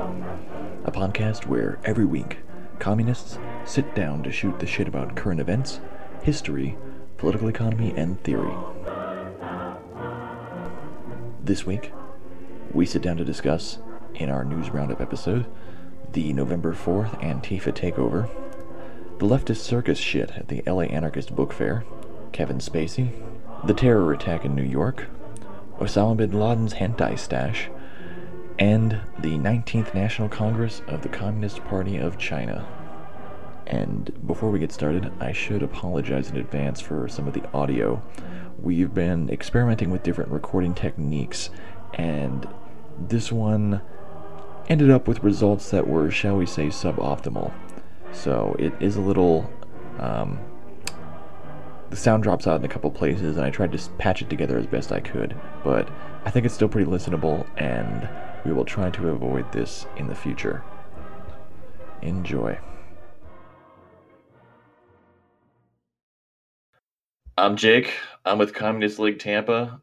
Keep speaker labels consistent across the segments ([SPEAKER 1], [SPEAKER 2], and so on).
[SPEAKER 1] A podcast where every week communists sit down to shoot the shit about current events, history, political economy, and theory. This week, we sit down to discuss, in our news roundup episode, the November 4th Antifa takeover, the leftist circus shit at the LA Anarchist Book Fair, Kevin Spacey, the terror attack in New York, Osama bin Laden's hentai stash, and the 19th National Congress of the Communist Party of China. And before we get started, I should apologize in advance for some of the audio. We've been experimenting with different recording techniques, and this one ended up with results that were, shall we say, suboptimal. So it is a little. Um, the sound drops out in a couple places, and I tried to patch it together as best I could, but I think it's still pretty listenable, and we will try to avoid this in the future. Enjoy. I'm Jake. I'm with Communist League Tampa,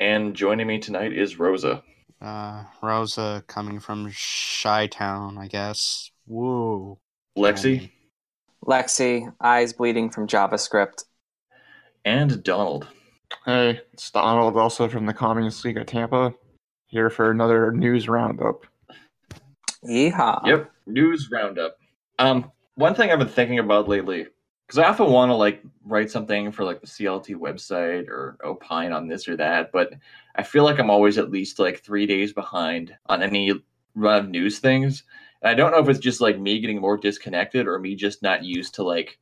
[SPEAKER 1] and joining me tonight is Rosa.
[SPEAKER 2] Uh, Rosa coming from Chi Town, I guess. Woo.
[SPEAKER 1] Lexi.
[SPEAKER 3] Lexi, eyes bleeding from JavaScript.
[SPEAKER 1] And Donald.
[SPEAKER 4] Hey, it's Donald, also from the Communist League of Tampa, here for another news roundup.
[SPEAKER 3] Yeehaw.
[SPEAKER 1] Yep, news roundup. Um, one thing I've been thinking about lately, because I often want to like write something for like the CLT website or opine on this or that, but I feel like I'm always at least like three days behind on any run of news things. And I don't know if it's just like me getting more disconnected or me just not used to like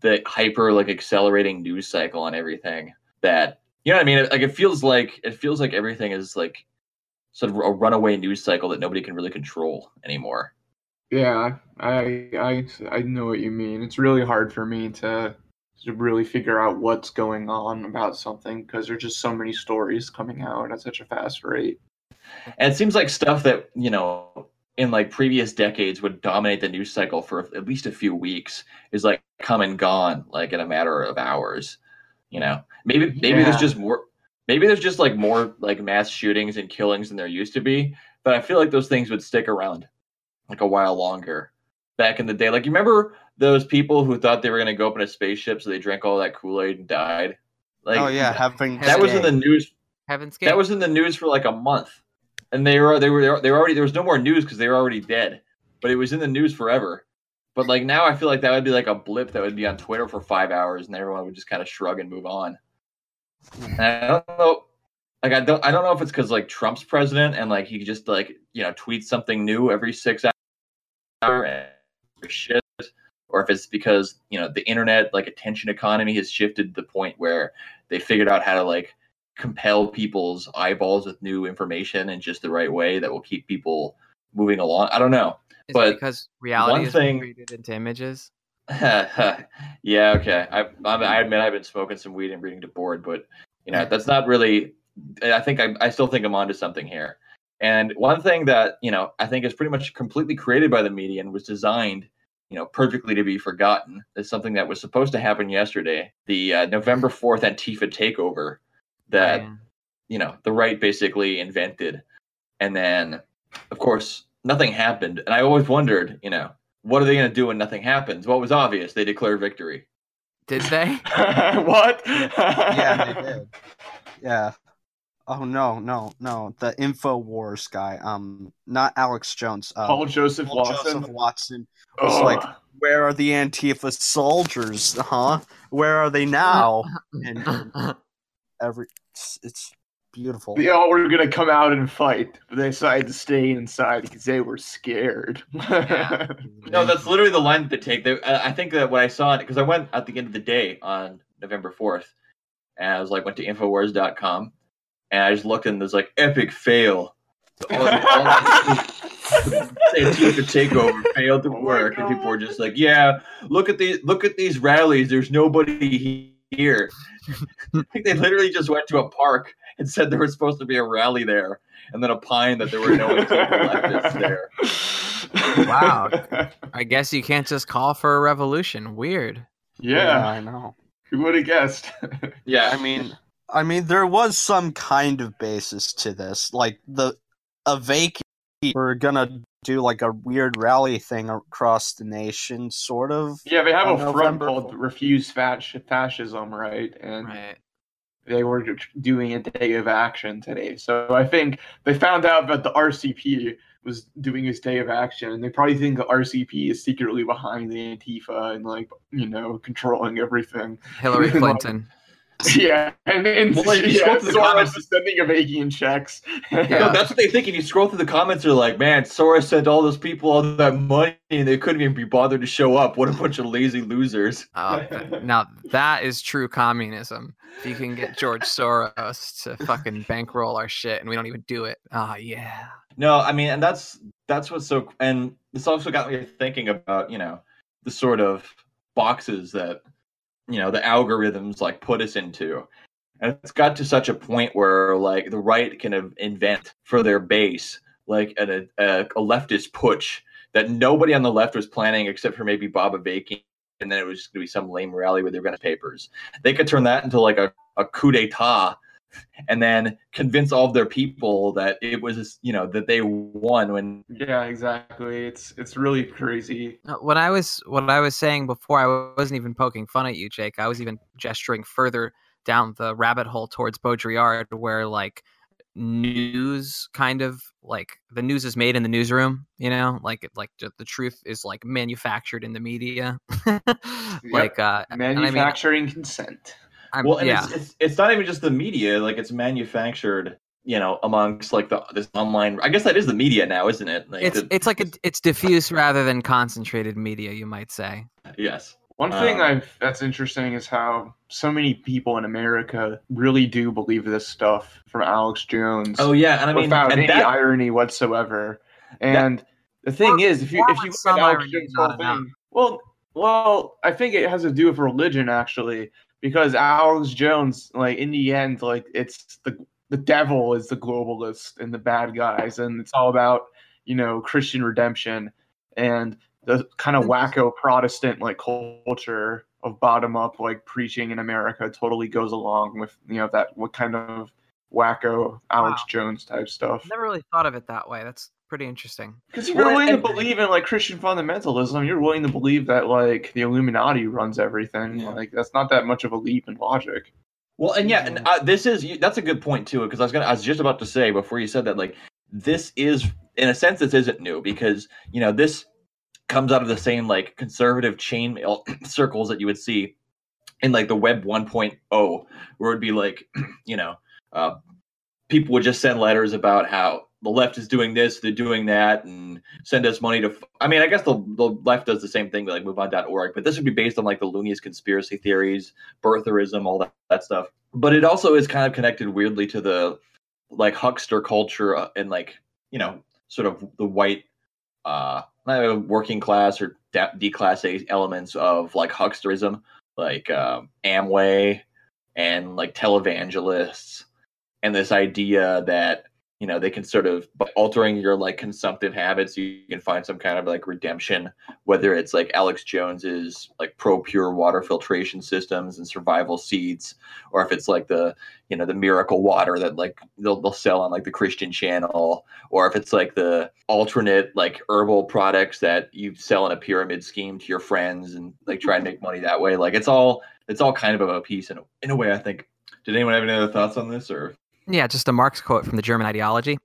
[SPEAKER 1] the hyper like accelerating news cycle on everything that you know what I mean? Like it feels like it feels like everything is like sort of a runaway news cycle that nobody can really control anymore.
[SPEAKER 4] Yeah, I I I know what you mean. It's really hard for me to to really figure out what's going on about something because there's just so many stories coming out at such a fast rate.
[SPEAKER 1] And it seems like stuff that, you know, in like previous decades would dominate the news cycle for at least a few weeks is like come and gone like in a matter of hours. You know, maybe maybe
[SPEAKER 4] Yeah.
[SPEAKER 1] there's just more maybe there's just like more like mass shootings and killings than there used to be, but I feel like those things would stick around like a while longer. Back in the day, like you remember those people who thought they were going to go up in a spaceship, so they drank all that Kool Aid and died. Like,
[SPEAKER 2] oh yeah, having
[SPEAKER 1] that was in the news
[SPEAKER 5] Heaven's Gate.
[SPEAKER 1] that was in the news for like a month, and they were they were they were already there was no more news because they were already dead, but it was in the news forever. But like now, I feel like that would be like a blip that would be on Twitter for five hours, and everyone would just kind of shrug and move on. And I don't know, like I don't I don't know if it's because like Trump's president and like he just like you know tweets something new every six hours and shit, or if it's because you know the internet like attention economy has shifted to the point where they figured out how to like compel people's eyeballs with new information in just the right way that will keep people moving along. I don't know.
[SPEAKER 5] Is it
[SPEAKER 1] but
[SPEAKER 5] because reality
[SPEAKER 1] one
[SPEAKER 5] is
[SPEAKER 1] thing-
[SPEAKER 5] created into images.
[SPEAKER 1] yeah, okay. I, I I admit I've been smoking some weed and reading Debord, but you know that's not really. I think I, I still think I'm onto something here. And one thing that you know I think is pretty much completely created by the media and was designed, you know, perfectly to be forgotten is something that was supposed to happen yesterday. The uh, November fourth Antifa takeover that you know the right basically invented and then of course nothing happened and i always wondered you know what are they going to do when nothing happens well it was obvious they declare victory
[SPEAKER 5] Did they?
[SPEAKER 4] what?
[SPEAKER 2] yeah, they did. Yeah. Oh no, no, no. The Info Wars guy. Um, not Alex Jones. Um,
[SPEAKER 4] Paul Joseph
[SPEAKER 2] Paul
[SPEAKER 4] Watson.
[SPEAKER 2] Joseph Watson. was
[SPEAKER 4] Ugh.
[SPEAKER 2] like, Where are the Antifa soldiers? Huh? Where are they now? And every it's, it's beautiful.
[SPEAKER 4] they all were gonna come out and fight, but they decided to stay inside because they were scared.
[SPEAKER 5] Yeah.
[SPEAKER 1] no that's literally the line that they take they, I I think that when i saw it because i went at the end of the day on november 4th and i was like went to infowars.com and i just looked and there's like epic fail all, all, Antifa takeover failed to
[SPEAKER 4] Oh
[SPEAKER 1] work, and people were just like, "Yeah, look at these, look at these rallies. There's nobody here." I think they literally just went to a park and said there was supposed to be a rally there, and then opined that there were no Antifa leftists there.
[SPEAKER 5] Wow. I guess you can't just call for a revolution. Weird.
[SPEAKER 4] Yeah,
[SPEAKER 2] I know.
[SPEAKER 4] who would have guessed?
[SPEAKER 1] Yeah,
[SPEAKER 2] I mean, I mean, there was some kind of basis to this, like the Avakian were gonna do like a weird rally thing across the nation, sort of.
[SPEAKER 4] Yeah, they have
[SPEAKER 2] On
[SPEAKER 4] a front called
[SPEAKER 2] fourth.
[SPEAKER 4] Refuse Fasc- Fascism, right? And
[SPEAKER 5] Right.
[SPEAKER 4] They were doing a day of action today. So I think they found out that the RCP was doing his day of action, and they probably think the RCP is secretly behind the Antifa and like you know controlling everything.
[SPEAKER 5] Hillary Clinton.
[SPEAKER 4] Yeah, and, and
[SPEAKER 1] Well, if you
[SPEAKER 4] yeah,
[SPEAKER 1] scroll through the
[SPEAKER 4] Soros
[SPEAKER 1] comments-
[SPEAKER 4] is sending Avakian checks.
[SPEAKER 1] No, that's what they think. If you scroll through the comments, they're like, "Man, Soros sent all those people all that money, and they couldn't even be bothered to show up. What a bunch of lazy losers!"
[SPEAKER 5] Oh, th- now that is true communism. If you can get George Soros to fucking bankroll our shit and we don't even do it. Oh yeah.
[SPEAKER 1] No, I mean, and that's that's what's so. And this also got me thinking about you know the sort of boxes that you know the algorithms like put us into, and it's got to such a point where like the right can invent for their base like an, a, a leftist putsch that nobody on the left was planning except for maybe Bob Avakian. And then it was just going to be some lame rally where they were going to papers. They could turn that into like a, a coup d'etat and then convince all of their people that it was you know that they won when
[SPEAKER 4] yeah, exactly. It's it's really crazy.
[SPEAKER 5] Uh, What I was what I was saying before, I wasn't even poking fun at you, Jake. I was even gesturing further down the rabbit hole towards Baudrillard, where like news kind of like the news is made in the newsroom. You know, like like the the truth is like manufactured in the media. like uh, and I mean,
[SPEAKER 4] Manufacturing consent.
[SPEAKER 5] I'm,
[SPEAKER 1] well and
[SPEAKER 5] yeah,
[SPEAKER 1] it's, it's it's not even just the media like it's manufactured you know amongst like the this online i guess that is the media now isn't it? Like
[SPEAKER 5] it's
[SPEAKER 1] the-
[SPEAKER 5] it's like a, it's diffuse rather than concentrated media, you might say.
[SPEAKER 1] yes.
[SPEAKER 4] One thing
[SPEAKER 1] Um,
[SPEAKER 4] I've that's interesting is how so many people in America really do believe this stuff from Alex Jones
[SPEAKER 1] oh yeah and i mean
[SPEAKER 4] without
[SPEAKER 1] and
[SPEAKER 4] any
[SPEAKER 1] that,
[SPEAKER 4] irony whatsoever. And the thing is, if you if you
[SPEAKER 5] with
[SPEAKER 4] look at Alex Jones'
[SPEAKER 5] not
[SPEAKER 4] whole thing, well, well, I think it has to do with religion actually, because Alex Jones, like in the end, like it's the the devil is the globalist and the bad guys, and it's all about you know Christian redemption and the kind of wacko Protestant like culture of bottom up like preaching in America totally goes along with you know that what kind of wacko Alex
[SPEAKER 5] Wow.
[SPEAKER 4] Jones type stuff.
[SPEAKER 5] Never really thought of it that way. That's pretty interesting.
[SPEAKER 4] Because if you're
[SPEAKER 1] Well,
[SPEAKER 4] willing to believe in like Christian fundamentalism, you're willing to believe that like the Illuminati runs everything.
[SPEAKER 1] Yeah.
[SPEAKER 4] Like that's not that much of a leap in logic.
[SPEAKER 1] well and yeah and uh, this is that's a good point too because i was gonna i was just about to say before you said that like this is in a sense this isn't new because you know this comes out of the same like conservative chainmail circles that you would see in like the web 1.0 where it'd be like you know uh, people would just send letters about how the left is doing this they're doing that and send us money to f- i mean i guess the, the left does the same thing like moveon.org but this would be based on like the looniest conspiracy theories birtherism all that, that stuff. But it also is kind of connected weirdly to the like huckster culture uh, and like you know sort of the white uh working class or d class elements of like hucksterism like um, amway and like televangelists and this idea that you know they can sort of by altering your like consumptive habits you can find some kind of like redemption whether it's like alex jones's like pro pure water filtration systems and survival seeds or if it's like the you know the miracle water that like they'll, they'll sell on like the christian channel or if it's like the alternate like herbal products that you sell in a pyramid scheme to your friends and like try and make money that way. Like it's all it's all kind of a piece in in a way i think. Did anyone have any other thoughts on this or
[SPEAKER 5] Yeah, just a Marx quote from the German ideology.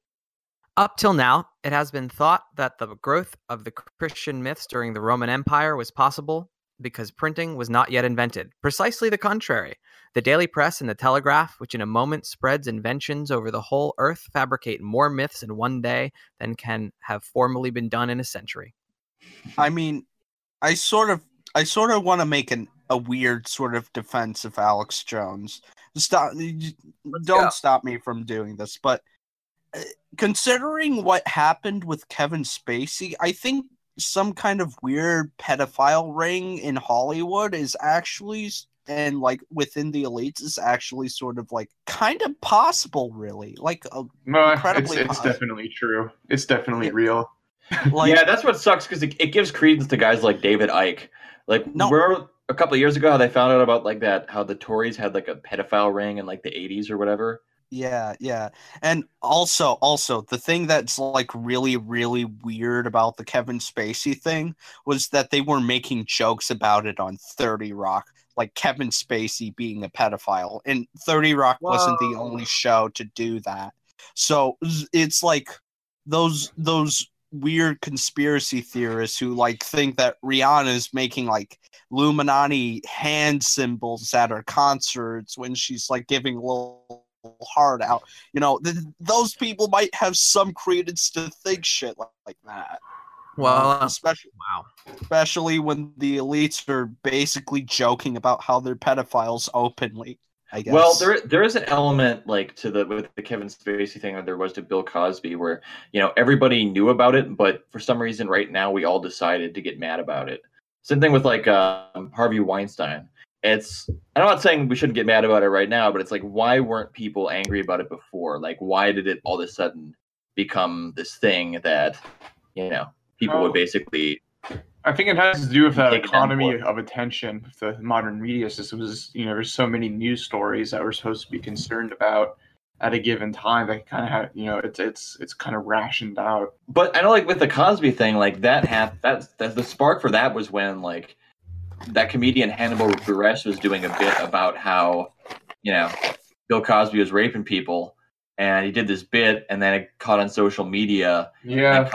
[SPEAKER 5] Up till now, it has been thought that the growth of the Christian myths during the Roman Empire was possible because printing was not yet invented. Precisely the contrary. The daily press and the telegraph, which in a moment spreads inventions over the whole earth, fabricate more myths in one day than can have formerly been done in a century.
[SPEAKER 2] I mean, I sort of, I sort of want to make an a weird sort of defense of Alex Jones. Stop! you- Don't
[SPEAKER 5] go.
[SPEAKER 2] stop me from doing this. But uh, considering what happened with Kevin Spacey, I think some kind of weird pedophile ring in Hollywood is actually and like within the elites is actually sort of like kind of possible really like uh,
[SPEAKER 4] No, it's,
[SPEAKER 2] Incredibly
[SPEAKER 4] it's
[SPEAKER 2] positive.
[SPEAKER 4] definitely true. It's definitely
[SPEAKER 2] Yeah.
[SPEAKER 4] real.
[SPEAKER 2] like
[SPEAKER 1] yeah, that's what sucks because it, it gives credence to guys like David Icke. Like,
[SPEAKER 2] No.
[SPEAKER 1] remember a couple of years ago how they found out about like that how the Tories had like a pedophile ring in like the '80s or whatever.
[SPEAKER 2] Yeah, yeah. And also also the thing that's like really really weird about the Kevin Spacey thing was that they were making jokes about it on 30 Rock, like Kevin Spacey being a pedophile. And 30 Rock wasn't the only show to do that. So it's like those those weird conspiracy theorists who like think that Rihanna is making like Illuminati hand symbols at her concerts when she's like giving a little heart out. You know, th- those people might have some credence to think shit like, like that.
[SPEAKER 5] Well, uh,
[SPEAKER 2] especially
[SPEAKER 5] wow.
[SPEAKER 2] especially when the elites are basically joking about how they're pedophiles openly. I guess.
[SPEAKER 1] Well, there there is an element like to the with the Kevin Spacey thing that there was to Bill Cosby, where you know everybody knew about it, but for some reason, right now we all decided to get mad about it. Same thing with like um, Harvey Weinstein. It's I'm not saying we shouldn't get mad about it right now, but it's like why weren't people angry about it before? Like why did it all of a sudden become this thing that you know people
[SPEAKER 4] Oh.
[SPEAKER 1] would basically
[SPEAKER 4] I think it has to do with that
[SPEAKER 1] Take it down
[SPEAKER 4] economy of attention the modern media system. Is you know, there's so many news stories that we're supposed to be concerned about at a given time that kind of have you know it's it's it's kind of rationed out.
[SPEAKER 1] But I know, like with the Cosby thing, like that that's that the spark for that was when like that comedian Hannibal Buress was doing a bit about how you know Bill Cosby was raping people, and he did this bit, and then it caught on social media.
[SPEAKER 4] Yeah.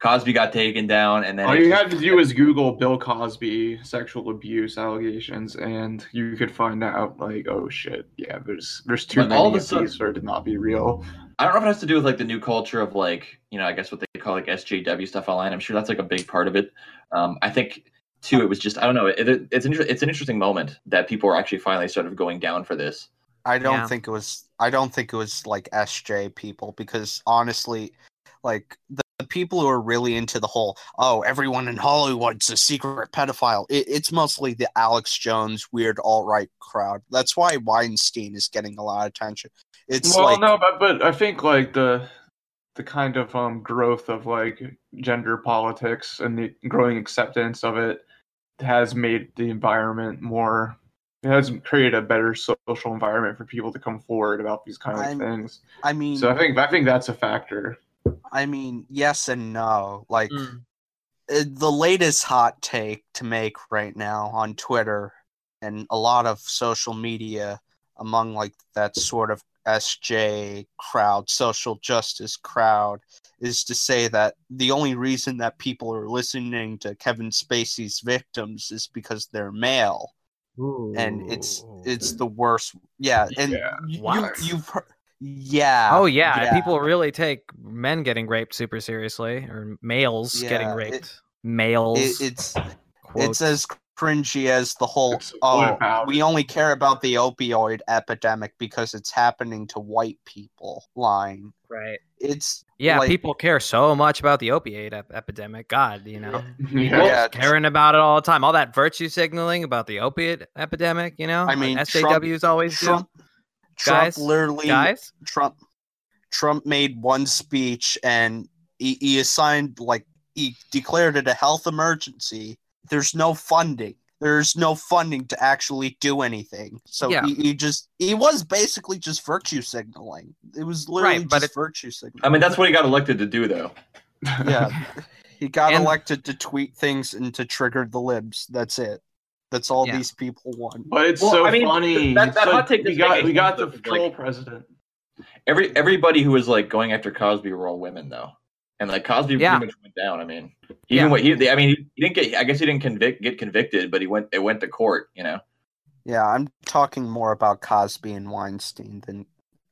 [SPEAKER 1] Cosby got taken down, and then
[SPEAKER 4] All you
[SPEAKER 1] just-
[SPEAKER 4] had to do was Google Bill Cosby sexual abuse allegations, and you could find out like, oh shit, yeah, there's there's too
[SPEAKER 1] But
[SPEAKER 4] many
[SPEAKER 1] all of
[SPEAKER 4] of
[SPEAKER 1] a sudden-
[SPEAKER 4] these for it to not be real.
[SPEAKER 1] I don't know if it has to do with like the new culture of like you know I guess what they call like SJW stuff online. I'm sure that's like a big part of it. Um, I think too it was just I don't know it, it, it's an it's an interesting moment that people are actually finally sort of going down for this.
[SPEAKER 2] I don't
[SPEAKER 5] Yeah.
[SPEAKER 2] think it was. I don't think it was like SJ people because honestly, like the, the people who are really into the whole "oh, everyone in Hollywood's a secret pedophile," it, it's mostly the Alex Jones weird alt right crowd. That's why Weinstein is getting a lot of attention. It's
[SPEAKER 4] well,
[SPEAKER 2] like
[SPEAKER 4] no, but but I think like the the kind of um growth of like gender politics and the growing acceptance of it has made the environment more. It has created a better social environment for people to come forward about these kind of
[SPEAKER 2] I'm-
[SPEAKER 4] things.
[SPEAKER 2] I mean,
[SPEAKER 4] So I think I think that's a factor.
[SPEAKER 2] I mean, yes and no. Like
[SPEAKER 5] Mm.
[SPEAKER 2] uh, the latest hot take to make right now on Twitter and a lot of social media among like that sort of SJ crowd, social justice crowd, is to say that the only reason that people are listening to Kevin Spacey's victims is because they're male, and it's it's the worst. Yeah, and
[SPEAKER 4] Yeah.
[SPEAKER 2] you you've heard. Yeah.
[SPEAKER 5] Oh yeah, people really take men getting raped super seriously, or males getting raped.
[SPEAKER 2] it-
[SPEAKER 5] Males.
[SPEAKER 2] It, it's
[SPEAKER 5] quote.
[SPEAKER 2] it's as cringy as the whole oh we only care about the opioid epidemic because it's happening to white people line
[SPEAKER 5] right.
[SPEAKER 2] it's
[SPEAKER 5] Yeah,
[SPEAKER 2] like-
[SPEAKER 5] people care so much about the opiate ep- epidemic. God, you know,
[SPEAKER 4] Yeah.
[SPEAKER 2] Yeah,
[SPEAKER 5] caring about it all the time. All that virtue signaling about the opiate epidemic. You know,
[SPEAKER 2] I mean,
[SPEAKER 5] like
[SPEAKER 2] Trump-
[SPEAKER 5] always
[SPEAKER 2] trump trump
[SPEAKER 5] Guys,
[SPEAKER 2] literally.
[SPEAKER 5] Guys,
[SPEAKER 2] trump trump made one speech and he, he assigned like he declared it a health emergency. There's no funding. There's no funding to actually do anything. So
[SPEAKER 5] Yeah.
[SPEAKER 2] he, he just he was basically just virtue signaling. It was literally
[SPEAKER 5] Right, but
[SPEAKER 2] just
[SPEAKER 5] it-
[SPEAKER 2] virtue signaling.
[SPEAKER 1] I mean that's what he got elected to do though.
[SPEAKER 2] yeah. He got
[SPEAKER 5] And-
[SPEAKER 2] elected to tweet things and to trigger the libs. That's it that's all
[SPEAKER 5] Yeah.
[SPEAKER 2] these people want
[SPEAKER 4] But it's
[SPEAKER 1] Well,
[SPEAKER 4] so
[SPEAKER 1] I mean,
[SPEAKER 4] funny.
[SPEAKER 1] that- that
[SPEAKER 4] like
[SPEAKER 1] hot take
[SPEAKER 4] we got, we got the
[SPEAKER 1] sense, though, 'cause, like-
[SPEAKER 4] president.
[SPEAKER 1] Every everybody who was like going after Cosby were all women though, and like Cosby
[SPEAKER 5] Yeah.
[SPEAKER 1] pretty much went down. I mean, even
[SPEAKER 5] Yeah.
[SPEAKER 1] what he I mean he, he didn't get I guess he didn't convict get convicted, but he went it went to court. You know.
[SPEAKER 2] Yeah, I'm talking more about Cosby and Weinstein than,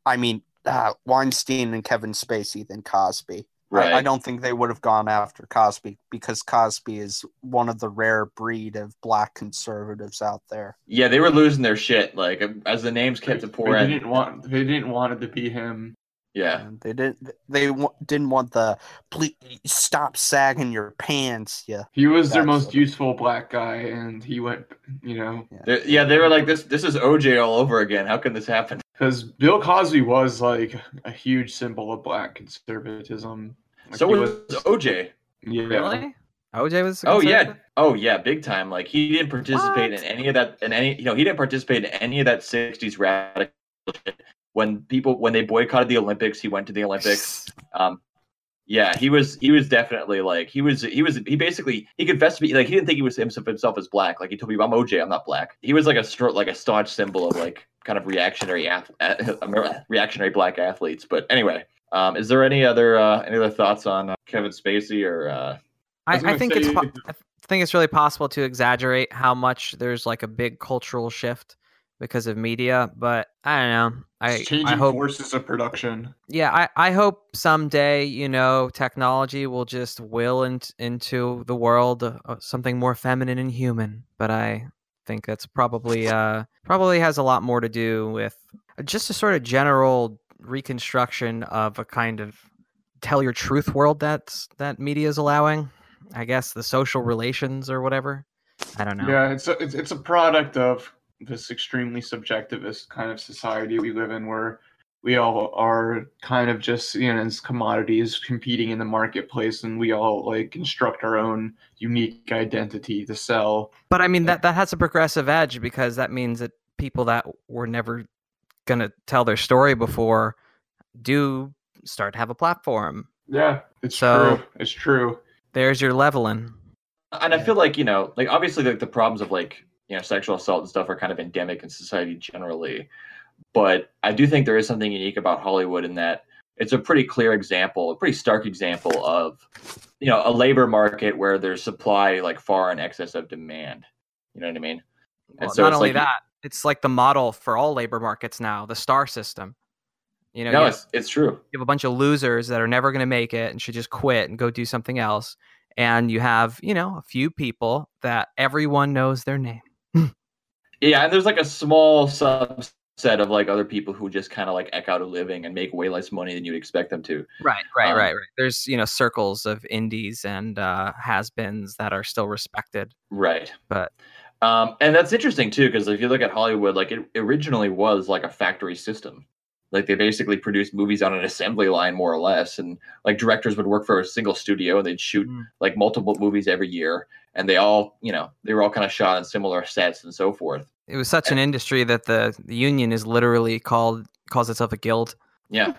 [SPEAKER 2] I mean, uh, Weinstein and Kevin Spacey than Cosby.
[SPEAKER 1] Right.
[SPEAKER 2] I, I don't think they would have gone after Cosby because Cosby is one of the rare breed of black conservatives out there.
[SPEAKER 1] Yeah, they were losing their shit. Like um, as the names kept to pour
[SPEAKER 4] They didn't want they didn't want it to be him.
[SPEAKER 1] Yeah.
[SPEAKER 2] And they didn't. They w- didn't want the please stop sagging your pants. Yeah,
[SPEAKER 4] He was their most
[SPEAKER 2] what-
[SPEAKER 4] useful black guy, and he went, you know,
[SPEAKER 1] They're- yeah, they were like this. This is OJ all over again. How can this happen?
[SPEAKER 4] Because Bill Cosby was like a huge symbol of black conservatism. Like,
[SPEAKER 1] so
[SPEAKER 4] he
[SPEAKER 1] was OJ.
[SPEAKER 4] yeah.
[SPEAKER 5] really? OJ was.
[SPEAKER 1] Oh yeah, oh yeah, big time. Like he didn't participate
[SPEAKER 5] What?
[SPEAKER 1] in any of that. In any, you know, he didn't participate in any of that '60s radical shit. when people when they boycotted the Olympics, he went to the Olympics. Um, yeah, he was he was definitely like he was he was he basically he confessed to be like he didn't think he was himself himself as black. Like he told me, I'm OJ, I'm not black. He was like a stro- like a staunch symbol of like kind of reactionary ath- reactionary black athletes. But anyway, um, is there any other uh, any other thoughts on uh, Kevin Spacey or? Uh...
[SPEAKER 5] I,
[SPEAKER 4] was
[SPEAKER 5] I think
[SPEAKER 4] say-
[SPEAKER 5] it's po- I think it's really possible to exaggerate how much there's like a big cultural shift because of media, but I don't know. I
[SPEAKER 4] It's changing
[SPEAKER 5] I hope
[SPEAKER 4] forces of production.
[SPEAKER 5] yeah, I, I hope someday, you know, technology will just will in, into the world uh, uh, something more feminine and human. But I think that's probably uh probably has a lot more to do with just a sort of general reconstruction of a kind of tell your truth world that's that media is allowing. I guess the social relations or whatever. I don't know.
[SPEAKER 4] Yeah, it's a, it's it's a product of this extremely subjectivist kind of society we live in, where we all are kind of just you know as commodities competing in the marketplace, and we all like construct our own unique identity to sell.
[SPEAKER 5] But I mean that that has a progressive edge because that means that people that were never gonna tell their story before do start to have a platform.
[SPEAKER 4] Yeah, it's
[SPEAKER 5] So-
[SPEAKER 4] true. It's true.
[SPEAKER 5] There's your leveling.
[SPEAKER 1] and I feel like you know, like obviously, like the problems of like you know sexual assault and stuff are kind of endemic in society generally, but I do think there is something unique about Hollywood in that it's a pretty clear example, a pretty stark example of you know a labor market where there's supply like far in excess of demand. You know what I mean? And
[SPEAKER 5] Well,
[SPEAKER 1] so
[SPEAKER 5] not
[SPEAKER 1] it's
[SPEAKER 5] only
[SPEAKER 1] like-
[SPEAKER 5] that, it's like the model for all labor markets now, the star system. You know,
[SPEAKER 1] No,
[SPEAKER 5] you,
[SPEAKER 1] it's it's true.
[SPEAKER 5] you have a bunch of losers that are never going to make it and should just quit and go do something else. And you have, you know, a few people that everyone knows their name.
[SPEAKER 1] Yeah, and there's like a small subset of like other people who just kind of like eke out a living and make way less money than you'd expect them to.
[SPEAKER 5] Right, right,
[SPEAKER 1] Um,
[SPEAKER 5] right, right. There's, you know, circles of indies and uh, has-beens that are still respected.
[SPEAKER 1] Right.
[SPEAKER 5] But-
[SPEAKER 1] um, and that's interesting too, because if you look at Hollywood, like it originally was like a factory system. Like they basically produced movies on an assembly line, more or less, and like directors would work for a single studio and they'd shoot
[SPEAKER 5] Mm.
[SPEAKER 1] like multiple movies every year, and they all, you know, they were all kind of shot on similar sets and so forth.
[SPEAKER 5] It was such an industry that the, the union is literally called calls itself a guild.
[SPEAKER 1] Yeah,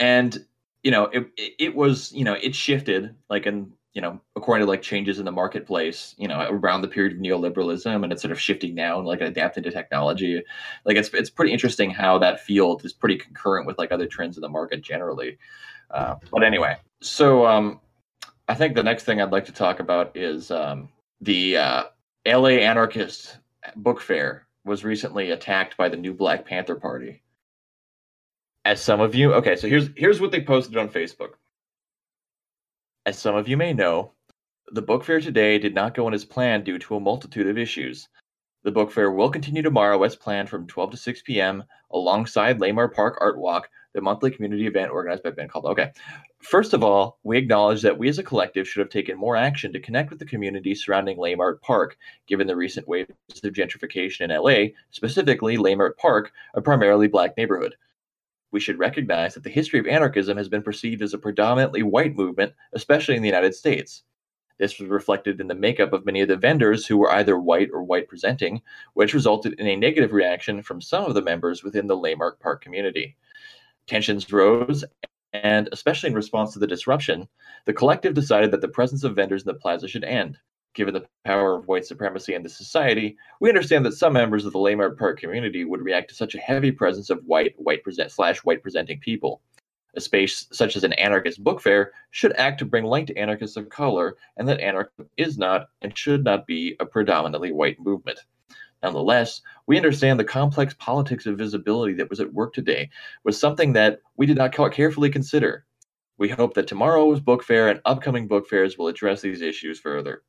[SPEAKER 1] and you know, it, it it was you know it shifted like in you know according to like changes in the marketplace, you know, around the period of neoliberalism, and it's sort of shifting now and like adapting to technology. Like it's it's pretty interesting how that field is pretty concurrent with like other trends in the market generally. Uh, but anyway, so um, I think the next thing I'd like to talk about is um, the uh, LA Anarchist Book Fair was recently attacked by the new Black Panther Party as some of you okay so here's here's what they posted on facebook as some of you may know the book fair today did not go as planned due to a multitude of issues the book fair will continue tomorrow as planned from 12 to 6 p.m alongside Leimert Park Art Walk, the monthly community event organized by Ben Caldwell. Okay. First of all, we acknowledge that we as a collective should have taken more action to connect with the community surrounding Leimert Park, given the recent waves of gentrification in LA, specifically Leimert Park, a primarily black neighborhood we should recognize that the history of anarchism has been perceived as a predominantly white movement, especially in the United States. This was reflected in the makeup of many of the vendors who were either white or white presenting, which resulted in a negative reaction from some of the members within the Leimert Park community. Tensions rose, and especially in response to the disruption, the collective decided that the presence of vendors in the plaza should end. Given the power of white supremacy in the society, we understand that some members of the Leimert Park community would react to such a heavy presence of white, white present slash white presenting people. A space such as an anarchist book fair should act to bring light to anarchists of color, and that anarchism is not and should not be a predominantly white movement. Nonetheless, we understand the complex politics of visibility that was at work today was something that we did not carefully consider. We hope that tomorrow's book fair and upcoming book fairs will address these issues further.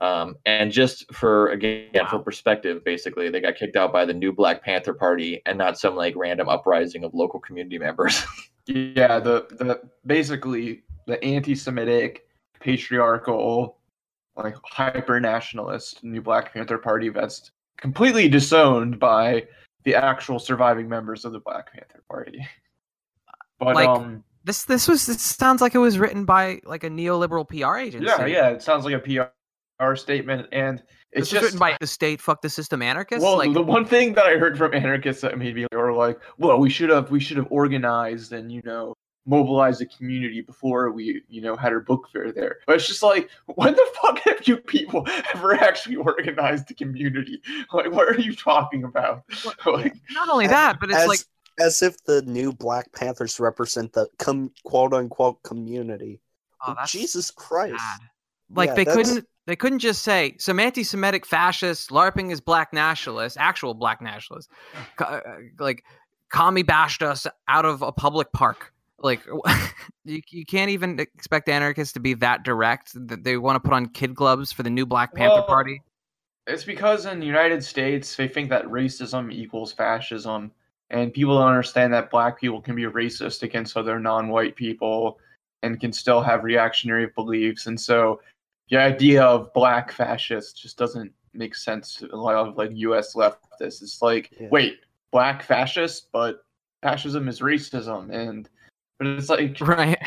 [SPEAKER 1] Um, and just for again for perspective, basically, they got kicked out by the new Black Panther Party and not some like random uprising of local community members.
[SPEAKER 4] Yeah, the the basically the anti-Semitic, patriarchal, like hyper nationalist New Black Panther Party that's completely disowned by the actual surviving members of the Black Panther Party. But
[SPEAKER 5] Like,
[SPEAKER 4] um,
[SPEAKER 5] This this was this sounds like it was written by like a neoliberal PR agency.
[SPEAKER 4] yeah, yeah, it sounds like a PR our statement, and it's just
[SPEAKER 5] written by the state fuck the system anarchists.
[SPEAKER 4] well,
[SPEAKER 5] like
[SPEAKER 4] the one thing that I heard from anarchists that made me were like, "Well, we should have we should have organized and you know mobilized the community before we you know had our book fair there." But it's just like, when the fuck have you people ever actually organized the community? Like, what are you talking about? like,
[SPEAKER 5] not only that, but it's
[SPEAKER 2] as,
[SPEAKER 5] like
[SPEAKER 2] as if the new Black Panthers represent the com- quote unquote community.
[SPEAKER 5] oh, that's
[SPEAKER 2] Jesus Christ.
[SPEAKER 5] bad. Like
[SPEAKER 2] Yeah,
[SPEAKER 5] they
[SPEAKER 2] that's-
[SPEAKER 5] couldn't they couldn't just say some anti-Semitic fascists larping as black nationalists, actual black nationalists, co- uh, like commie bashed us out of a public park. Like you, you can't even expect anarchists to be that direct. That they want to put on kid gloves for the new Black Panther
[SPEAKER 4] Well,
[SPEAKER 5] Party.
[SPEAKER 4] It's because in the United States they think that racism equals fascism, and people don't understand that black people can be racist against other non-white people and can still have reactionary beliefs. And so the idea of black fascists just doesn't make sense to a lot of like US leftists. It's like,
[SPEAKER 2] Yeah.
[SPEAKER 4] wait, black fascist, but fascism is racism and but it's like
[SPEAKER 5] Right.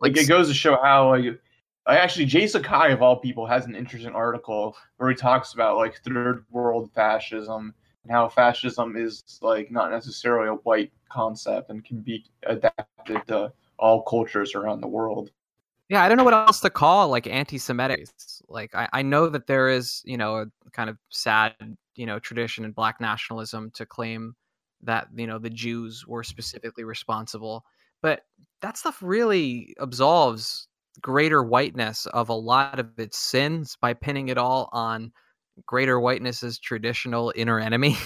[SPEAKER 4] like it goes to show how like I actually Jay Sakai of all people has an interesting article where he talks about like third world fascism and how fascism is like not necessarily a white concept and can be adapted to all cultures around the world.
[SPEAKER 5] Yeah, I don't know what else to call like anti-Semitic. Like I, I know that there is, you know, a kind of sad, you know, tradition in black nationalism to claim that, you know, the Jews were specifically responsible. But that stuff really absolves greater whiteness of a lot of its sins by pinning it all on greater whiteness's traditional inner enemy.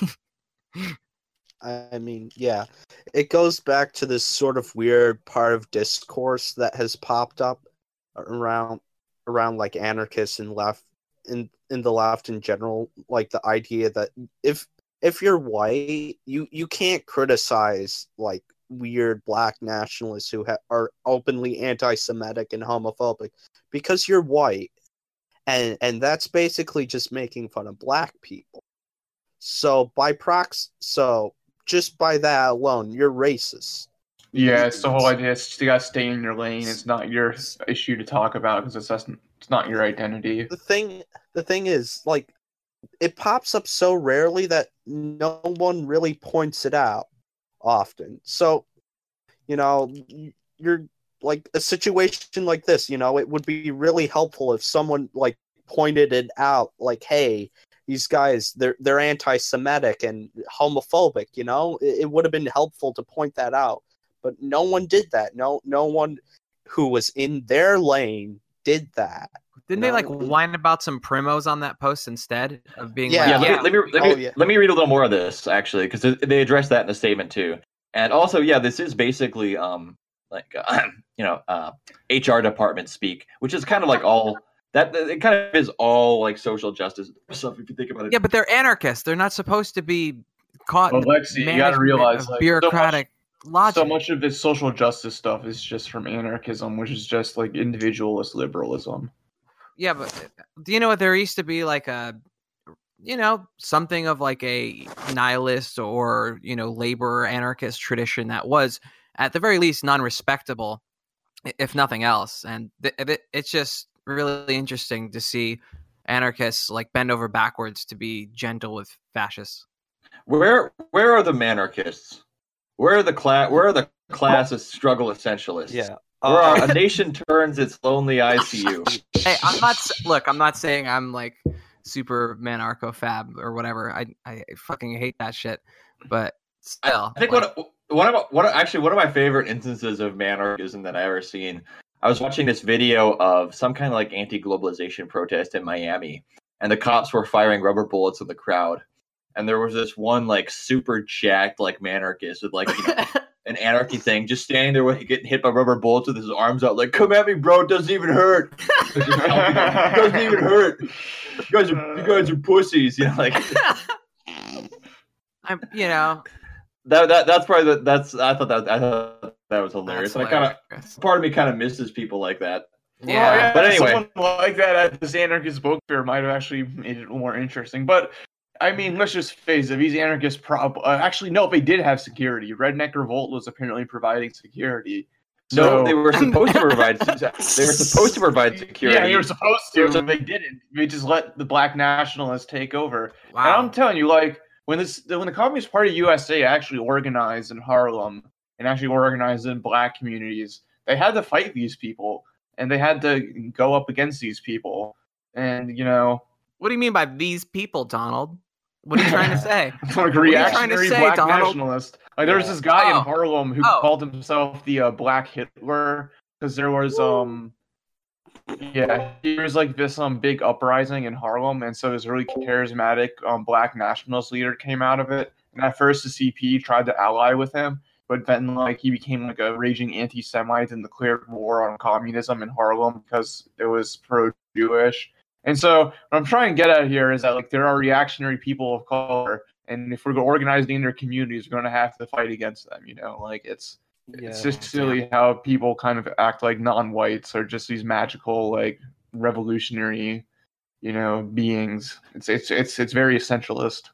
[SPEAKER 2] I mean, yeah, it goes back to this sort of weird part of discourse that has popped up around around like anarchists and left in in the left in general, like the idea that if if you're white, you you can't criticize like weird black nationalists who ha- are openly anti-Semitic and homophobic because you're white, and and that's basically just making fun of black people. So by prox, so just by that alone, you're racist.
[SPEAKER 4] Yeah, it's the whole idea. It's you gotta stay in your lane. It's not your issue to talk about because it's it's not your identity.
[SPEAKER 2] The thing, the thing is, like, it pops up so rarely that no one really points it out often. So, you know, you're like a situation like this. You know, it would be really helpful if someone like pointed it out, like, hey. These guys, they're they're anti-Semitic and homophobic. You know, it, it would have been helpful to point that out, but no one did that. No, no one who was in their lane did that.
[SPEAKER 5] Didn't
[SPEAKER 2] No,
[SPEAKER 5] they like whine about some primos on that post instead of being
[SPEAKER 2] Yeah,
[SPEAKER 5] like,
[SPEAKER 1] yeah, let me let me let me,
[SPEAKER 2] Oh, yeah.
[SPEAKER 1] let me read a little more of this actually because they address that in the statement too. And also, yeah, this is basically um like uh, you know uh, HR department speak, which is kind of like all that it kind of is all like social justice stuff if you think about it.
[SPEAKER 5] Yeah, but they're anarchists. They're not supposed to be caught
[SPEAKER 4] Well,
[SPEAKER 5] in
[SPEAKER 4] Lexi, you gotta realize,
[SPEAKER 5] of
[SPEAKER 4] like, so much-
[SPEAKER 5] bureaucratic logic.
[SPEAKER 4] So much of this social justice stuff is just from anarchism, which is just like individualist liberalism.
[SPEAKER 5] Yeah, but do you know what there used to be like a you know, something of like a nihilist or, you know, labor anarchist tradition that was at the very least non-respectable if nothing else. And th- th- it's just really interesting to see anarchists like bend over backwards to be gentle with fascists.
[SPEAKER 1] Where where are the manarchists? Where are the class? Where are the classist struggle essentialists?
[SPEAKER 2] Yeah.
[SPEAKER 1] Where
[SPEAKER 2] Uh,
[SPEAKER 1] are, a nation turns its lonely eyes to you.
[SPEAKER 5] Hey, I'm not look, I'm not saying I'm like super manarcho fab or whatever. I I fucking hate that shit. But still.
[SPEAKER 1] I think
[SPEAKER 5] like-
[SPEAKER 1] what one of one of- actually one of my favorite instances of manarchism that I ever seen. I was watching this video of some kind of like anti-globalization protest in Miami, and the cops were firing rubber bullets at the crowd. And there was this one like super jacked like manarchist with like you know, an anarchy thing, just standing there with getting hit by rubber bullets with his arms out, like "Come at me, bro! It doesn't even hurt. It doesn't even hurt. You guys are you guys are pussies." You know, like
[SPEAKER 5] I'm you know
[SPEAKER 1] that. That that's probably the, that's I thought that I thought that was hilarious.
[SPEAKER 5] that's
[SPEAKER 1] and I kind of part of me kind of misses people like that.
[SPEAKER 4] Well,
[SPEAKER 5] Yeah.
[SPEAKER 1] But anyway.
[SPEAKER 4] someone like that at this anarchist book fair might have actually made it more interesting. But I mean, let's just face it; these anarchists prob uh, actually no, they did have security. Redneck Revolt was apparently providing security,
[SPEAKER 1] no,
[SPEAKER 4] So-
[SPEAKER 1] they were supposed to provide. They were supposed to provide security.
[SPEAKER 4] Yeah, they were supposed to, but they didn't. They just let the black nationalists take over. And
[SPEAKER 5] Wow.
[SPEAKER 4] I'm telling you, like when this, when the Communist Party USA actually organized in Harlem and actually organized in black communities, they had to fight these people and they had to go up against these people. And you know,
[SPEAKER 5] What do you mean by these people, Donald? What are you trying to say?
[SPEAKER 4] like
[SPEAKER 5] are you trying to
[SPEAKER 4] reactionary
[SPEAKER 5] say,
[SPEAKER 4] black
[SPEAKER 5] Donald?
[SPEAKER 4] nationalist. Like there was this guy
[SPEAKER 5] Oh.
[SPEAKER 4] in Harlem who
[SPEAKER 5] Oh.
[SPEAKER 4] called himself the uh, Black Hitler because there was um yeah there was like this um big uprising in Harlem and so this really charismatic um black nationalist leader came out of it and at first the CP tried to ally with him but then like he became like a raging anti-Semite and declared war on communism in Harlem because it was pro-Jewish and so what I'm trying to get at here is that like there are reactionary people of color, and if we're organizing in their communities, we're going to have to fight against them. You know, like it's it's just silly how people kind of act like non-whites are just these magical like revolutionary, you know, beings. It's it's it's it's very essentialist.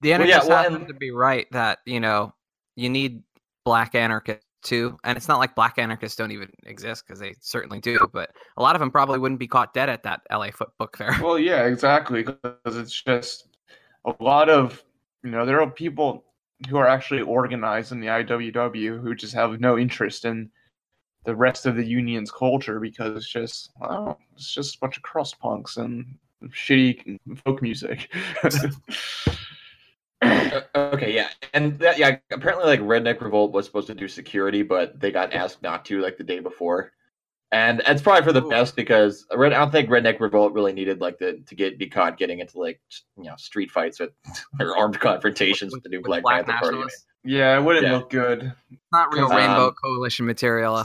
[SPEAKER 5] The
[SPEAKER 1] Well, yeah,
[SPEAKER 5] anarchists
[SPEAKER 1] well,
[SPEAKER 5] happen
[SPEAKER 1] and-
[SPEAKER 5] to be right that you know you need black anarchists too, and it's not like black anarchists don't even exist because they certainly do. But a lot of them probably wouldn't be caught dead at that LA Foot Book Fair.
[SPEAKER 4] Well, yeah, exactly. Because it's just a lot of you know there are people who are actually organized in the IWW who just have no interest in the rest of the union's culture because it's just well, it's just a bunch of crust punks and shitty folk music.
[SPEAKER 1] Uh, okay, yeah, and that, yeah, apparently, like Redneck Revolt was supposed to do security, but they got asked not to, like the day before, and it's probably for the
[SPEAKER 5] Ooh.
[SPEAKER 1] best because I don't think Redneck Revolt really needed like the to get be caught getting into like you know street fights with or armed confrontations with, the new
[SPEAKER 5] With
[SPEAKER 1] Black, Panther Party.
[SPEAKER 5] nationalists.
[SPEAKER 4] yeah, it wouldn't
[SPEAKER 1] Yeah.
[SPEAKER 4] look good.
[SPEAKER 5] Not real
[SPEAKER 1] Um,
[SPEAKER 5] Rainbow Coalition material.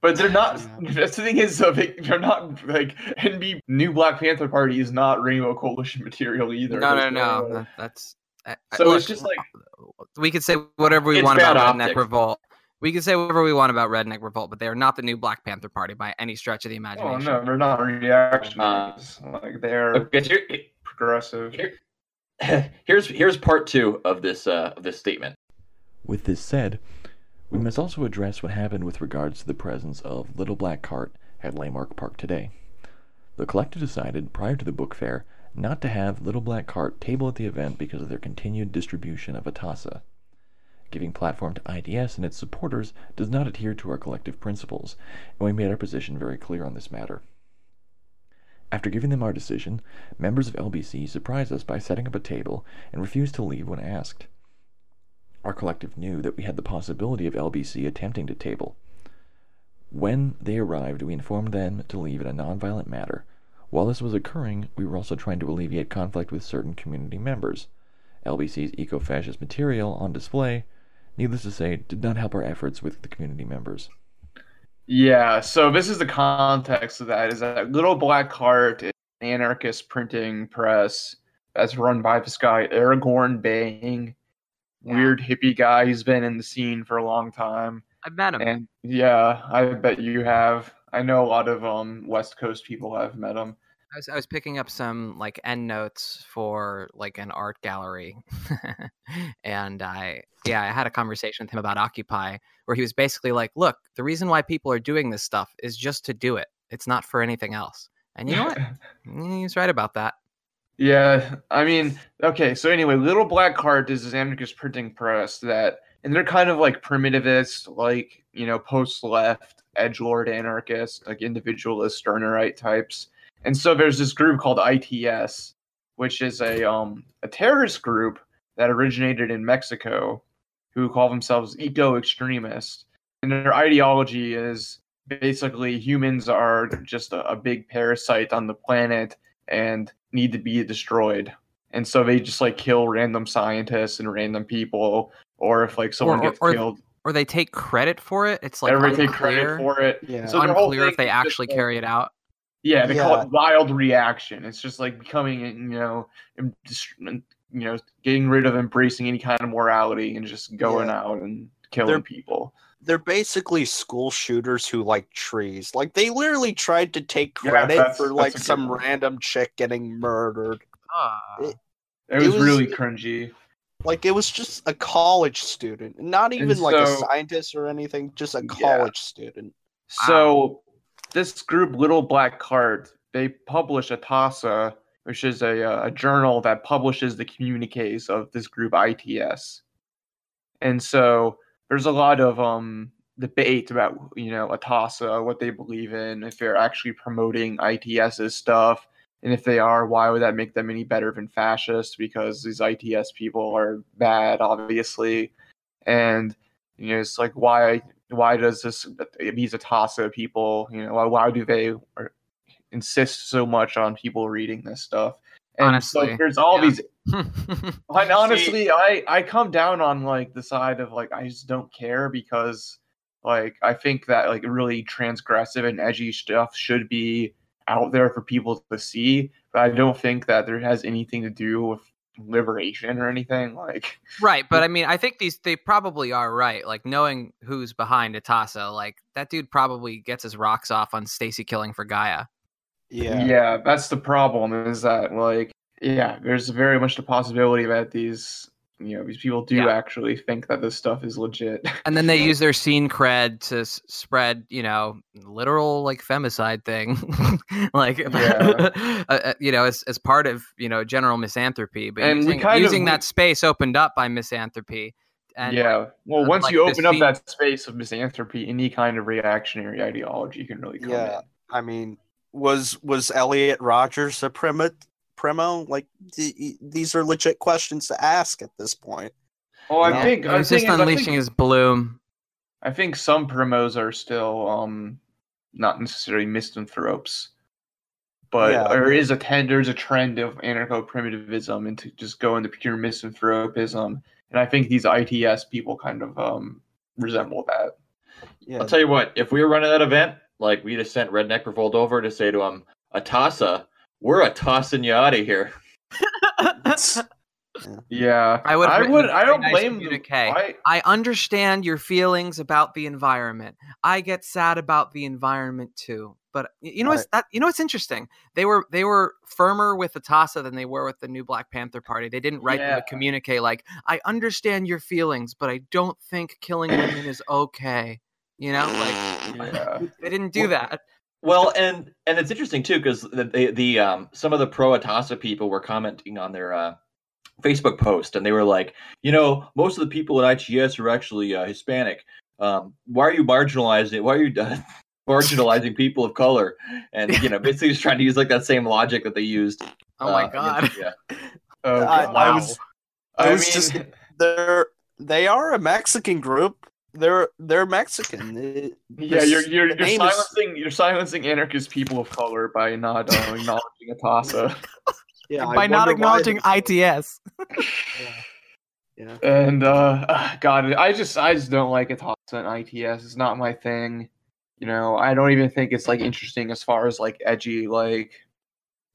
[SPEAKER 4] But they're not.
[SPEAKER 2] Yeah.
[SPEAKER 4] That's the thing is, though, they, they're not like NB New Black Panther Party is not Rainbow Coalition material either.
[SPEAKER 5] No, no,
[SPEAKER 4] There's
[SPEAKER 5] no.
[SPEAKER 4] no-
[SPEAKER 5] that- That's I- I-
[SPEAKER 4] So
[SPEAKER 5] look,
[SPEAKER 4] it's just like
[SPEAKER 5] we could say whatever we want about
[SPEAKER 1] bad
[SPEAKER 5] Redneck. Revolt. We can say whatever we want about Redneck Revolt, but they are not the new Black Panther Party by any stretch of the
[SPEAKER 4] oh
[SPEAKER 5] imagination.
[SPEAKER 4] no, they're not reactionaries. like they're
[SPEAKER 1] Okay, here-
[SPEAKER 4] progressive.
[SPEAKER 1] Here- here's here's part two of this uh, of this statement. With this said, we must also address what happened with regards to the presence of Little Black Cart at Leimert Park today. The collective decided prior to the book fair not to have Little Black Cart table at the event because of their continued distribution of Atassa. Giving platform to ITS and its supporters does not adhere to our collective principles, and we made our position very clear on this matter. After giving them our decision, members of LBC surprised us by setting up a table and refused to leave when asked. Our collective knew that we had the possibility of LBC attempting to table. When they arrived, we informed them to leave in a nonviolent manner. While this was occurring, we were also trying to alleviate conflict with certain community members. LBC's eco fascist material on display, needless to say, did not help our efforts with the community members.
[SPEAKER 4] Yeah. So this is the context of that. Is that Little Black Cart is an anarchist printing press that's run by this guy Aragorn Bang,
[SPEAKER 5] Yeah.
[SPEAKER 4] weird hippie guy. He's been in the scene for a long time.
[SPEAKER 5] I've met him.
[SPEAKER 4] And yeah, I bet you have. I know a lot of um West Coast people have met him.
[SPEAKER 5] I was, I was picking up some like end notes for like an art gallery, and I yeah I had a conversation with him about Occupy, where he was basically like, "Look, the reason why people are doing this stuff is just to do it. It's not for anything else." And you know what? Mm, He's right about that.
[SPEAKER 4] yeah, I mean, okay. So anyway, Little Black Cart is this anarchist printing press that, and they're kind of like primitivist, like you know, post-left, edge lord anarchist, like individualist, Stirnerite types. And so there's this group called ITS, which is a um a terrorist group that originated in Mexico, who call themselves eco-extremists, and their ideology is basically humans are just a, a big parasite on the planet and need to be destroyed. And so they just like kill random scientists and random people, or if like someone
[SPEAKER 5] or-
[SPEAKER 4] gets
[SPEAKER 5] or-
[SPEAKER 4] killed,
[SPEAKER 5] Or they take credit for it. It's like
[SPEAKER 4] everybody take credit for it.
[SPEAKER 2] Yeah.
[SPEAKER 4] So their
[SPEAKER 5] unclear if they actually
[SPEAKER 4] like-
[SPEAKER 5] carry it out.
[SPEAKER 4] Yeah, they call it wild reaction. It's just like becoming, you know, you know, getting rid of embracing any kind of morality and just going
[SPEAKER 2] Yeah.
[SPEAKER 4] out and killing
[SPEAKER 2] They're-
[SPEAKER 4] people.
[SPEAKER 2] They're basically school shooters who like trees. Like they literally tried to take credit
[SPEAKER 4] that's-
[SPEAKER 2] for like some
[SPEAKER 4] one.
[SPEAKER 2] random chick getting murdered.
[SPEAKER 5] Ah.
[SPEAKER 2] It-
[SPEAKER 4] It was,
[SPEAKER 2] was-
[SPEAKER 4] really cringy.
[SPEAKER 2] Like it was just a college student, not even like a scientist or anything, just a
[SPEAKER 4] Yeah.
[SPEAKER 2] college student.
[SPEAKER 4] So this group, Little Black Cart, they publish Atassa, which is a, uh, a journal that publishes the communiques of this group ITS. And so there's a lot of um debate about you know Atassa, what they believe in, if they're actually promoting ITS's stuff, and if they are, why would that make them any better than fascists? Because these ITS people are bad, obviously, and you know it's like why why does this these Atassa people you know why, why do they insist so much on people reading this stuff? And
[SPEAKER 5] Honestly,
[SPEAKER 4] so there's all
[SPEAKER 5] yeah.
[SPEAKER 4] these and honestly, I I come down on like the side of like I just don't care because like I think that like really transgressive and edgy stuff should be out there for people to see, but I don't think that there has anything to do with liberation or anything like
[SPEAKER 5] right, but I mean, I think these they probably are right. Like knowing who's behind Atassa, like that dude probably gets his rocks off on Stacy killing for Gaia.
[SPEAKER 2] Yeah.
[SPEAKER 4] yeah. that's the problem is that like yeah, there's very much the possibility that these you know these people do
[SPEAKER 5] Yeah.
[SPEAKER 4] actually think that this stuff is legit.
[SPEAKER 5] And then they use their scene cred to s- spread, you know, literal like femicide thing, like
[SPEAKER 4] Yeah.
[SPEAKER 5] uh, uh, you know, as as part of you know general misanthropy. But
[SPEAKER 4] And we
[SPEAKER 5] using,
[SPEAKER 4] kind of-
[SPEAKER 5] using
[SPEAKER 4] we-
[SPEAKER 5] that space opened up by misanthropy. And
[SPEAKER 4] yeah. Well,
[SPEAKER 5] uh,
[SPEAKER 4] once
[SPEAKER 5] like
[SPEAKER 4] you open up
[SPEAKER 5] scene-
[SPEAKER 4] that space of misanthropy, any kind of reactionary ideology can really come
[SPEAKER 2] Yeah.
[SPEAKER 4] in.
[SPEAKER 2] I mean, was was Elliot Rogers a primo? Primo? Like d- these are legit questions to ask at this point.
[SPEAKER 4] Well, I
[SPEAKER 2] No.
[SPEAKER 4] think I
[SPEAKER 5] was
[SPEAKER 4] think,
[SPEAKER 5] just
[SPEAKER 4] I
[SPEAKER 5] unleashing
[SPEAKER 4] think,
[SPEAKER 5] his bloom.
[SPEAKER 4] I think some primos are still um not necessarily misanthropes, but
[SPEAKER 2] Yeah.
[SPEAKER 4] there is a trend. There's a trend of anarcho primitivism into just going to pure misanthropism, and I think these ITS people kind of um resemble that.
[SPEAKER 2] Yeah.
[SPEAKER 1] I'll tell you what, if we were running that event, like we just sent Redneck Revolt over to say to him, Atassa, we're a tossing you out of here.
[SPEAKER 4] Yeah,
[SPEAKER 5] I would've
[SPEAKER 4] I would.
[SPEAKER 5] a
[SPEAKER 4] I
[SPEAKER 5] very
[SPEAKER 4] don't
[SPEAKER 5] nice
[SPEAKER 4] blame you.
[SPEAKER 5] communique.
[SPEAKER 4] I,
[SPEAKER 5] I understand your feelings about the environment. I get sad about the environment too. But you know what's that you know what's interesting? They were they were firmer with Atassa than they were with the new Black Panther Party. They didn't write them
[SPEAKER 4] Yeah.
[SPEAKER 5] a communique like, I understand your feelings, but I don't think killing women is okay. You know, like
[SPEAKER 4] yeah.
[SPEAKER 5] they didn't do that.
[SPEAKER 1] Well, and and it's interesting too because the, the the um some of the pro Atassa people were commenting on their uh, Facebook post, and they were like, you know, most of the people at ITS are actually uh, Hispanic. Um, why are you marginalizing? Why are you uh, marginalizing people of color? And you know, basically just trying to use like that same logic that they used.
[SPEAKER 5] Oh my
[SPEAKER 1] uh,
[SPEAKER 5] god.
[SPEAKER 1] yeah.
[SPEAKER 4] Oh,
[SPEAKER 2] I-
[SPEAKER 4] God.
[SPEAKER 2] I was- I
[SPEAKER 4] I
[SPEAKER 2] was
[SPEAKER 4] mean,
[SPEAKER 2] just- They're they are a Mexican group. They're they're Mexican. It-
[SPEAKER 4] Yeah, you're you're, you're
[SPEAKER 2] name is-
[SPEAKER 4] silencing you're silencing anarchist people of color by not uh, acknowledging Atassa.
[SPEAKER 2] yeah,
[SPEAKER 5] By not acknowledging ITS.
[SPEAKER 2] Yeah.
[SPEAKER 4] And uh uh, God, I just I just don't like Atassa and ITS. It's not my thing. You know, I don't even think it's like interesting as far as like edgy like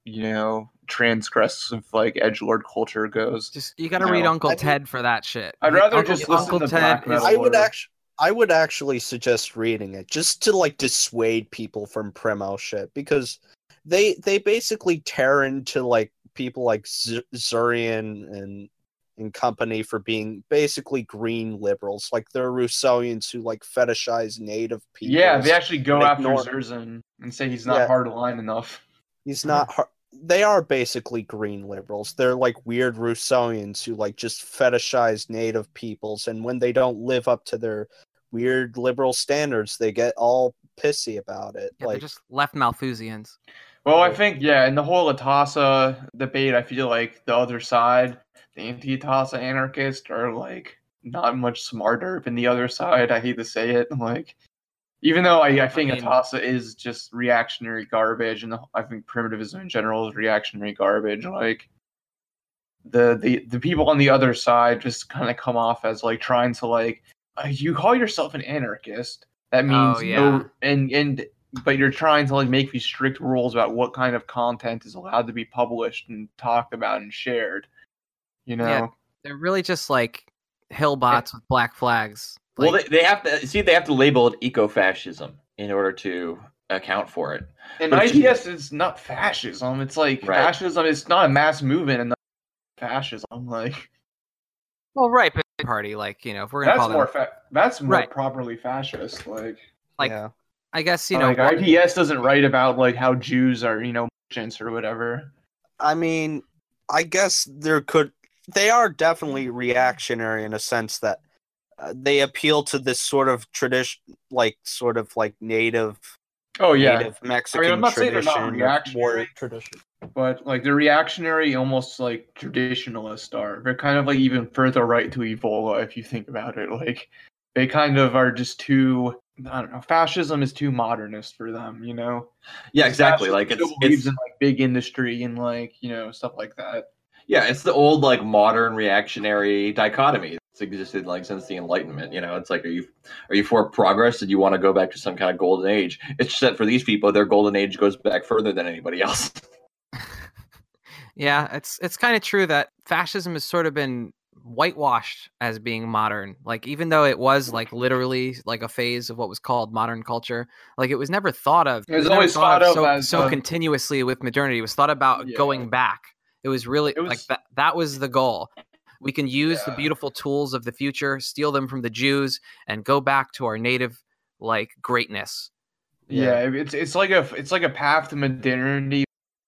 [SPEAKER 4] you know transgressive like edge lord culture goes.
[SPEAKER 5] Just you got to
[SPEAKER 4] No.
[SPEAKER 5] read Uncle
[SPEAKER 2] I think-
[SPEAKER 5] Ted for that shit.
[SPEAKER 4] I'd rather
[SPEAKER 5] Uncle,
[SPEAKER 4] just listen
[SPEAKER 5] Uncle
[SPEAKER 4] to
[SPEAKER 5] Ted
[SPEAKER 4] black
[SPEAKER 5] is.
[SPEAKER 2] I would actually I would actually suggest reading it just to like dissuade people from Primo shit because they they basically tear into like people like Z- Zerzan and and company for being basically green liberals like they're Rousseauians who like fetishize native people.
[SPEAKER 4] Yeah, they actually go after Zerzan and say he's not
[SPEAKER 2] Yeah.
[SPEAKER 4] hard line enough.
[SPEAKER 2] He's not. Har- they are basically green liberals. They're like weird Rousseauians who like just fetishize native peoples, and when they don't live up to their weird liberal standards, they get all pissy about it.
[SPEAKER 5] Yeah,
[SPEAKER 2] like,
[SPEAKER 5] they're just left Malthusians.
[SPEAKER 4] Well, I think yeah, in the whole Atassa debate, I feel like the other side, the anti-Atassa anarchists, are like not much smarter than the other side. I hate to say it, like even though I, I think
[SPEAKER 5] mean-
[SPEAKER 4] Atassa is just reactionary garbage, and the, I think primitivism in general is reactionary garbage. Like the the the people on the other side just kind of come off as like trying to like uh, you call yourself an anarchist. That means
[SPEAKER 5] Oh, yeah.
[SPEAKER 4] no, and and but you're trying to like make these strict rules about what kind of content is allowed to be published and talked about and shared. You know,
[SPEAKER 5] Yeah. They're really just like hillbots with black flags.
[SPEAKER 1] Well, they, they have to see. They have to label it eco-fascism in order to account for it.
[SPEAKER 4] and
[SPEAKER 1] but it's-
[SPEAKER 4] ITS is not fascism. It's like
[SPEAKER 1] Right.
[SPEAKER 4] fascism. It's not a mass movement and not fascism. Like
[SPEAKER 5] Well, right, but party, like you know, if we're gonna
[SPEAKER 4] That's
[SPEAKER 5] call
[SPEAKER 4] more
[SPEAKER 5] them,
[SPEAKER 4] fa- that's more
[SPEAKER 5] Right.
[SPEAKER 4] properly fascist. Like,
[SPEAKER 5] like
[SPEAKER 2] yeah.
[SPEAKER 5] I guess you know,
[SPEAKER 4] like
[SPEAKER 5] what-
[SPEAKER 4] ITS doesn't write about like how Jews are, you know, merchants or whatever.
[SPEAKER 2] I mean, I guess there could. They are definitely reactionary in a sense that they appeal to this sort of tradition, like sort of like native,
[SPEAKER 4] Oh yeah,
[SPEAKER 2] native Mexican
[SPEAKER 4] I'm not saying they're
[SPEAKER 2] tradition,
[SPEAKER 4] not reactionary.
[SPEAKER 2] tradition.
[SPEAKER 4] but like the reactionary, almost like traditionalists are. They're kind of like even further right to Evola if you think about it. Like they kind of are just too. I don't know. Fascism is too modernist for them, you know.
[SPEAKER 1] Yeah, exactly. Like it's it's
[SPEAKER 4] in like big industry and like you know stuff like that.
[SPEAKER 1] yeah, it's the old like modern reactionary dichotomy. It's existed like since the Enlightenment. You know, it's like are you are you for progress? Did you want to go back to some kind of golden age? It's just that for these people, their golden age goes back further than anybody else.
[SPEAKER 5] yeah, it's it's kind of true that fascism has sort of been whitewashed as being modern. Like even though it was like literally like a phase of what was called modern culture, like it was never thought of.
[SPEAKER 4] It was
[SPEAKER 5] never
[SPEAKER 4] always thought of
[SPEAKER 5] so,
[SPEAKER 4] as,
[SPEAKER 5] so
[SPEAKER 4] uh,
[SPEAKER 5] continuously with modernity. It was thought about
[SPEAKER 4] Yeah.
[SPEAKER 5] going back. It was really
[SPEAKER 4] It
[SPEAKER 5] like that. That was the goal. We can use the beautiful tools of the future, steal them from the Jews, and go back to our native like greatness.
[SPEAKER 4] Yeah, it's it's like a it's like a path to modernity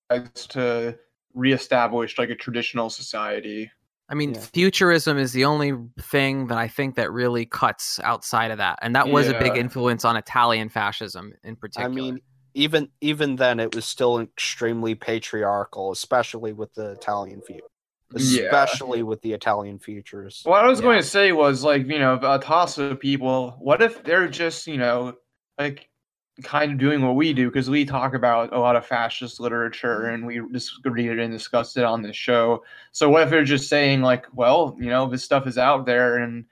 [SPEAKER 4] to reestablish like a traditional society.
[SPEAKER 5] I mean,
[SPEAKER 2] Yeah.
[SPEAKER 5] futurism is the only thing that I think that really cuts outside of that, and that was a big influence on Italian fascism in particular.
[SPEAKER 2] I mean, even even then, it was still extremely patriarchal, especially with the Italian view,
[SPEAKER 4] Yeah.
[SPEAKER 2] especially with the Italian features.
[SPEAKER 4] What I was
[SPEAKER 5] Yeah.
[SPEAKER 4] going to say was like, you know, Atassa people, what if they're just, you know, like kind of doing what we do because we talk about a lot of fascist literature and we just read it and discuss it on this show. So what if they're just saying like, well, you know, this stuff is out there and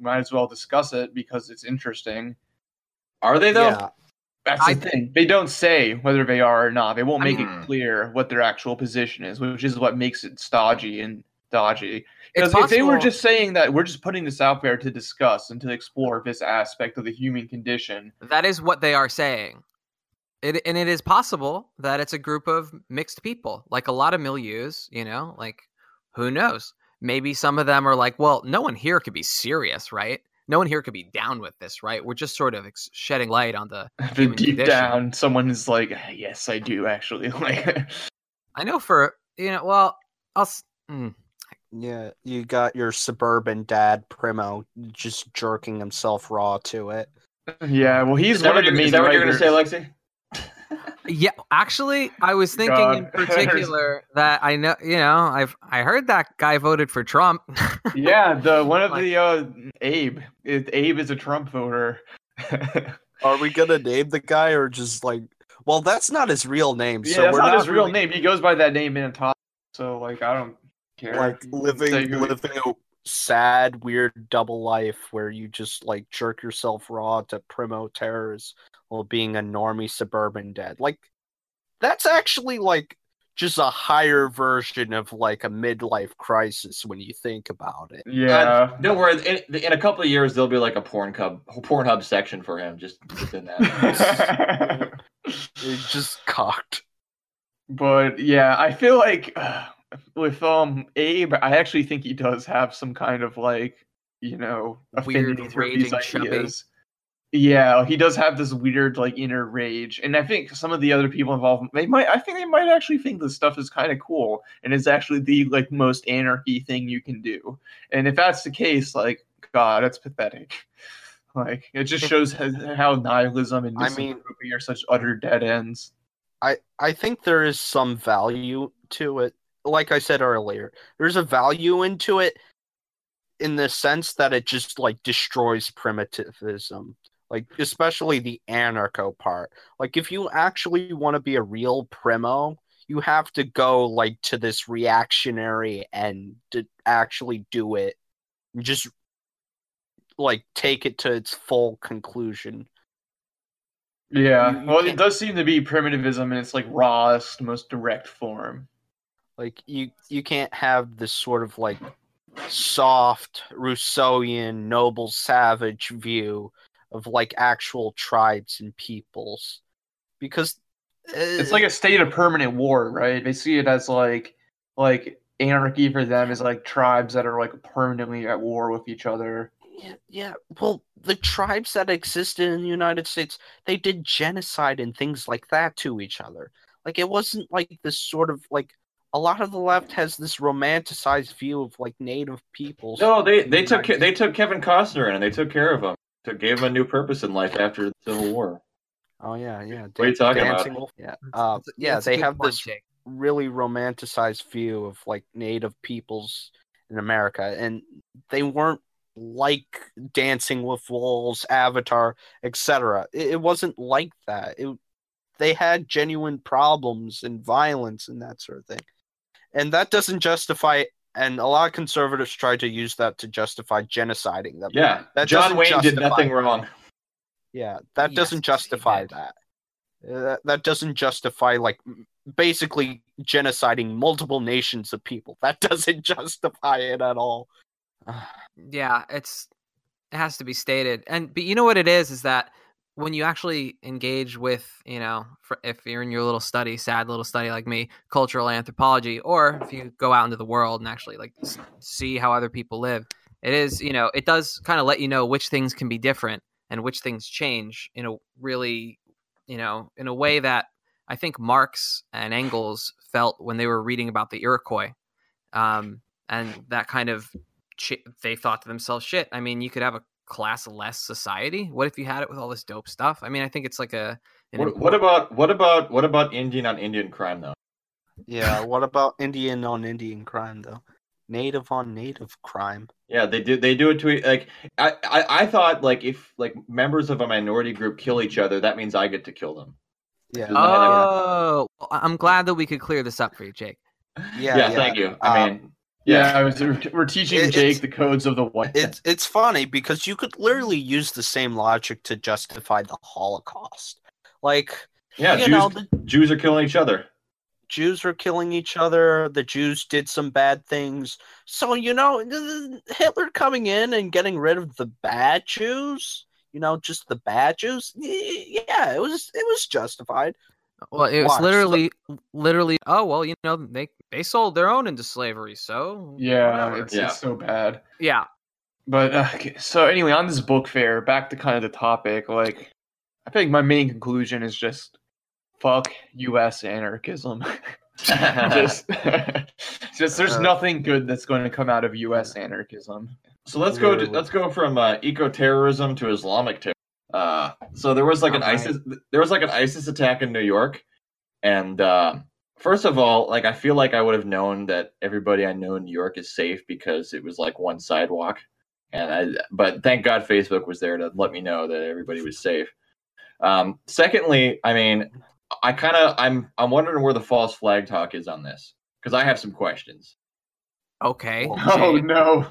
[SPEAKER 4] might as well discuss it because it's interesting.
[SPEAKER 1] Are they though?
[SPEAKER 2] Yeah,
[SPEAKER 4] That's the
[SPEAKER 5] I-
[SPEAKER 4] thing. They don't say whether they are or not. They won't
[SPEAKER 5] I
[SPEAKER 4] make
[SPEAKER 1] mean-
[SPEAKER 4] it mm. clear what their actual position is, which is what makes it stodgy and dodgy. Because if they were just saying that we're just putting this out there to discuss and to explore this aspect of the human condition,
[SPEAKER 5] that is what they are saying. It, and it is possible that it's a group of mixed people, like a lot of milieus, you know, like who knows? Maybe some of them are like, well, no one here could be serious, right? No one here could be down with this, right? We're just sort of ex- shedding light on the.
[SPEAKER 4] the
[SPEAKER 5] Human
[SPEAKER 4] deep
[SPEAKER 5] condition.
[SPEAKER 4] down, someone is like, "Yes, I do actually." Like,
[SPEAKER 5] I know for you know, well, I'll. mm,
[SPEAKER 2] yeah. You got your suburban dad Primo just jerking himself raw to it.
[SPEAKER 4] yeah, well, he's
[SPEAKER 1] Is that
[SPEAKER 4] one of the
[SPEAKER 1] you're,
[SPEAKER 4] main
[SPEAKER 1] is that what you're gonna say, Lexi?
[SPEAKER 5] Yeah, actually, I was thinking in particular that I know, you know, I've I heard that guy voted for Trump.
[SPEAKER 4] yeah, the one of
[SPEAKER 5] Like-
[SPEAKER 4] the uh, Abe. It, Abe is a Trump voter.
[SPEAKER 2] Are we gonna name the guy or just like? Well, that's not his real name.
[SPEAKER 4] Yeah,
[SPEAKER 2] so
[SPEAKER 4] that's
[SPEAKER 2] we're
[SPEAKER 4] not, his real
[SPEAKER 2] really,
[SPEAKER 4] name. He goes by that name in a top. So like, I don't care.
[SPEAKER 2] Like living
[SPEAKER 4] say who
[SPEAKER 2] living a sad, weird double life where you just like jerk yourself raw to Primo terrors while being a normie suburban dad. Like that's actually like just a higher version of like a midlife crisis when you think about it.
[SPEAKER 4] Yeah.
[SPEAKER 1] Don't worry. In, in a couple of years, there'll be like a porn hub, porn hub section for him just within that.
[SPEAKER 2] It's just cocked.
[SPEAKER 4] but yeah, I feel like uh, with um Abe, I actually think he does have some kind of like you know
[SPEAKER 5] Weird,
[SPEAKER 4] affinity for these
[SPEAKER 5] raging chubby.
[SPEAKER 4] ideas. Yeah, he does have this weird like inner rage, and I think some of the other people involved, they might, I think they might actually think this stuff is kind of cool, and is actually the like most anarchy thing you can do. And if that's the case, like God, that's pathetic. Like it just shows how, how nihilism and
[SPEAKER 2] I mean-
[SPEAKER 4] are such utter dead ends.
[SPEAKER 2] I I think there is some value to it. Like I said earlier, there's a value into it in the sense that it just like destroys primitivism. Like especially the anarcho part. Like if you actually want to be a real primo, you have to go like to this reactionary end to actually do it. Just like take it to its full conclusion.
[SPEAKER 4] Yeah,
[SPEAKER 2] You- you
[SPEAKER 4] well, it does seem to be primitivism in its like rawest, most direct form.
[SPEAKER 2] Like you you can't have this sort of like soft Rousseauian noble savage view of like actual tribes and peoples because uh,
[SPEAKER 4] It's like a state of permanent war, right? They see it as like, like anarchy for them is like tribes that are like permanently at war with each other.
[SPEAKER 2] Yeah, yeah. Well, the tribes that existed in the United States, they did genocide and things like that to each other. Like it wasn't like this sort of like a lot of the left has this romanticized view of like native peoples.
[SPEAKER 1] No, they they took
[SPEAKER 2] United
[SPEAKER 1] they took Kevin Costner in and they took care of him. To gave him a new purpose in life after the Civil War.
[SPEAKER 2] Oh yeah, yeah.
[SPEAKER 1] What are you talking about?
[SPEAKER 2] Dancing Wolf. Yeah, uh, yeah.
[SPEAKER 5] that's
[SPEAKER 2] They have this
[SPEAKER 5] Jake.
[SPEAKER 2] really romanticized view of like native peoples in America, and they weren't like Dancing with Wolves, Avatar, etc. It, it wasn't like that. It, they had genuine problems and violence and that sort of thing, and that doesn't justify. And a lot of conservatives try to use that to justify genociding them.
[SPEAKER 1] Yeah,
[SPEAKER 2] That
[SPEAKER 1] John
[SPEAKER 2] doesn't
[SPEAKER 1] Wayne did
[SPEAKER 2] justify-
[SPEAKER 1] nothing wrong.
[SPEAKER 2] Yeah, that
[SPEAKER 5] Yes,
[SPEAKER 2] doesn't justify that. Uh, That, that doesn't justify like basically genociding multiple nations of people. That doesn't justify it at all.
[SPEAKER 5] yeah it's it has to be stated and but you know what it is is that when you actually engage with you know if you're in your little study sad little study like me cultural anthropology or if you go out into the world and actually like see how other people live it is you know it does kind of let you know which things can be different and which things change in a really you know in a way that i think marx and engels felt when they were reading about the iroquois um, and that kind of they thought to themselves, shit, I mean, you could have a class less society. What if you had it with all this dope stuff? I mean, I think it's like a. an
[SPEAKER 1] What, what about what about what about Indian on Indian crime though?
[SPEAKER 2] Yeah, what about Indian on Indian crime though? Native on native crime.
[SPEAKER 1] Yeah, they do. They do it to like. I, I I thought like if like members of a minority group kill each other, that means I get to kill them.
[SPEAKER 2] Yeah.
[SPEAKER 1] Oh,
[SPEAKER 5] I- I'm glad that we could clear this up for you, Jake.
[SPEAKER 2] yeah,
[SPEAKER 1] Yeah, thank you. I
[SPEAKER 2] Um,
[SPEAKER 1] mean,
[SPEAKER 4] Yeah,
[SPEAKER 1] yeah,
[SPEAKER 4] I was, we're teaching
[SPEAKER 2] It-
[SPEAKER 4] Jake the codes of the white.
[SPEAKER 2] It's it's funny because you could literally use the same logic to justify the Holocaust. Like
[SPEAKER 1] yeah.
[SPEAKER 2] you
[SPEAKER 1] Jews,
[SPEAKER 2] know, the
[SPEAKER 1] Jews are killing each other.
[SPEAKER 2] Jews are killing each other. The Jews did some bad things. So, you know, Hitler coming in and getting rid of the bad Jews, you know, just the bad Jews. Yeah, it was it was justified.
[SPEAKER 5] Well, it was
[SPEAKER 2] Watch,
[SPEAKER 5] literally, literally. Oh well, you know, they they sold their own into slavery, so
[SPEAKER 4] yeah, it's,
[SPEAKER 1] Yeah.
[SPEAKER 4] it's so bad.
[SPEAKER 5] yeah.
[SPEAKER 4] But uh, so anyway, on this book fair, back to kind of the topic. Like, I think my main conclusion is just fuck U.S. anarchism. just, just there's
[SPEAKER 2] Uh,
[SPEAKER 4] nothing good that's going to come out of U.S. anarchism.
[SPEAKER 1] So let's go to let's go from uh, eco terrorism to Islamic terror. Uh, so there was like an
[SPEAKER 5] Alright.
[SPEAKER 1] ISIS there was like an ISIS attack in New York, and uh, first of all, like I feel like I would have known that everybody I know in New York is safe because it was like one sidewalk, and I but thank God Facebook was there to let me know that everybody was safe. Um, secondly, I mean, I kind of I'm I'm wondering where the false flag talk is on this because I have some questions.
[SPEAKER 5] Okay.
[SPEAKER 2] Well,
[SPEAKER 4] Oh no!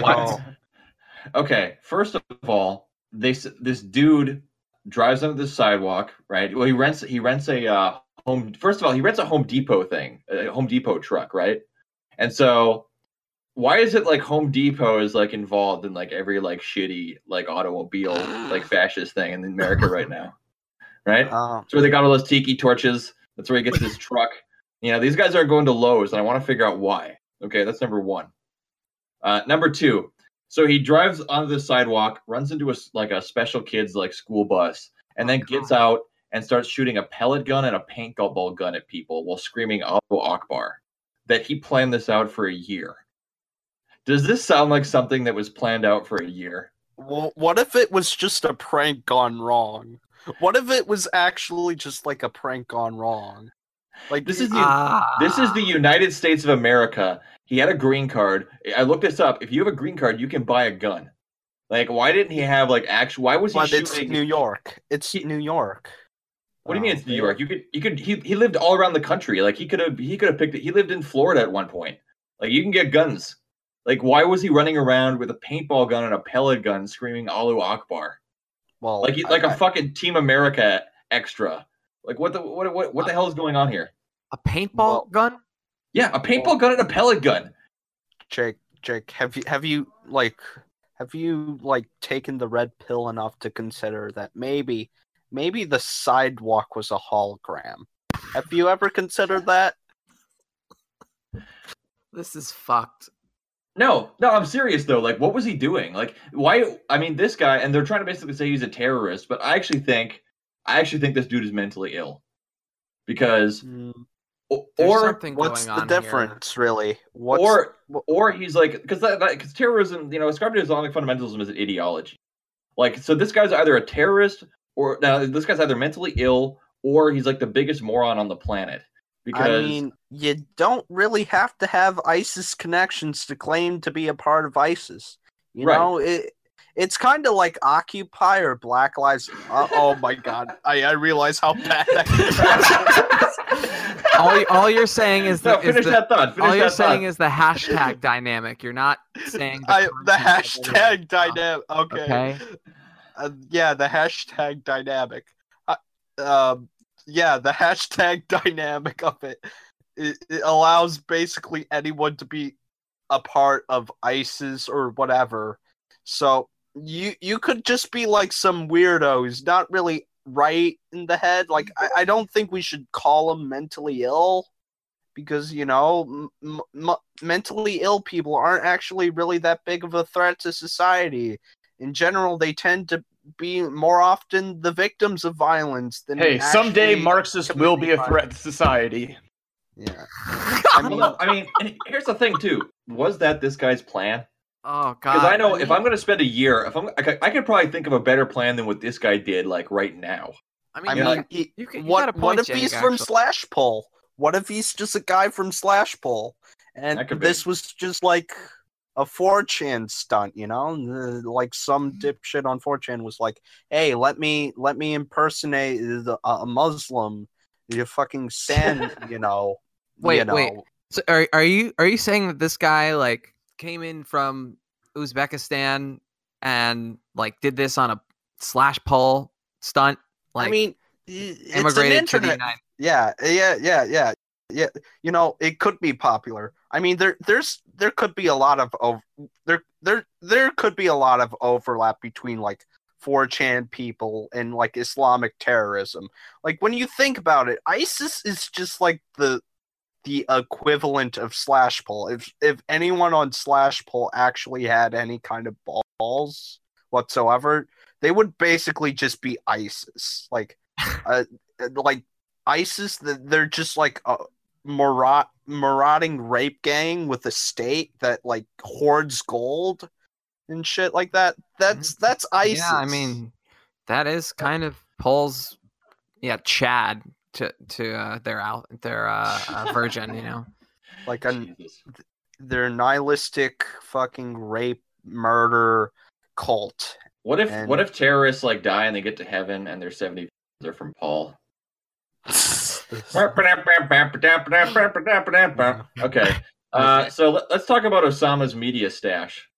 [SPEAKER 2] What?
[SPEAKER 1] Okay, first of all, they s- this dude drives onto the sidewalk, right? Well, he rents he rents a uh, home. First of all, he rents a Home Depot thing, a Home Depot truck, right? And so, why is it like Home Depot is like involved in like every like shitty like automobile like fascist thing in America right now, right?
[SPEAKER 2] Uh,
[SPEAKER 1] That's where they got all those tiki torches. That's where he gets his truck. You know, these guys aren't going to Lowe's, and I want to figure out why. Okay, that's number one. Uh, number two, so he drives onto the sidewalk, runs into a s- like a special kids like school bus, and then gets out and starts shooting a pellet gun and a paintball gun at people while screaming Allahu Akbar. That he planned this out for a year. Does this sound like something that was planned out for a year?
[SPEAKER 2] well, what if it was just a prank gone wrong? What if it was actually just like a prank gone wrong? Like
[SPEAKER 1] This is the
[SPEAKER 5] Ah.
[SPEAKER 1] This is the United States of America. He had a green card. I looked this up. If you have a green card, you can buy a gun. Like, why didn't he have like actual? Why was he
[SPEAKER 2] but it's? New York. It's
[SPEAKER 1] He-
[SPEAKER 2] New York.
[SPEAKER 1] what do you mean it's New oh, York? You could, you could. He, he lived all around the country. Like he could have, he could have picked it. He lived in Florida at one point. Like you can get guns. Like why was he running around with a paintball gun and a pellet gun, screaming Alu Akbar?
[SPEAKER 2] Well,
[SPEAKER 1] Like he, like a
[SPEAKER 2] I-
[SPEAKER 1] fucking Team America extra. Like what the what what what the hell is going on here?
[SPEAKER 5] a paintball
[SPEAKER 2] Well-
[SPEAKER 5] gun.
[SPEAKER 1] Yeah, a paintball gun and a pellet gun.
[SPEAKER 2] Jake, Jake, have you have you like have you like taken the red pill enough to consider that maybe maybe the sidewalk was a hologram? Have you ever considered that?
[SPEAKER 5] This is fucked.
[SPEAKER 1] No, no, I'm serious though. Like, what was he doing? Like, why? I mean, this guy, and they're trying to basically say he's a terrorist, but I actually think, I actually think this dude is mentally ill, because, o- Or
[SPEAKER 2] What's the
[SPEAKER 5] on here.
[SPEAKER 2] difference, really? What's
[SPEAKER 1] or or he's like because that because terrorism, you know, ascribed to Islamic fundamentalism is an ideology. Like, so this guy's either a terrorist or now this guy's either mentally ill or he's like the biggest moron on the planet. Because
[SPEAKER 2] I mean, you don't really have to have ISIS connections to claim to be a part of ISIS. You
[SPEAKER 1] Right.
[SPEAKER 2] know, it it's kind of like Occupy or Black Lives. Uh, oh my God, I, I realize how bad that.
[SPEAKER 5] all, you- all you're saying is
[SPEAKER 1] no,
[SPEAKER 5] the, is the
[SPEAKER 1] that thought. Finish
[SPEAKER 5] all you're
[SPEAKER 1] that
[SPEAKER 5] saying
[SPEAKER 1] thought.
[SPEAKER 5] is the hashtag dynamic. You're not saying the,
[SPEAKER 2] I, the hashtag
[SPEAKER 5] it.
[SPEAKER 2] dynamic. Okay.
[SPEAKER 5] Okay.
[SPEAKER 2] Uh, yeah, the hashtag dynamic. Uh, um, yeah, the hashtag dynamic of it, it. It allows basically anyone to be a part of ISIS or whatever. So you you could just be like some weirdo who's not really right in the head. Like I, I don't think we should call him mentally ill because you know m- m- mentally ill people aren't actually really that big of a threat to society in general they tend to be more often the victims of violence than
[SPEAKER 4] Hey, someday
[SPEAKER 2] actually
[SPEAKER 4] Marxist will be a
[SPEAKER 2] committing
[SPEAKER 4] threat to society.
[SPEAKER 2] yeah
[SPEAKER 5] I
[SPEAKER 2] I mean,
[SPEAKER 1] I mean, here's the thing too. Was that this guy's plan?
[SPEAKER 5] Oh god.
[SPEAKER 1] Because I know
[SPEAKER 2] I
[SPEAKER 1] if I'm going to spend a year, if I'm, I could, I could probably think of a better plan than what this guy did, like right now.
[SPEAKER 5] I mean,
[SPEAKER 2] I
[SPEAKER 1] Yeah.
[SPEAKER 2] mean, he-
[SPEAKER 5] you can- you
[SPEAKER 2] what
[SPEAKER 5] got a
[SPEAKER 2] what if
[SPEAKER 5] Jake,
[SPEAKER 2] he's from
[SPEAKER 5] actually.
[SPEAKER 2] Slash Pol? What if he's just a guy from Slash Pol? And
[SPEAKER 1] That could be.
[SPEAKER 2] this was just like a 4chan stunt, you know? Like some mm. dipshit on 4chan was like, "Hey, let me let me impersonate the, a Muslim." You fucking stand, you know.
[SPEAKER 5] Wait,
[SPEAKER 2] you know.
[SPEAKER 5] wait. So are are you are you saying that this guy like came in from Uzbekistan and like did this on a slash pol stunt? Like
[SPEAKER 2] I mean, i- it's an
[SPEAKER 5] immigrated to the
[SPEAKER 2] internet
[SPEAKER 5] United.
[SPEAKER 2] Yeah, yeah, yeah, yeah, yeah. You know, it could be popular. I mean, there, there's, there could be a lot of, of there, there, there could be a lot of overlap between like 4chan people and like Islamic terrorism. Like when you think about it, ISIS is just like the, the equivalent of slash pol. If if anyone on slash pol actually had any kind of balls whatsoever, they would basically just be ISIS. Like, uh, like ISIS, th- they're just like a marauding rape gang with a state that like hoards gold and shit like that. That's that's ISIS.
[SPEAKER 5] Yeah, I mean that is kind of Paul's yeah, Chad to to uh, their out their uh, uh virgin, you know.
[SPEAKER 2] like a their nihilistic fucking rape murder cult.
[SPEAKER 1] What if
[SPEAKER 2] And-
[SPEAKER 1] what if terrorists like die and they get to heaven and they're seventy They're from Paul? okay, uh, so let, us talk about Osama's media stash.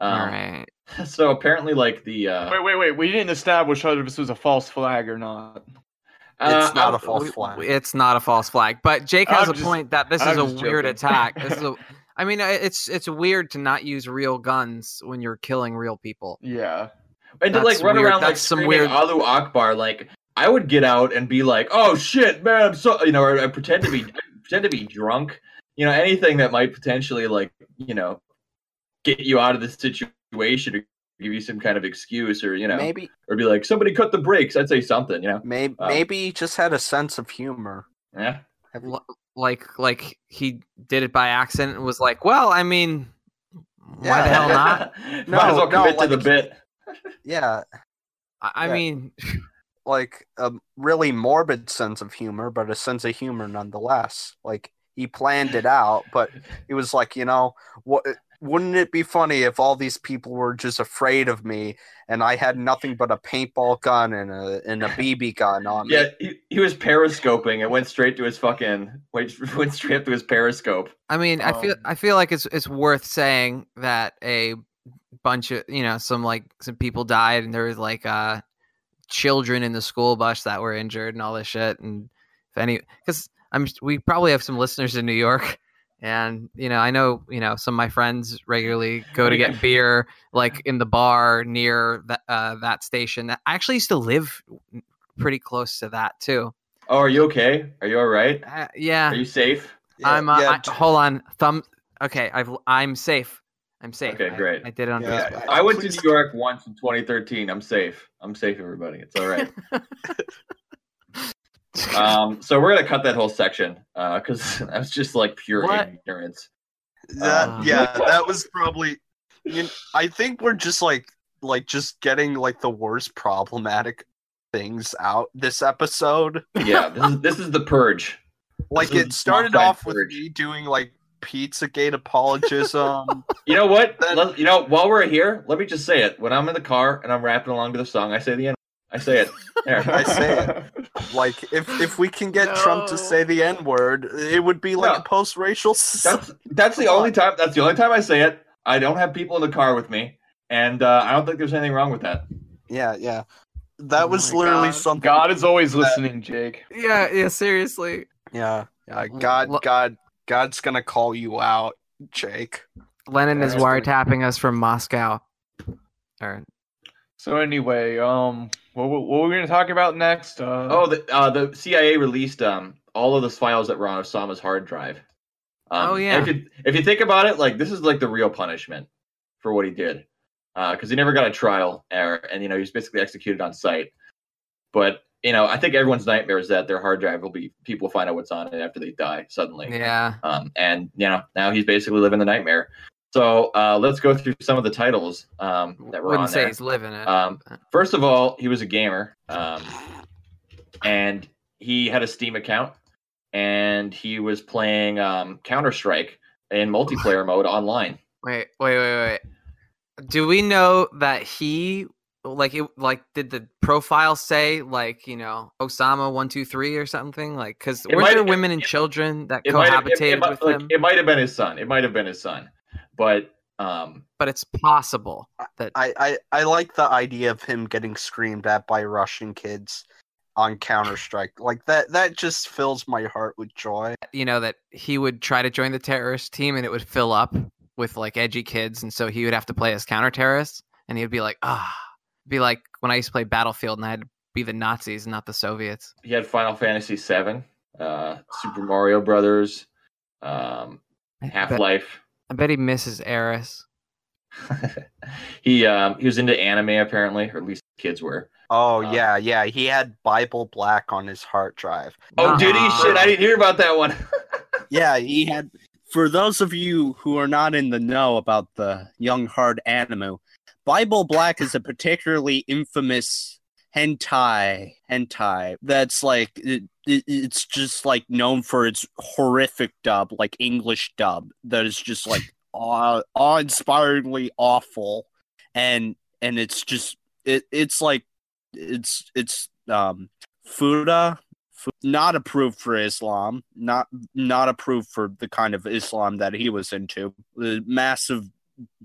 [SPEAKER 1] Um,
[SPEAKER 5] All right.
[SPEAKER 1] So apparently, like the uh,
[SPEAKER 4] Wait, wait, wait. We didn't establish whether this was a false flag or not.
[SPEAKER 1] Uh,
[SPEAKER 2] It's not a false flag.
[SPEAKER 5] It's not a false flag, but Jake has
[SPEAKER 4] I'm
[SPEAKER 5] a
[SPEAKER 4] just-
[SPEAKER 5] point that this
[SPEAKER 4] I'm
[SPEAKER 5] is a weird
[SPEAKER 4] joking.
[SPEAKER 5] attack. This is a, I mean, uh, it's it's weird to not use real guns when you're killing real people.
[SPEAKER 4] Yeah.
[SPEAKER 1] and to like run
[SPEAKER 5] weird.
[SPEAKER 1] around like
[SPEAKER 5] some weird-
[SPEAKER 1] Alu Akbar. Like I would get out and be like, "Oh shit, man! I'm so," you know, or I pretend to be pretend to be drunk. You know, anything that might potentially like you know get you out of this situation or give you some kind of excuse or you know
[SPEAKER 2] maybe
[SPEAKER 1] or be like somebody cut the brakes. I'd say something. You know,
[SPEAKER 2] maybe
[SPEAKER 1] Um,
[SPEAKER 2] maybe he just had a sense of humor.
[SPEAKER 1] yeah.
[SPEAKER 2] Have you-
[SPEAKER 5] like like he did it by accident and was like, well, I mean, why the hell not?
[SPEAKER 1] Might as well
[SPEAKER 2] No, no,
[SPEAKER 1] commit to the bit.
[SPEAKER 2] Yeah,
[SPEAKER 5] I, I
[SPEAKER 2] Yeah.
[SPEAKER 5] mean,
[SPEAKER 2] like a really morbid sense of humor, but a sense of humor nonetheless. Like he planned it out, but it was like, you know, what wouldn't it be funny if all these people were just afraid of me and I had nothing but a paintball gun and a and a BB gun on me?
[SPEAKER 1] Yeah, he, he was periscoping. It went straight to his fucking went, went straight up to his periscope.
[SPEAKER 5] I mean, I feel
[SPEAKER 4] Um,
[SPEAKER 5] I feel like it's it's worth saying that a bunch of you know some like some people died and there was like uh children in the school bus that were injured and all this shit and if any because I'm we probably have some listeners in New York and you know I know you know some of my friends regularly go to get beer like in the bar near that uh, that station. I actually used to live pretty close to that too.
[SPEAKER 1] Oh, are you okay? Are you all right?
[SPEAKER 5] Uh, yeah,
[SPEAKER 1] Are you safe?
[SPEAKER 2] Yeah,
[SPEAKER 5] I'm. Uh,
[SPEAKER 2] yeah,
[SPEAKER 5] I,
[SPEAKER 2] t-
[SPEAKER 5] hold on. Thumb. Okay, I've. I'm safe. I'm safe.
[SPEAKER 1] Okay,
[SPEAKER 5] I-
[SPEAKER 1] great.
[SPEAKER 5] I, did it on
[SPEAKER 2] Yeah.
[SPEAKER 5] Facebook.
[SPEAKER 1] I went
[SPEAKER 2] Please-
[SPEAKER 1] to New York once in 2013. I'm safe. I'm safe, everybody. It's all right. um, so we're gonna cut that whole section because that's just like pure
[SPEAKER 5] What?
[SPEAKER 1] ignorance.
[SPEAKER 2] That
[SPEAKER 5] Uh,
[SPEAKER 2] yeah, that was probably. You I think we're just like like just getting like the worst problematic things out this episode.
[SPEAKER 1] Yeah, this is this is the purge.
[SPEAKER 2] Like
[SPEAKER 1] This
[SPEAKER 2] it started
[SPEAKER 1] modified
[SPEAKER 2] off with me doing like Pizzagate apologism.
[SPEAKER 1] You know what?
[SPEAKER 2] Then-
[SPEAKER 1] Let- you know, while we're here, let me just say it. When I'm in the car and I'm rapping along to the song, I say the end. I say it. There.
[SPEAKER 2] I say it. like if if we can get Trump to say the N word, it would be like
[SPEAKER 1] No.
[SPEAKER 2] a post racial.
[SPEAKER 1] That's that's the only time. That's the only time I say it. I don't have people in the car with me, and uh, I don't think there's anything wrong with that.
[SPEAKER 2] yeah, yeah. That
[SPEAKER 5] Oh
[SPEAKER 2] was literally
[SPEAKER 5] God.
[SPEAKER 2] something.
[SPEAKER 4] God is always listening, Jake.
[SPEAKER 5] yeah. Yeah. Seriously.
[SPEAKER 2] Yeah, yeah. God,
[SPEAKER 5] Lo-
[SPEAKER 2] God, God's gonna call you out, Jake.
[SPEAKER 5] Lenin is
[SPEAKER 2] Interesting.
[SPEAKER 5] wiretapping us from Moscow. Or
[SPEAKER 4] So anyway, um, what, what, what we're gonna talk about next? Uh,
[SPEAKER 1] Oh, the uh, the CIA released um all of those files that were on Osama's hard drive. Um,
[SPEAKER 5] Oh, yeah.
[SPEAKER 1] If you if you think about it, like this is like the real punishment for what he did, because he never got a trial, er, and you know he was basically executed on site. But you know, I think everyone's nightmare is that their hard drive will be people find out what's on it after they die suddenly.
[SPEAKER 5] yeah.
[SPEAKER 1] Um, and you know now he's basically living the nightmare. So uh, let's go through some of the titles um, that were
[SPEAKER 5] Wouldn't
[SPEAKER 1] on
[SPEAKER 5] say
[SPEAKER 1] there.
[SPEAKER 5] he's living it.
[SPEAKER 1] Um, First of all, he was a gamer, um, and he had a Steam account, and he was playing um, Counter Strike in multiplayer mode online.
[SPEAKER 5] Wait, wait, wait, wait. Do we know that he like it? Like, did the profile say like you know Osama one two three or something? Like, because were there
[SPEAKER 1] it-
[SPEAKER 5] women and
[SPEAKER 1] it-
[SPEAKER 5] children that
[SPEAKER 1] It might have, it,
[SPEAKER 5] cohabitated
[SPEAKER 1] it,
[SPEAKER 5] with
[SPEAKER 1] like,
[SPEAKER 5] him?
[SPEAKER 1] it might have been his son. It might have been his son, but um,
[SPEAKER 5] but it's possible that
[SPEAKER 2] I, I, I like the idea of him getting screamed at by Russian kids on Counter Strike. Like that that just fills my heart with joy.
[SPEAKER 5] you know that he would try to join the terrorist team and it would fill up with like edgy kids, and so he would have to play as counter terrorist, and he'd be like, ah, be like when I used to play Battlefield and I had to be the Nazis, not the Soviets.
[SPEAKER 1] he had Final Fantasy VII, uh, Super Mario Brothers, um, Half
[SPEAKER 5] bet,
[SPEAKER 1] Life.
[SPEAKER 5] I bet he misses Aeris.
[SPEAKER 1] he um, he was into anime apparently, or at least kids were.
[SPEAKER 2] Oh
[SPEAKER 1] Uh,
[SPEAKER 2] yeah, yeah. He had Bible Black on his hard drive.
[SPEAKER 1] Oh, did he?
[SPEAKER 5] Nuh-uh.
[SPEAKER 1] Shit, I didn't hear about that one.
[SPEAKER 2] Yeah, he had. For those of you who are not in the know about the Young Hard anime, Bible Black is a particularly infamous hentai hentai that's like it, it, it's just like known for its horrific dub, like English dub, that is just like awe, awe-inspiringly awful, and and it's just it it's like it's it's um Fuda not approved for Islam, not not approved for the kind of Islam that he was into. The massive